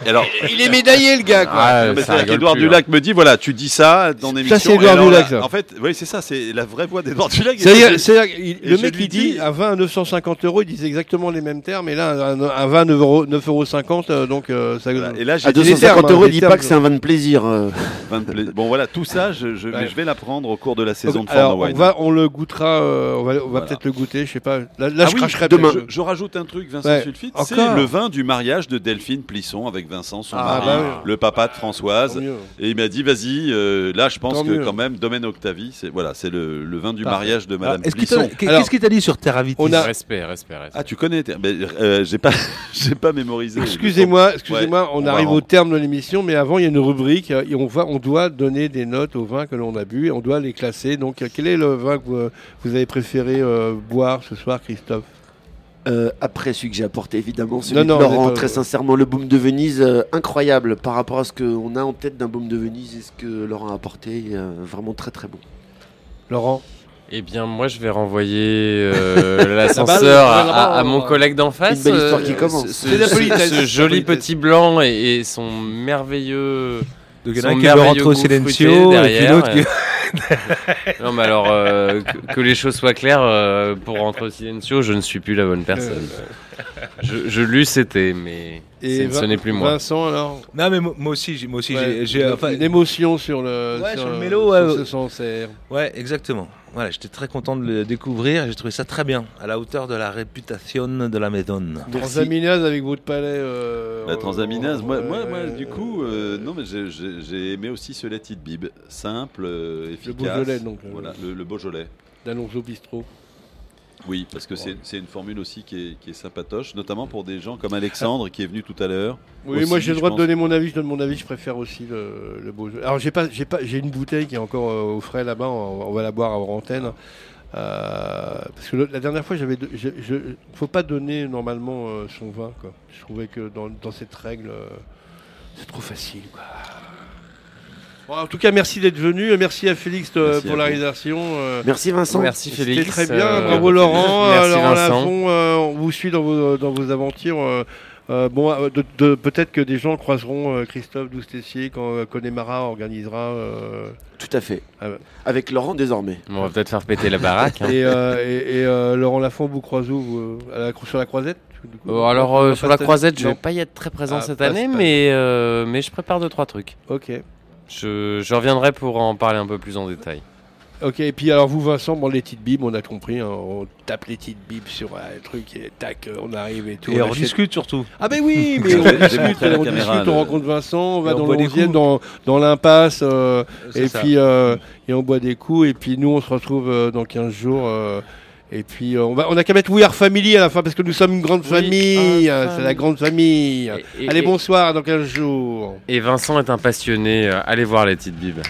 Alors, Il est médaillé, le gars, quoi. Ah, mais c'est-à-dire qu'Edouard Dulac me dit voilà, tu dis ça dans l'émission. c'est Édouard et alors Dulac, là, ça. En fait, oui, c'est ça, c'est la vraie voix d'Edouard Dulac. C'est-à-dire, le mec il dit un vin à 950 euros, il disait exactement les mêmes termes, et là un, un vin à 9 euros, 9,50 euros, euh, donc euh, ça. Et là, j'ai À dit- 250 euros, hein, il dit pas que c'est un vin de plaisir. euh. Vin de pla- Bon voilà, tout ça, je, je, mais Ouais. je vais l'apprendre au cours de la saison de Alors, Fort on Wine. va, on le goûtera, euh, on va, on va Voilà. peut-être le goûter, je sais pas. Là, là, Ah je oui, cracherai demain. Je, je rajoute un truc, Vincent Ouais. Sulfite. C'est le vin du mariage de Delphine Plisson avec Vincent, son Ah, mari, bah oui. le papa de Françoise. Et il m'a dit, vas-y, euh, là, je pense Tant que mieux. quand même, Domaine Octavie, c'est voilà, c'est le, le vin du Parfait. mariage de Madame Plisson. qu'est-ce qu'il t'a dit sur Terravitis on a- Respect, respect, respect. Ah, tu connais euh, J'ai pas, j'ai pas mémorisé. Excusez-moi, excusez-moi, Ouais, on, arrive au terme de l'émission, mais avant il y a une rubrique euh, et on va, on doit donner des notes aux vins que l'on a bu et on doit les classer. Donc, euh, quel est le vin que vous, vous avez préféré euh, boire ce soir, Christophe Euh, après celui que j'ai apporté, évidemment, celui Non, de Laurent, pas- très sincèrement, le Boom de Venise, euh, incroyable par rapport à ce qu'on a en tête d'un Boom de Venise et ce que Laurent a apporté, euh, vraiment très très bon. Laurent Eh bien, moi, je vais renvoyer euh, l'ascenseur à, la à- mon euh, collègue d'en face. une belle histoire euh, qui commence. Ce, joli petit blanc et, et son merveilleux. Donc, il y en son a un qui veut merveilleux rentrer au goût silencio, fruité et puis derrière, l'autre qui- euh. non, mais alors, euh, que, que les choses soient claires, euh, pour rentrer au silencio, je ne suis plus la bonne personne. Je, je l'eusse été, mais Et ce n'est plus moi. Vincent alors Non, mais moi moi aussi, j'ai- moi aussi, Ouais, j'ai- j'ai. une- enfin, une émotion sur le, Ouais, sur le sur mélo, ouais. ce Sancerre. Ouais, exactement. Voilà, j'étais très content de le découvrir. J'ai trouvé ça très bien, à la hauteur de la réputation de la maison. Transaminase avec votre palais. euh, La transaminase, moi, euh, moi, moi, ouais, du coup, euh, non, mais j'ai- aimé aussi ce Let It Bib, simple, euh, efficace. Beaujolais, donc, euh, Voilà, le, le Beaujolais. d'Alonso Bistro. Oui, parce que c'est c'est une formule aussi qui est, qui est sympatoche, notamment pour des gens comme Alexandre qui est venu tout à l'heure. Oui, Aussi, moi j'ai le je droit de pense. donner mon avis. Je donne mon avis. Je préfère aussi le, le Beaujolais. Alors j'ai pas, j'ai pas, j'ai une bouteille qui est encore euh, au frais là-bas. On, on va la boire hors antenne. Euh, parce que le- la dernière fois, j'avais, de- je, je- faut pas donner normalement euh, son vin. Quoi. Je trouvais que dans, dans cette règle, euh, c'est trop facile. Quoi. Bon, en tout cas, merci d'être venu. Merci à Félix euh, Merci pour à la réalisation. euh, Merci, Vincent. Merci, C'était Félix. très bien. Euh, Bravo Laurent. merci, Laurent. Lafont, euh, on vous suit dans vos, dans vos aventures. euh, bon, de- de- peut-être que des gens croiseront euh, Christophe Doustessier quand euh, Connemara organisera. euh, Tout à fait. ah. Avec Laurent désormais. On va peut-être faire péter la baraque. hein. Et, euh, et- et, euh, Laurent Lafont, vous croisez où vous, à la, sur la croisette du coup? Alors euh, sur la croisette, je non. vais pas y être très présent Ah, cette année, mais, euh, mais je prépare deux trois trucs. Ok. Je, je reviendrai pour en parler un peu plus en détail. Ok, et puis alors vous Vincent, bon les petites bibs, on a compris, hein, on tape les petites bibs sur un truc et tac, euh, on arrive et tout. Et on achète- discute surtout. Ah ben oui, mais on discute, on, caméra, discute, on rencontre Vincent, on va Et on dans boit le des 11e, coups. dans, dans l'impasse, euh, et ça. puis euh, et on boit des coups, et puis nous on se retrouve euh, dans 15 jours. Et puis euh, on, va, on a qu'à mettre We Are Family à la fin parce que nous sommes une grande Oui, famille, c'est la grande famille. Et- et- Allez, et- bonsoir, dans 15 jours. Et Vincent est un passionné. allez voir les petites bibles.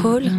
Contrôle.